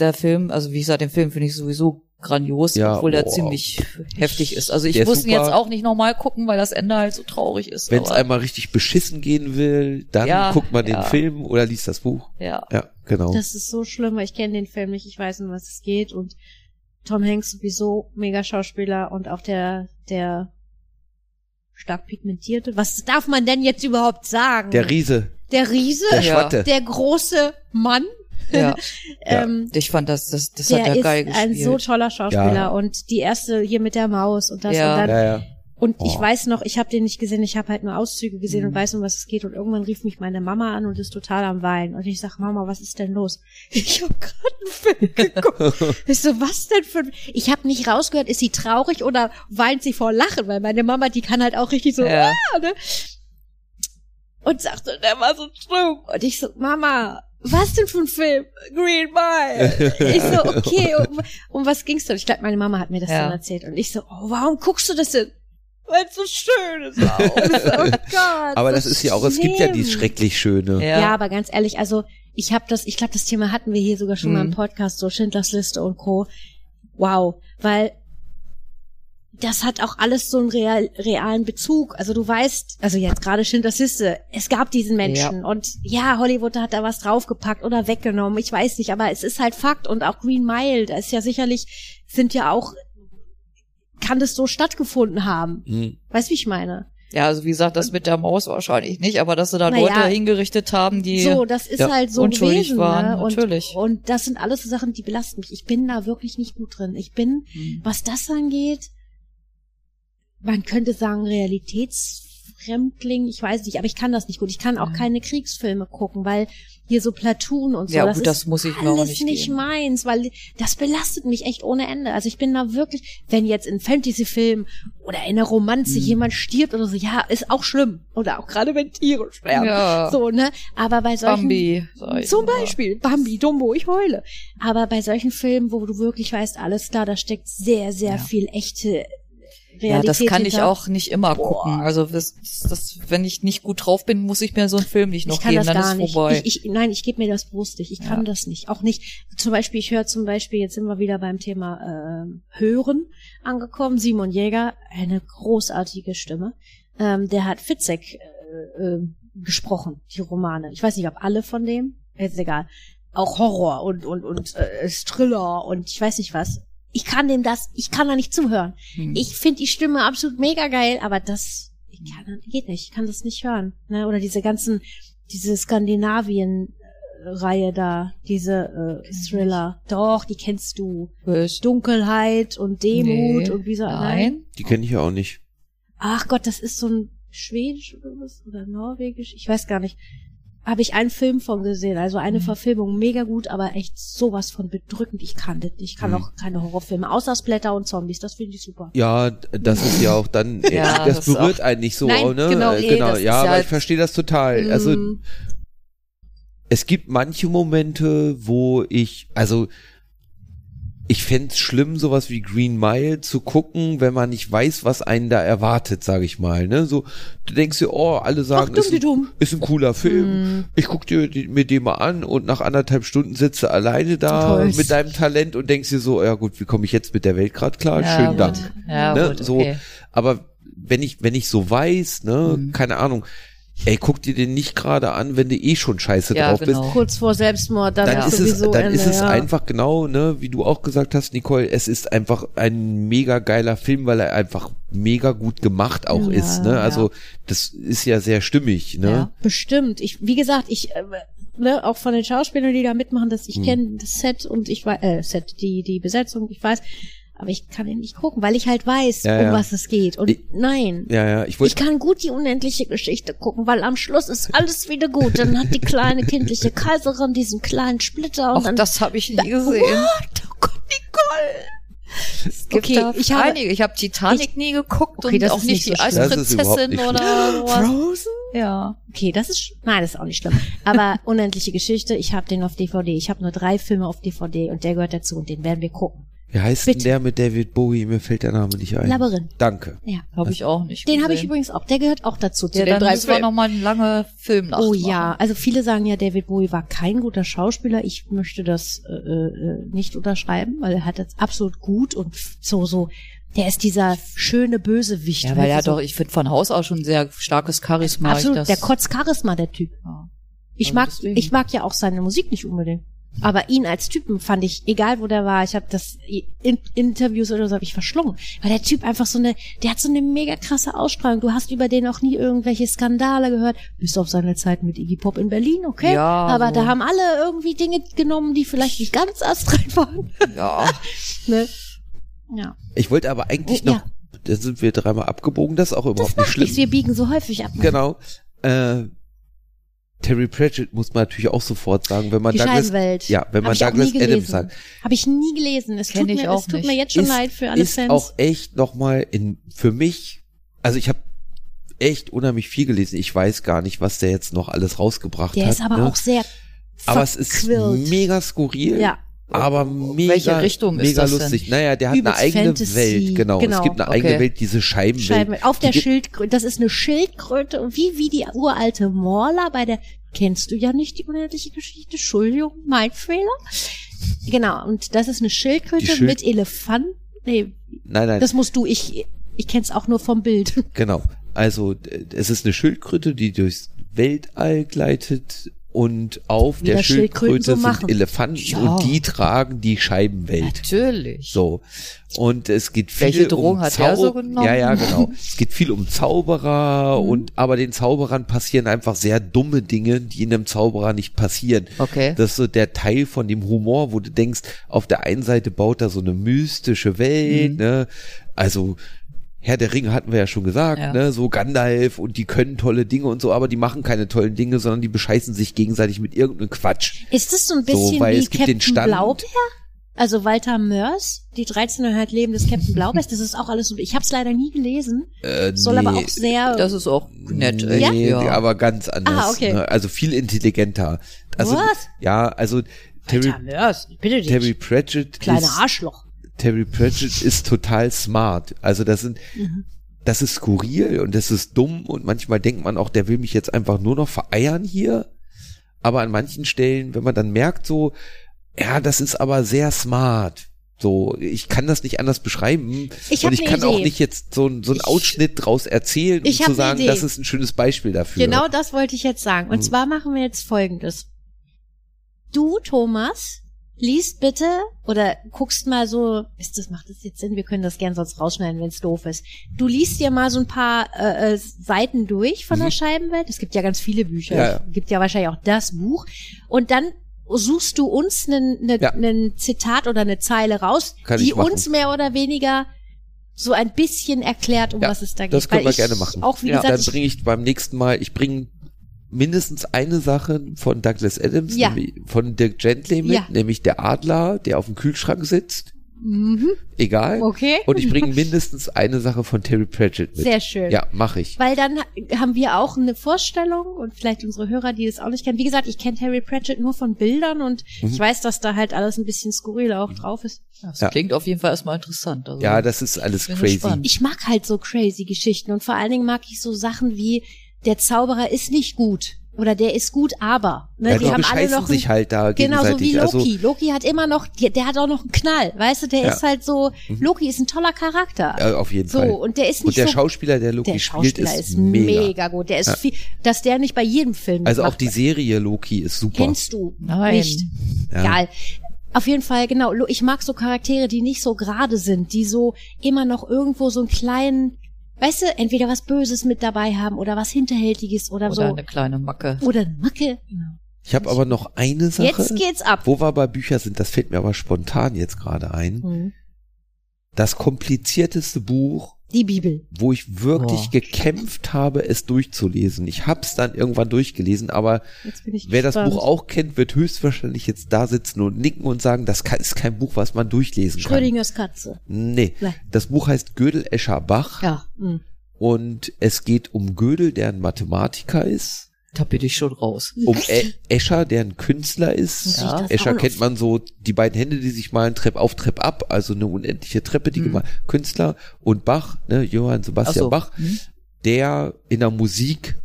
der Film, also wie gesagt, den Film finde ich sowieso grandios, Ja, obwohl der boah. ziemlich heftig ist. Also ich Der muss ihn jetzt auch nicht nochmal gucken, weil das Ende halt so traurig ist. Wenn es einmal richtig beschissen gehen will, dann Ja, guckt man den ja. Film oder liest das Buch. ja. Ja, genau. Das ist so schlimm, weil ich kenne den Film nicht, ich weiß nicht, um was es geht und Tom Hanks sowieso mega Schauspieler und auch der, der stark pigmentierte. Was darf man denn jetzt überhaupt sagen? Der Riese, der Riese, der Ja. Schwatte. der große Mann, ja. ähm, Ich fand das, das, das hat der er ist geil ein gespielt. so toller Schauspieler Ja. und die erste hier mit der Maus und das Ja. und dann Ja, ja. und ich Oh. weiß noch, ich habe den nicht gesehen, ich habe halt nur Auszüge gesehen Mhm. und weiß, um was es geht. Und irgendwann rief mich meine Mama an und ist total am Weinen. Und ich sag, Mama, was ist denn los? Ich habe gerade einen Film geguckt. ich so, was denn für ein... Ich habe nicht rausgehört, ist sie traurig oder weint sie vor Lachen? Weil meine Mama, die kann halt auch richtig so... Ja. Ah, ne? Und sagte, der war so schlimm. Und ich so, Mama, was denn für ein Film? Green Mile. Ich so, okay, um, um was ging's denn? Ich glaube, meine Mama hat mir das Ja. dann erzählt. Und ich so, oh, warum guckst du das denn? Weil es so schön ist. oh Gott, Aber so das ist ja auch, es gibt ja dieses schlimm. schrecklich Schöne. Ja. Ja. aber ganz ehrlich, also ich habe das, ich glaube, das Thema hatten wir hier sogar schon mal im Mhm. Podcast, so Schindlers Liste und Co. Wow, weil das hat auch alles so einen real, realen Bezug. Also du weißt, also jetzt gerade Schindlers Liste, es gab diesen Menschen und ja, Hollywood hat da was draufgepackt oder weggenommen, ich weiß nicht, aber es ist halt Fakt und auch Green Mile, da ist ja sicherlich, sind ja auch, kann das so stattgefunden haben. Hm. Weißt du, wie ich meine? ja, also wie gesagt, das mit der Maus wahrscheinlich nicht, aber dass sie da Naja. Leute hingerichtet haben, die So, das ist ja, halt so unschuldig gewesen, waren, ne? und, natürlich. Und das sind alles so Sachen, die belasten mich. Ich bin da wirklich nicht gut drin. Ich bin, Hm. was das angeht, man könnte sagen Realitätsfremdling, ich weiß nicht, aber ich kann das nicht gut. Ich kann auch Ja. keine Kriegsfilme gucken, weil hier so Platoon und so, Ja, das gut, ist das muss ich alles nicht nicht geben. meins, weil das belastet mich echt ohne Ende. Also ich bin da wirklich, wenn jetzt in Fantasy-Film oder in einer Romanze Mhm. jemand stirbt oder so, ja, ist auch schlimm. Oder auch gerade wenn Tiere sterben. Ja. So, ne? Aber bei solchen Bambi. ich zum. Beispiel Bambi, Dumbo, ich heule. Aber bei solchen Filmen, wo du wirklich weißt, alles klar, da steckt sehr, sehr Ja. viel echte Realität Ja, das kann ich hinter. auch nicht immer Boah. gucken. Also das, das, wenn ich nicht gut drauf bin, muss ich mir so einen Film nicht noch ich geben, dann ist nicht. vorbei. Ich, ich, nein, ich gebe mir das nicht. Ich kann Ja. das nicht. Auch nicht. Zum Beispiel, ich höre zum Beispiel, jetzt sind wir wieder beim Thema ähm, Hören angekommen. Simon Jäger, eine großartige Stimme. Ähm, der hat Fitzek äh, äh, gesprochen, die Romane. Ich weiß nicht, ob alle von dem. Ist egal. Auch Horror und und und äh, Thriller und ich weiß nicht was. Ich kann dem das, ich kann da nicht zuhören. Hm. Ich finde die Stimme absolut mega geil, aber das ich kann, geht nicht. Ich kann das nicht hören. Ne? Oder diese ganzen, diese Skandinavien-Reihe da, diese äh, Thriller. Doch, die kennst du. Böse. Dunkelheit und Demut Nee. und wie so. Nein. Die kenne ich ja auch nicht. Ach Gott, das ist so ein Schwedisch oder was? Oder Norwegisch? Ich weiß gar nicht. Habe ich einen Film von gesehen, also eine Mhm. Verfilmung, mega gut, aber echt sowas von bedrückend. Ich kann das nicht. Ich kann Mhm. auch keine Horrorfilme, außer Splatter und Zombies, das finde ich super. Ja, das ist ja auch dann, äh, Ja, das, das ist berührt einen nicht so, Nein, ne? genau, Äh, eh, genau. das ja, aber ja- ich verstehe das total. Also Mm. es gibt manche Momente, wo ich, also ich fänd's schlimm, sowas wie Green Mile zu gucken, wenn man nicht weiß, was einen da erwartet, sage ich mal. Ne? So, du denkst dir, oh, alle sagen, dumm, ist, ein, dumm. ist ein cooler Film. Mm. Ich guck dir die- mir den mal an und nach anderthalb Stunden sitze alleine da Toll. mit deinem Talent und denkst dir so, ja gut, wie komme ich jetzt mit der Welt gerade klar? Ja, Schönen gut. Dank. Ja, ne? gut, so, okay. aber wenn ich, wenn ich so weiß, ne, Mhm. keine Ahnung, ey, guck dir den nicht gerade an, wenn du eh schon scheiße Ja, drauf genau. bist. Kurz vor Selbstmord, dann, Dann ist ist es, sowieso dann Ende, ist es ja. einfach genau, ne, wie du auch gesagt hast, Nicole, es ist einfach ein mega geiler Film, weil er einfach mega gut gemacht auch Ja, ist, ne, also ja. das ist ja sehr stimmig, ne. Ja. Bestimmt. Ich, wie gesagt, ich, äh, ne, auch von den Schauspielern, die da mitmachen, dass ich Hm. kenne das Set und ich weiß, äh, Set, die, die Besetzung, ich weiß. Aber ich kann ihn nicht gucken, weil ich halt weiß, Ja, um ja. was es geht. Und Ich- nein. Ja, ja, ich Ich wollte, kann gut die unendliche Geschichte gucken, weil am Schluss ist alles wieder gut. Dann hat die kleine kindliche Kaiserin diesen kleinen Splitter und Auch dann das habe ich nie gesehen. What? Oh Gott, Nicole. Es gibt Okay, da ich habe- einige. Ich habe Titanic nie geguckt Okay, und auch nicht nicht die so Eisprinzessin oder sowas. Frozen? Ja. Okay, das ist, nein, das ist auch nicht schlimm. Aber unendliche Geschichte, ich habe den auf DVD. Ich habe nur drei Filme auf DVD und der gehört dazu und den werden wir gucken. Wie heißt denn bitte. der mit David Bowie? Mir fällt der Name nicht ein. Labyrinth. Danke. Ja. Habe ich auch nicht Den habe ich übrigens auch. Der gehört auch dazu. Zu Ja, den dann drei müssen wir Filmen. noch mal eine lange Filmnacht Oh machen. ja, also viele sagen ja, David Bowie war kein guter Schauspieler. Ich möchte das äh, äh, nicht unterschreiben, weil er hat das absolut gut und so so. Der ist dieser schöne Bösewicht. Ja, weil er du, doch, ich finde von Haus aus schon ein sehr starkes Charisma. Ich absolut. das, Der kotzt Charisma, der Typ. Ja. Ich Also mag, deswegen. ich mag ja auch seine Musik nicht unbedingt. Aber ihn als Typen fand ich, egal wo der war, ich habe das in Interviews oder so habe ich verschlungen. Weil der Typ einfach so eine, der hat so eine mega krasse Ausstrahlung. Du hast über den auch nie irgendwelche Skandale gehört, bis auf seine Zeit mit Iggy Pop in Berlin, okay? Ja, Aber so. da haben alle irgendwie Dinge genommen, die vielleicht nicht ganz astrein waren. Ja. ne? Ja. Ich wollte aber eigentlich Ja. noch, da sind wir dreimal abgebogen, das ist auch überhaupt Das nicht schlimm. nichts. Wir biegen so häufig ab. Genau. Äh, Terry Pratchett muss man natürlich auch sofort sagen, wenn man Die Douglas, ja, wenn Hab man Douglas nie Adams gelesen. sagt, Habe ich nie gelesen. Es tut, ich mir, auch es tut nicht. mir jetzt schon ist, leid für alle ist Fans. auch echt nochmal in, für mich, also ich habe echt unheimlich viel gelesen. Ich weiß gar nicht, was der jetzt noch alles rausgebracht der hat. ist aber ne? auch sehr aber es ist verquillt. mega skurril. Ja. Aber mega, Welche Richtung ist mega das denn? lustig. Naja, der hat Übelst eine eigene Fantasy, Welt, genau. genau. Es gibt eine Okay. eigene Welt, diese Scheibenwelt. Scheiben auf der die gibt- Schildkröte. Das ist eine Schildkröte wie wie die uralte Morla bei der kennst du ja nicht die unendliche Geschichte. Entschuldigung, mein Fehler. Genau und das ist eine Schildkröte Schild- mit Elefanten. Nee, Nein, nein, das musst du. Ich ich kenn's auch nur vom Bild. genau. Also es ist eine Schildkröte, die durchs Weltall gleitet und auf Wie der Schildkröte so sind Elefanten Ja. und die tragen die Scheibenwelt. Natürlich. So. Und es geht viel Welche um Drogen hat der so genommen? Ja, ja, genau. Es geht viel um Zauberer Mhm. und aber den Zauberern passieren einfach sehr dumme Dinge, die in einem Zauberer nicht passieren. Okay. Das ist so der Teil von dem Humor, wo du denkst, auf der einen Seite baut er so eine mystische Welt, Mhm. ne? Also Herr der Ringe hatten wir ja schon gesagt, Ja. ne, so Gandalf und die können tolle Dinge und so, aber die machen keine tollen Dinge, sondern die bescheißen sich gegenseitig mit irgendeinem Quatsch. Ist das so ein bisschen weil wie es gibt Captain den Stand. Blaubeer? Also Walter Mörs, die 13,5 Leben des Captain Blaubeers, das ist auch alles so. Ich habe es leider nie gelesen, Äh, soll nee. aber auch sehr. Das ist auch nett. Nee, echt, ja. aber ganz anders. Ah, okay. Ne? Also viel intelligenter. Also, Was? Ja, also Terry, Walter Mörs, bitte dich. Terry Pratchett Kleiner Arschloch. Terry Pratchett ist total smart. Also das sind, Mhm. das ist skurril und das ist dumm und manchmal denkt man auch, der will mich jetzt einfach nur noch vereiern hier. Aber an manchen Stellen, wenn man dann merkt so, ja, das ist aber sehr smart. So, ich kann das nicht anders beschreiben. Ich und ich ne kann auch Idee. nicht jetzt so, so einen Ausschnitt draus erzählen, um Ich zu ne sagen, das ist ein schönes Beispiel dafür. Genau das wollte ich jetzt sagen. Und Mhm. zwar machen wir jetzt Folgendes. Du, Thomas, liest bitte oder guckst mal so, ist das, macht das jetzt Sinn? Wir können das gern sonst rausschneiden, wenn es doof ist. Du liest dir mal so ein paar äh, äh, Seiten durch von der Scheibenwelt. Es gibt ja ganz viele Bücher. Mhm. Ja, ja. Es gibt ja wahrscheinlich auch das Buch. Und dann suchst du uns ein ne, Ja. Zitat oder eine Zeile raus, Kann die uns mehr oder weniger so ein bisschen erklärt, um Ja, was es da geht. das können wir ich gerne machen. Auch wie Ja. gesagt, Dann bringe ich beim nächsten Mal, ich bringe mindestens eine Sache von Douglas Adams, Ja. nämlich von Dirk Gently mit, Ja. nämlich der Adler, der auf dem Kühlschrank sitzt. Mhm. Egal. Okay. Und ich bringe mindestens eine Sache von Terry Pratchett mit. Sehr schön. Ja, mache ich. Weil dann ha- haben wir auch eine Vorstellung und vielleicht unsere Hörer, die es auch nicht kennen. Wie gesagt, ich kenne Harry Pratchett nur von Bildern und Mhm. ich weiß, dass da halt alles ein bisschen skurril auch drauf ist. Das Ja. klingt auf jeden Fall erstmal interessant. Also, Ja, das ist alles crazy. gespannt. Ich mag halt so crazy Geschichten und vor allen Dingen mag ich so Sachen wie der Zauberer ist nicht gut oder der ist gut, aber. Ne, Ja, die die haben alle noch sich ein, halt da Genau, so wie Also, Loki. Loki hat immer noch, der, der hat auch noch einen Knall, weißt du, der Ja. Mhm. ist halt so, Loki ist ein toller Charakter. ja, auf jeden so, Fall. und der ist Und nicht der so Schauspieler, der Loki der spielt, Schauspieler ist, ist mega. mega. gut. Der ist Ja. viel, dass der nicht bei jedem Film Also auch die Serie Loki ist super. Kennst du Nein. nicht. Ja. Egal. Auf jeden Fall, genau. Ich mag so Charaktere, die nicht so gerade sind, die so immer noch irgendwo so einen kleinen, weißt du, entweder was Böses mit dabei haben oder was Hinterhältiges oder, Oder so. eine kleine Macke. Oder eine Macke. Genau. Ich habe aber noch eine Sache, Jetzt geht's ab. wo wir bei Büchern sind, das fällt mir aber spontan jetzt gerade ein. Hm. das komplizierteste Buch, Die Bibel. wo ich wirklich Boah. gekämpft habe, es durchzulesen. Ich hab's dann irgendwann durchgelesen, aber wer das gespannt. Buch auch kennt, wird höchstwahrscheinlich jetzt da sitzen und nicken und sagen, das ist kein Buch, was man durchlesen kann. Schrödingers Katze. Nee, Nee. das Buch heißt Gödel Escher Bach Ja. hm. und es geht um Gödel, der ein Mathematiker ist, Da bin ich schon raus. um e Escher, der ein Künstler ist. Ja. Escher kennt man so, die beiden Hände, die sich malen, Trepp auf, Trepp ab, also eine unendliche Treppe, die gemalt, Künstler und Bach, ne, Johann Sebastian so. Bach, Hm? der in der Musik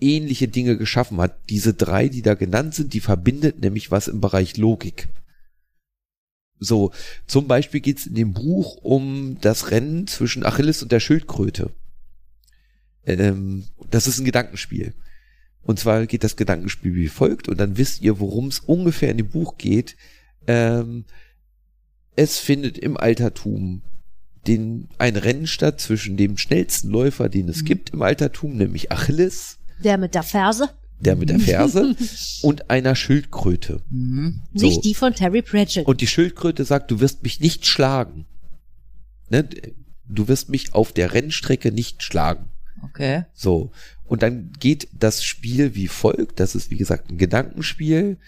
ähnliche Dinge geschaffen hat. Diese drei, die da genannt sind, die verbindet nämlich was im Bereich Logik. So, zum Beispiel geht's in dem Buch um das Rennen zwischen Achilles und der Schildkröte. Ähm, das ist ein Gedankenspiel. Und zwar geht das Gedankenspiel wie folgt, und dann wisst ihr, worum es ungefähr in dem Buch geht. Ähm, es findet im Altertum den, ein Rennen statt zwischen dem schnellsten Läufer, den es gibt im Altertum, nämlich Achilles, Der mit der Ferse. der mit der Ferse, und einer Schildkröte. Mhm. So. Nicht die von Terry Pratchett. Und die Schildkröte sagt, du wirst mich nicht schlagen. Ne? Du wirst mich auf der Rennstrecke nicht schlagen. Okay. So. Und dann geht das Spiel wie folgt. Das ist, wie gesagt, ein Gedankenspiel.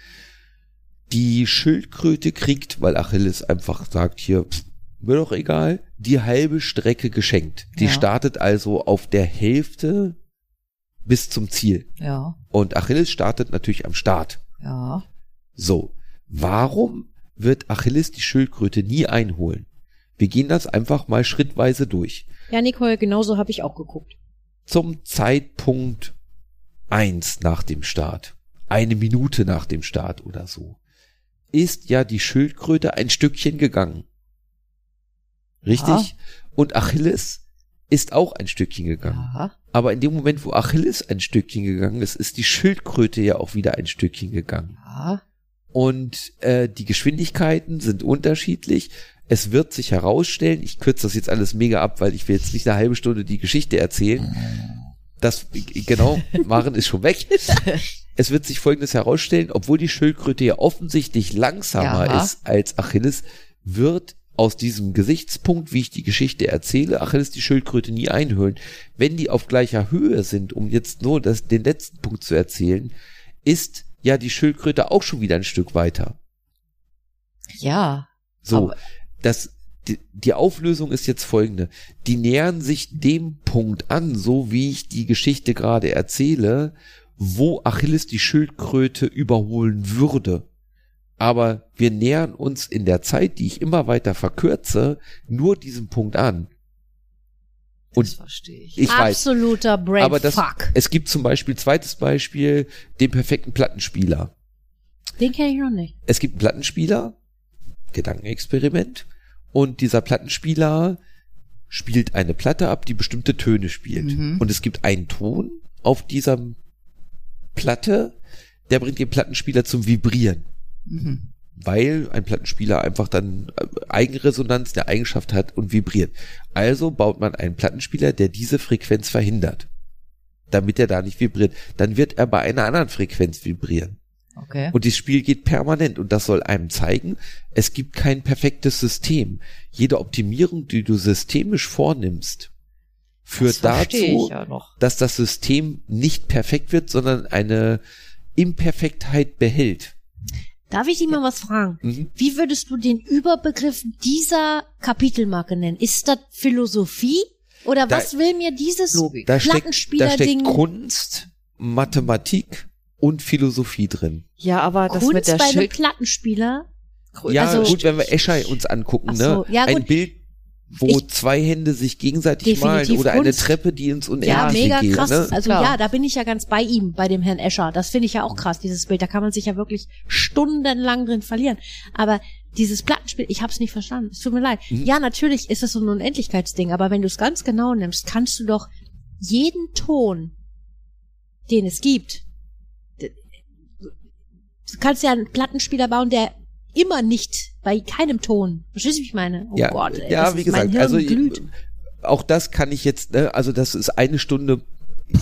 Die Schildkröte kriegt, weil Achilles einfach sagt, hier, pff, mir doch egal, die halbe Strecke geschenkt. Die Ja. startet also auf der Hälfte bis zum Ziel. Ja. Und Achilles startet natürlich am Start. Ja. So, warum wird Achilles die Schildkröte nie einholen? Wir gehen das einfach mal schrittweise durch. ja, Nicole, genauso habe ich auch geguckt. Zum Zeitpunkt eins nach dem Start, eine Minute nach dem Start oder so, ist ja die Schildkröte ein Stückchen gegangen. Richtig? Und Achilles ist auch ein Stückchen gegangen. Ja. Aber in dem Moment, wo Achilles ein Stückchen gegangen ist, ist die Schildkröte ja auch wieder ein Stückchen gegangen. Ja. und äh, die Geschwindigkeiten sind unterschiedlich. Es wird sich herausstellen, ich kürze das jetzt alles mega ab, weil ich will jetzt nicht eine halbe Stunde die Geschichte erzählen. Das, genau, Maren ist schon weg. Es wird sich Folgendes herausstellen, obwohl die Schildkröte ja offensichtlich langsamer Ja. ist als Achilles, wird aus diesem Gesichtspunkt, wie ich die Geschichte erzähle, Achilles die Schildkröte nie einhüllen. Wenn die auf gleicher Höhe sind, um jetzt nur das, den letzten Punkt zu erzählen, ist ja die Schildkröte auch schon wieder ein Stück weiter. Ja. So, das, die, die Auflösung ist jetzt folgende. Die nähern sich dem Punkt an, so wie ich die Geschichte gerade erzähle, wo Achilles die Schildkröte überholen würde. Aber wir nähern uns in der Zeit, die ich immer weiter verkürze, nur diesem Punkt an. das Und verstehe ich. ich weiß, Absoluter Brain aber das, Fuck. es gibt zum Beispiel, zweites Beispiel, den perfekten Plattenspieler. Den kenne ich noch nicht. es gibt einen Plattenspieler, Gedankenexperiment, und dieser Plattenspieler spielt eine Platte ab, die bestimmte Töne spielt. Mhm. Und es gibt einen Ton auf dieser Platte, der bringt den Plattenspieler zum Vibrieren. Mhm. Weil ein Plattenspieler einfach dann äh, Eigenresonanz der Eigenschaft hat und vibriert. Also baut man einen Plattenspieler, der diese Frequenz verhindert. Damit er da nicht vibriert. Dann wird er bei einer anderen Frequenz vibrieren. Okay. Und das Spiel geht permanent und das soll einem zeigen, es gibt kein perfektes System. Jede Optimierung, die du systemisch vornimmst, führt das dazu, ja noch. dass das System nicht perfekt wird, sondern eine Imperfektheit behält. Darf ich dich mal was fragen? Mhm. Wie würdest du den Überbegriff dieser Kapitelmarke nennen? Ist das Philosophie? Oder Da- was will mir dieses Logik. Da steckt, da Plattenspieler-Ding? steckt Kunst, Mathematik und Philosophie drin. Ja, aber das mit Kunst der bei einem Schild... Plattenspieler? Ja, Also- gut, wenn wir Escher uns angucken, Ach so, ne? ja, Ein gut. Bild, wo Ich- zwei Hände sich gegenseitig malen oder eine Kunst. Treppe, die ins Ja, Unendliche mega geht. krass. Ne? Also Klar. ja, da bin ich ja ganz bei ihm, bei dem Herrn Escher. Das finde ich ja auch krass, dieses Bild. Da kann man sich ja wirklich stundenlang drin verlieren. Aber dieses Plattenspiel, ich habe es nicht verstanden. Es tut mir leid. Mhm. Ja, natürlich ist es so ein Unendlichkeitsding, aber wenn du es ganz genau nimmst, kannst du doch jeden Ton, den es gibt, du kannst ja einen Plattenspieler bauen, der immer nicht bei keinem Ton. Verstehst du, wie ich meine? Oh ja, Gott, ey, ja, das wie ist, mein gesagt, Hirn also glüht. auch das kann ich jetzt, ne, also das ist eine Stunde äh,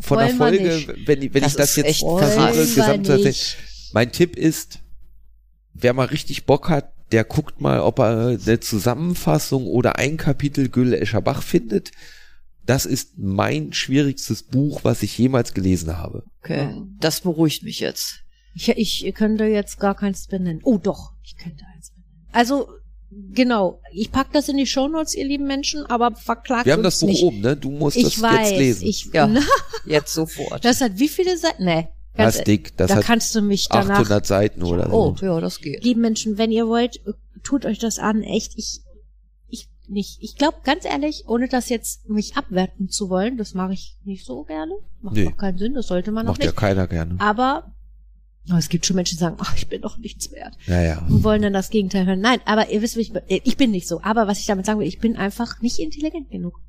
von der Wollen wir Folge, wenn, ich- wenn Das ich das jetzt echt versuche, gesamt. Mein Tipp ist, wer mal richtig Bock hat, der guckt mal, ob er eine Zusammenfassung oder ein Kapitel Gülle Escherbach findet. Das ist mein schwierigstes Buch, was ich jemals gelesen habe. Okay, das beruhigt mich jetzt. Ich, ich könnte jetzt gar keins benennen. Oh doch, ich könnte eins benennen. Also, genau, ich pack das in die Shownotes, ihr lieben Menschen, aber verklagt Wir haben uns das Buch nicht. oben, ne? Du musst Ich das weiß, jetzt lesen. ich, Ja. Na, Jetzt sofort. das hat wie viele Seiten? Nee. das ganz- ist dick. Das da hat kannst du mich danach 800 Seiten oder oh, so. ja, das geht. lieben Menschen, wenn ihr wollt, tut euch das an. Echt, ich, ich nicht. Ich glaube, ganz ehrlich, ohne das jetzt mich abwerten zu wollen, das mache ich nicht so gerne. Macht Nee. auch keinen Sinn, das sollte man auch Macht ja nicht. keiner gerne. Aber oh, es gibt schon Menschen, die sagen, ach, ich bin doch nichts wert. Naja. Und wollen dann das Gegenteil hören. Nein, aber ihr wisst, wie ich, äh, ich bin nicht so. Aber was ich damit sagen will, ich bin einfach nicht intelligent genug.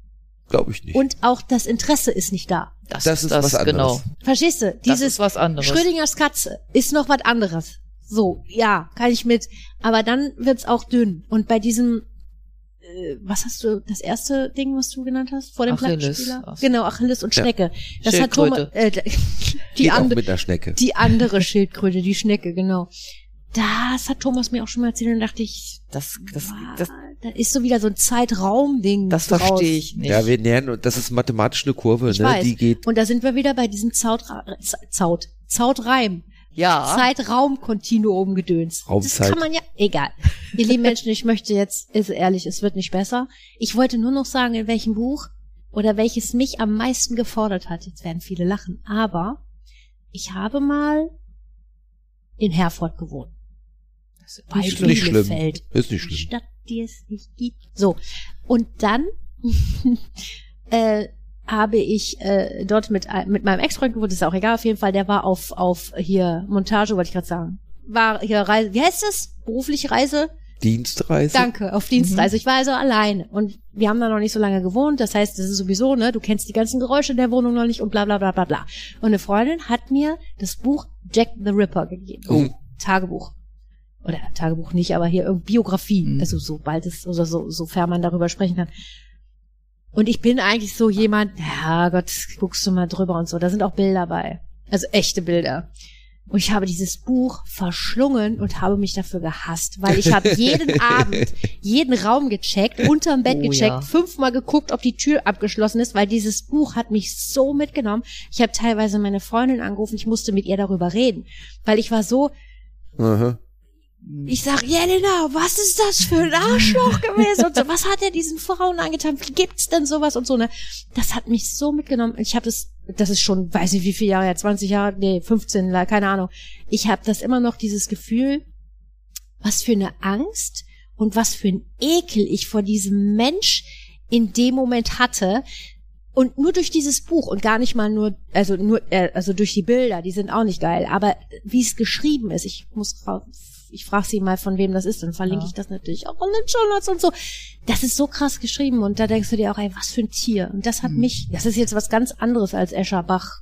Glaube ich nicht. Und auch das Interesse ist nicht da. Das ist was anderes. Genau. Verstehst du? Das Dieses ist was anderes. Schrödingers Katze ist noch was anderes. So, ja, kann ich mit. Aber dann wird's auch dünn. Und bei diesem, was hast du, das erste Ding, was du genannt hast, vor dem Achilles. Plattenspieler? Ach so. Genau, Achilles und Ja. Schnecke. Das hat Thomas, äh, die, andere, Schnecke. die andere Schildkröte, die Schnecke, genau. Das hat Thomas mir auch schon mal erzählt und dachte ich, Das, das, wow, das, da ist so wieder so ein Zeitraumding. das draus. verstehe ich nicht. Ja, wir nähern, und das ist mathematisch eine Kurve, Ich ne? weiß. Die geht, Und da sind wir wieder bei diesem Zaut, Zaut, Zautreim. Ja. Zeitraumkontinuum gedöns. Raumzeit. Das kann man ja, egal. Ihr lieben Menschen, ich möchte jetzt, ist ehrlich, es wird nicht besser. Ich wollte nur noch sagen, in welchem Buch oder welches mich am meisten gefordert hat. Jetzt werden viele lachen, aber ich habe mal in Herford gewohnt. Das ist Ist nicht schlimm. Ist nicht Die schlimm. Stadt, die es nicht gibt. So. Und dann äh, habe ich äh, dort mit, ein- mit meinem Ex-Freund gewohnt, ist auch egal, auf jeden Fall, der war auf, auf hier Montage, wollte ich gerade sagen. War hier Reise, wie heißt das? Berufliche Reise? Dienstreise. Danke, auf Dienstreise. Ich war also alleine und wir haben da noch nicht so lange gewohnt. Das heißt, das ist sowieso, ne, du kennst die ganzen Geräusche der Wohnung noch nicht und bla bla bla bla bla. Und eine Freundin hat mir das Buch Jack the Ripper gegeben. Oh. Tagebuch. Oder Tagebuch nicht, aber hier irgendwie Biografie. Mhm. Also sobald es, oder so, sofern man darüber sprechen kann. Und ich bin eigentlich so jemand, ja Gott, guckst du mal drüber und so. Da sind auch Bilder bei. Also echte Bilder. Und ich habe dieses Buch verschlungen und habe mich dafür gehasst, weil ich habe jeden Abend jeden Raum gecheckt, unterm Bett Oh, gecheckt, ja. fünfmal geguckt, ob die Tür abgeschlossen ist, weil dieses Buch hat mich so mitgenommen. Ich habe teilweise meine Freundin angerufen, ich musste mit ihr darüber reden, weil ich war so, Aha. Ich sag, Jelena, was ist das für ein Arschloch gewesen? Und so, was hat er diesen Frauen angetan? Wie gibt's denn sowas und so, ne? Das hat mich so mitgenommen. Ich habe das, das ist schon, weiß nicht wie viele Jahre, ja, 20 Jahre, nee, 15, la- keine Ahnung. Ich habe das immer noch dieses Gefühl, was für eine Angst und was für ein Ekel ich vor diesem Mensch in dem Moment hatte. Und nur durch dieses Buch und gar nicht mal nur, also nur, äh, also durch die Bilder, die sind auch nicht geil, aber wie es geschrieben ist, ich muss ich frage sie mal, von wem das ist, dann verlinke Ja. ich das natürlich auch in den Show Notes und so. Das ist so krass geschrieben und da denkst du dir auch, ey, was für ein Tier. Und das hat Hm. mich, das ist jetzt was ganz anderes als Escherbach,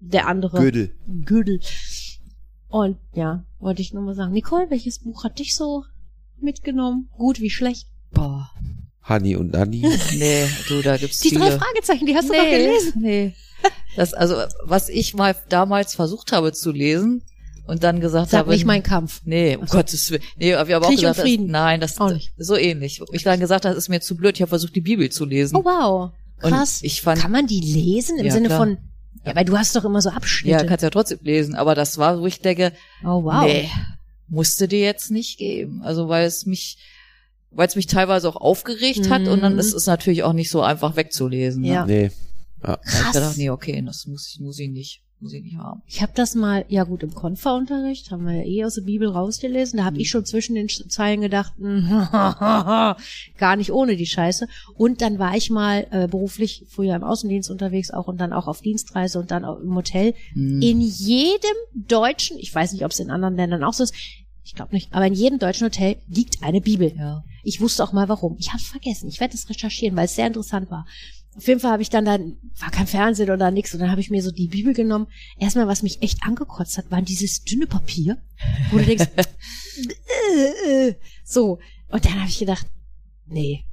der andere. Gödel. Gödel. Und ja, wollte ich nur mal sagen. Nicole, welches Buch hat dich so mitgenommen? Gut wie schlecht? Boah. Hani und Nanni. Nee, du, da gibt's Die viele. drei Fragezeichen, die hast du doch gelesen. Nee. Das, also, was ich mal damals versucht habe zu lesen und dann gesagt Sag habe. nicht mein Kampf. Nee, um so. Gottes Willen. Nee, aber wir haben auch Krieg und gesagt, das, Frieden. nein, das Auch nicht. so ähnlich. Ich dann gesagt, das ist mir zu blöd. Ich habe versucht, die Bibel zu lesen. Oh wow. Und Krass. ich fand- Kann man die lesen im Ja, Sinne klar. von, ja, weil du hast doch immer so Abschnitte. ja, kannst ja trotzdem lesen. Aber das war, wo ich denke, oh wow. nee, musste dir jetzt nicht geben. Also weil es mich, weil es mich teilweise auch aufgeregt hat und dann Mhm. ist es natürlich auch nicht so einfach wegzulesen. Ja. Ne? Nee. Ja. Hab ich Krass. gedacht, nee, okay, das muss ich, muss ich nicht, muss ich nicht haben. Ich habe das mal, ja gut, im Konferunterricht haben wir ja eh aus der Bibel rausgelesen. Da habe Mhm. ich schon zwischen den Zeilen gedacht, gar nicht ohne die Scheiße. Und dann war ich mal äh, beruflich früher im Außendienst unterwegs auch und dann auch auf Dienstreise und dann auch im Hotel. Hm. In jedem deutschen, ich weiß nicht, ob es in anderen Ländern auch so ist, ich glaube nicht, aber in jedem deutschen Hotel liegt eine Bibel. ja. Ich wusste auch mal warum. Ich habe es vergessen. Ich werde es recherchieren, weil es sehr interessant war. Auf jeden Fall habe ich dann dann war kein Fernsehen oder nix und dann habe ich mir so die Bibel genommen. Erstmal, was mich echt angekotzt hat, war dieses dünne Papier, wo du denkst, äh, äh, so. Und dann habe ich gedacht, nee,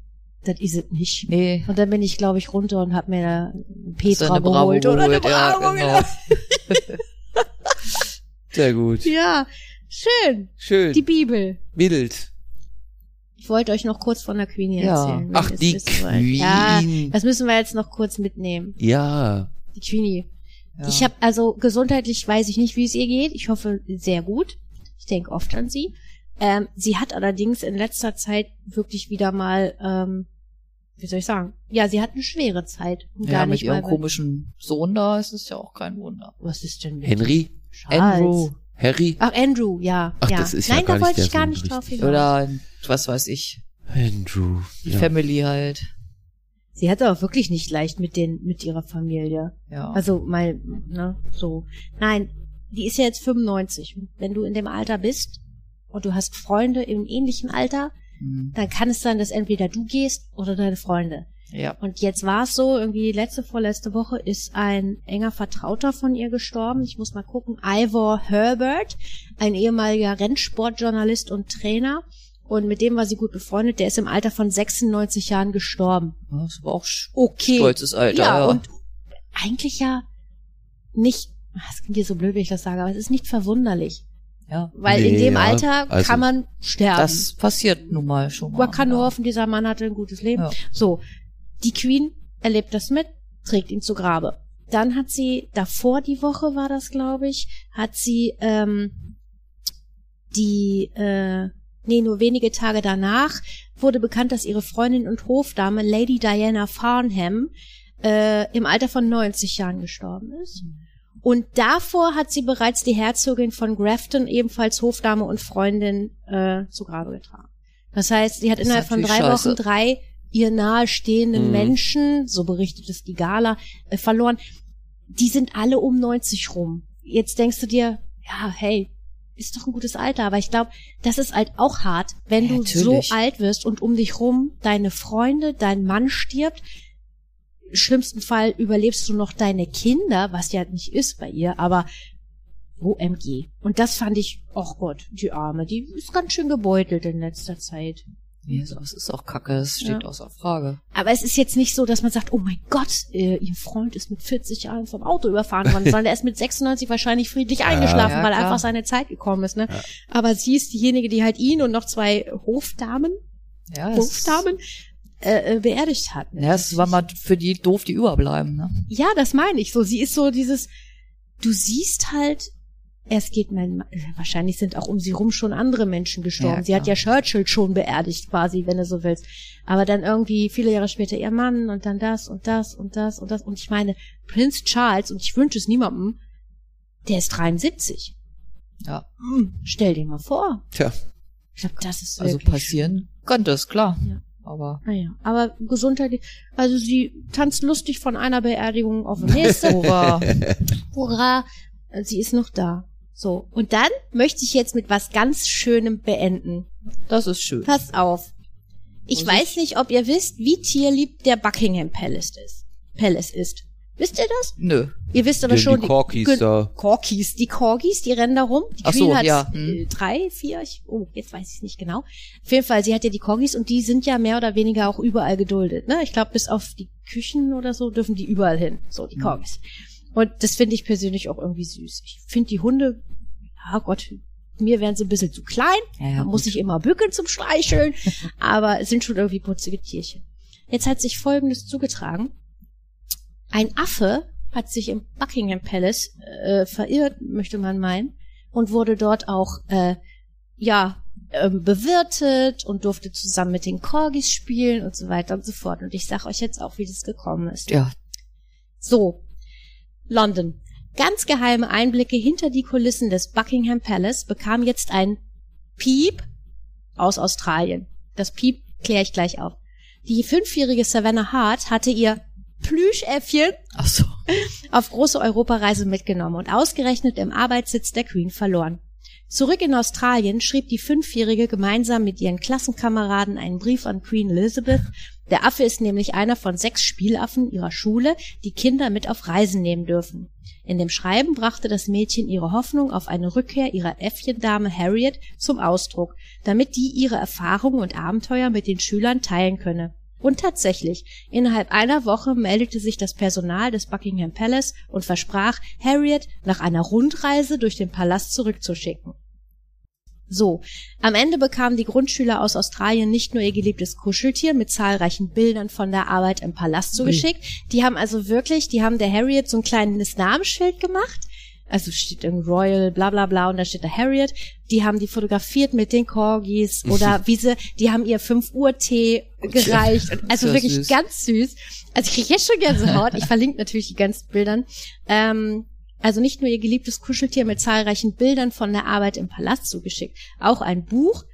das ist es nicht. Nee. Und dann bin ich, glaube ich, runter und habe mir da eine Petra eine Bravo geholt oder eine geholt, ja, Bravo, genau. Sehr gut. Ja, Schön. Schön. Die Bibel. Mild. Ich wollte euch noch kurz von der Queenie Ja. erzählen. Ach, die wollt. Ja, das müssen wir jetzt noch kurz mitnehmen. Ja. Die Queenie. Ja. Ich habe also gesundheitlich weiß ich nicht, wie es ihr geht. Ich hoffe sehr gut. Ich denke oft an sie. Ähm, sie hat allerdings in letzter Zeit wirklich wieder mal, ähm, wie soll ich sagen? Ja, sie hat eine schwere Zeit. Und ja, gar mit nicht ihrem mal. komischen Sohn da ist es ja auch kein Wunder. Was ist denn mit Henry? Charles? Andrew. Harry? Ach, Andrew, ja. Ach, ja. das ist ja Nein, gar da wollte ich gar nicht drauf hinaus. Oder was weiß ich. Andrew. Die Ja. Family halt. Sie hat aber wirklich nicht leicht mit den, mit ihrer Familie. Ja. Also mal, ne, so. Nein, die ist ja jetzt 95. Wenn du in dem Alter bist und du hast Freunde im ähnlichen Alter, Hm. dann kann es sein, dass entweder du gehst oder deine Freunde. Ja. Und jetzt war es so, irgendwie letzte, vorletzte Woche ist ein enger Vertrauter von ihr gestorben. Ich muss mal gucken. Ivor Herbert, ein ehemaliger Rennsportjournalist und Trainer. Und mit dem war sie gut befreundet. Der ist im Alter von 96 Jahren gestorben. Das war auch Okay. stolzes Alter. ja, Ja, und eigentlich ja nicht, es klingt hier so blöd, wenn ich das sage, aber es ist nicht verwunderlich. ja. Weil in Nee, dem ja, Alter also- kann man sterben. Das passiert nun mal schon mal. Man kann nur ja. hoffen, dieser Mann hatte ein gutes Leben. Ja. So, die Queen erlebt das mit, trägt ihn zu Grabe. Dann hat sie, davor die Woche war das, glaube ich, hat sie ähm, die, äh, nee, nur wenige Tage danach wurde bekannt, dass ihre Freundin und Hofdame Lady Diana Farnham äh, im Alter von 90 Jahren gestorben ist. Und davor hat sie bereits die Herzogin von Grafton, ebenfalls Hofdame und Freundin, äh, zu Grabe getragen. Das heißt, sie hat Das innerhalb von drei scheiße. Wochen drei ihr nahestehenden Mhm. Menschen, so berichtet es die Gala, äh, verloren. Die sind alle um 90 rum. Jetzt denkst du dir, ja, hey, ist doch ein gutes Alter, aber ich glaube, das ist halt auch hart, wenn Ja, du so alt wirst und um dich rum deine Freunde, dein Mann stirbt. Im schlimmsten Fall überlebst du noch deine Kinder, was ja nicht ist bei ihr, aber OMG. Und das fand ich, ach Gott, die Arme, die ist ganz schön gebeutelt in letzter Zeit. Nee, das ist auch kacke, das steht Ja. außer Frage. Aber es ist jetzt nicht so, dass man sagt, oh mein Gott, äh, ihr Freund ist mit 40 Jahren vom Auto überfahren worden, sondern er ist mit 96 wahrscheinlich friedlich eingeschlafen, Ja, weil einfach seine Zeit gekommen ist. Ne? Aber sie ist diejenige, die halt ihn und noch zwei Hofdamen, es, Hofdamen äh, äh, beerdigt hat. ja, es war mal für die doof, die überbleiben, ne? Ja, das meine ich so. Sie ist so dieses, du siehst halt, es geht mein, wahrscheinlich sind auch um sie rum schon andere Menschen gestorben. Ja, sie hat ja. Churchill schon beerdigt quasi, wenn du so willst. Aber dann irgendwie viele Jahre später ihr Mann und dann das und das und das und das. Und ich meine, Prinz Charles, und ich wünsche es niemandem, der ist 73. Ja. Hm, stell dir mal vor. Tja. Ich glaube, das ist Also passieren könnte es, klar. Ja. Aber Naja, aber gesundheitlich, also sie tanzt lustig von einer Beerdigung auf die nächste. Hurra. Hurra, sie ist noch da. So, und dann möchte ich jetzt mit was ganz Schönem beenden. das ist schön. Passt auf. Ich Muss weiß nicht, ob ihr wisst, wie tierlieb der Buckingham Palace ist. Palace ist. Wisst ihr das? Nö. Ihr wisst aber Die- schon. die Corgis Gen- da. Corgis, die Corgis, die rennen da rum. Die Ach Queen so, hat ja, äh, hm. drei, vier, ich, oh, jetzt weiß ich es nicht genau. Auf jeden Fall, sie hat ja die Corgis und die sind ja mehr oder weniger auch überall geduldet. Ne? Ich glaube, bis auf die Küchen oder so dürfen die überall hin. So, Hm. die Corgis. Und das finde ich persönlich auch irgendwie süß. Ich finde die Hunde, ja Gott, mir wären sie ein bisschen zu klein. Ja, ja, muss sich immer bücken zum Streicheln. aber es sind schon irgendwie putzige Tierchen. Jetzt hat sich Folgendes zugetragen. Ein Affe hat sich im Buckingham Palace äh, verirrt, möchte man meinen, und wurde dort auch äh, ja ähm, bewirtet und durfte zusammen mit den Corgis spielen und so weiter und so fort. Und ich sag euch jetzt auch, wie das gekommen ist. Ja. So, London. Ganz geheime Einblicke hinter die Kulissen des Buckingham Palace bekam jetzt ein Piep aus Australien. Das Piep kläre ich gleich auf. Die fünfjährige Savannah Hart hatte ihr Plüschäffchen so. auf große Europareise mitgenommen und ausgerechnet im Arbeitssitz der Queen verloren. Zurück in Australien schrieb die Fünfjährige gemeinsam mit ihren Klassenkameraden einen Brief an Queen Elizabeth. Der Affe ist nämlich einer von sechs Spielaffen ihrer Schule, die Kinder mit auf Reisen nehmen dürfen. In dem Schreiben brachte das Mädchen ihre Hoffnung auf eine Rückkehr ihrer Äffchendame Harriet zum Ausdruck, damit die ihre Erfahrungen und Abenteuer mit den Schülern teilen könne. Und tatsächlich, innerhalb einer Woche meldete sich das Personal des Buckingham Palace und versprach, Harriet nach einer Rundreise durch den Palast zurückzuschicken. So, am Ende bekamen die Grundschüler aus Australien nicht nur ihr geliebtes Kuscheltier mit zahlreichen Bildern von der Arbeit im Palast zugeschickt, die haben also wirklich, die haben der Harriet so ein kleines Namensschild gemacht, also steht im Royal bla bla bla und da steht da Harriet, die haben die fotografiert mit den Corgis oder wie sie, die haben ihr 5 Uhr Tee gereicht, also wirklich süß. ganz süß. Also ich kriege jetzt schon Gänsehaut, ich verlinke natürlich die ganzen Bildern. Ähm, also nicht nur ihr geliebtes Kuscheltier mit zahlreichen Bildern von der Arbeit im Palast zugeschickt, auch ein Buch,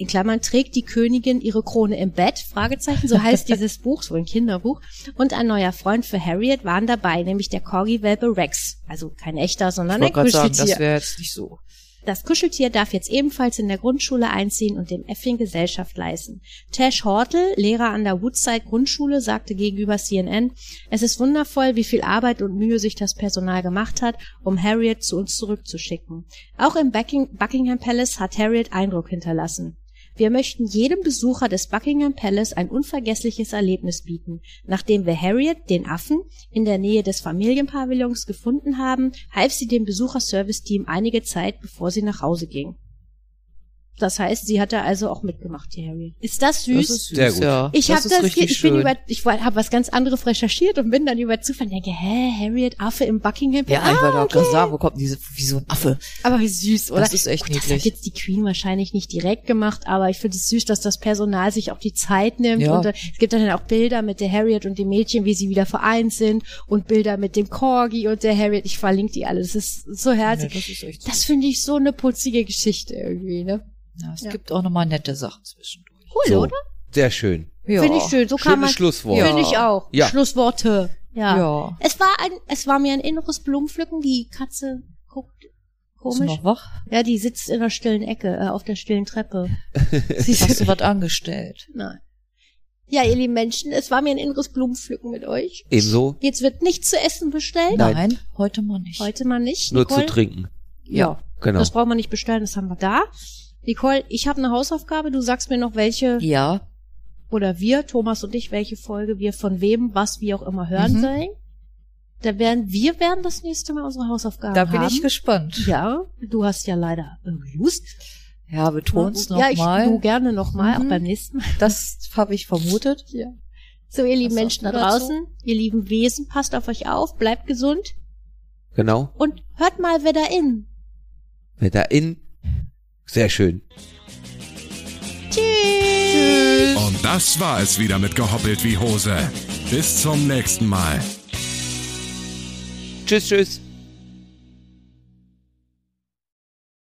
in Klammern trägt die Königin ihre Krone im Bett, Fragezeichen, so heißt dieses Buch, so ein Kinderbuch, und ein neuer Freund für Harriet waren dabei, nämlich der Corgi-Welpe Rex, also kein echter, sondern ein gerade sagen, Kuscheltier. das wäre jetzt nicht so. Das Kuscheltier darf jetzt ebenfalls in der Grundschule einziehen und dem Äffchen Gesellschaft leisten. Tash Hortel, Lehrer an der Woodside Grundschule, sagte gegenüber CNN, es ist wundervoll, wie viel Arbeit und Mühe sich das Personal gemacht hat, um Harriet zu uns zurückzuschicken. Auch im Bucking Buckingham Palace hat Harriet Eindruck hinterlassen. Wir möchten jedem Besucher des Buckingham Palace ein unvergessliches Erlebnis bieten. Nachdem wir Harriet, den Affen, in der Nähe des Familienpavillons gefunden haben, half sie dem Besucherservice-Team einige Zeit, bevor sie nach Hause ging. Das heißt, sie hatte also auch mitgemacht, die Harriet. Ist das süß? Das ist süß, Sehr gut. ja. ich das habe ist das, richtig ich bin schön. über, ich habe was ganz anderes recherchiert und bin dann über Zufall denke, hä, Harriet Affe im Buckingham Ja, Palace? ich wollte ah, auch gerade okay. sagen, wo kommt diese, wie so ein Affe? Aber wie süß, oder? Das ist echt Gut, Das hat niedlich. jetzt die Queen wahrscheinlich nicht direkt gemacht, aber ich finde es süß, dass das Personal sich auch die Zeit nimmt. Ja. Und äh, es gibt dann auch Bilder mit der Harriet und dem Mädchen, wie sie wieder vereint sind und Bilder mit dem Corgi und der Harriet. Ich verlinke die alle. Das ist so Ja, herzlich. das Das finde ich so eine putzige Geschichte irgendwie, ne? Ja, es Ja. gibt auch nochmal nette Sachen zwischendurch. Cool, So, oder? sehr schön. Ja. Finde ich schön. So kann Schönes man. Schlusswort. Ja. Finde ich auch. Ja. Schlussworte. Ja. Ja. Es war ein, es war mir ein inneres Blumenpflücken. Die Katze guckt komisch. noch wach? Ja, die sitzt in der stillen Ecke, äh, auf der stillen Treppe. Sie Hast du was angestellt? Nein. Ja, ihr lieben Menschen, es war mir ein inneres Blumenpflücken mit euch. Ebenso, Jetzt wird nichts zu essen bestellt. Nein. heute mal nicht. Heute mal nicht. nur Nicole? zu trinken. Ja, Genau. das brauchen wir nicht bestellen, das haben wir da. Nicole, ich habe eine Hausaufgabe. Du sagst mir noch, welche, Ja, oder wir, Thomas und ich, welche Folge wir von wem, was, wie auch immer hören Mhm. sollen. Da werden, wir werden das nächste Mal unsere Hausaufgaben da bin haben. ich gespannt. Ja, du hast ja leider irgendwie Lust. Ja, beton's ja, ich, du nochmal. gerne nochmal, Mhm. auch beim nächsten Mal. Das habe ich vermutet. Ja. So, ihr lieben Menschen da du dazu? draußen, ihr lieben Wesen, passt auf euch auf, bleibt gesund Genau. und hört mal wer da in. Wer da in. Sehr schön. Tschüss. Und das war es wieder mit Gehoppelt wie Hose. Bis zum nächsten Mal. Tschüss, tschüss.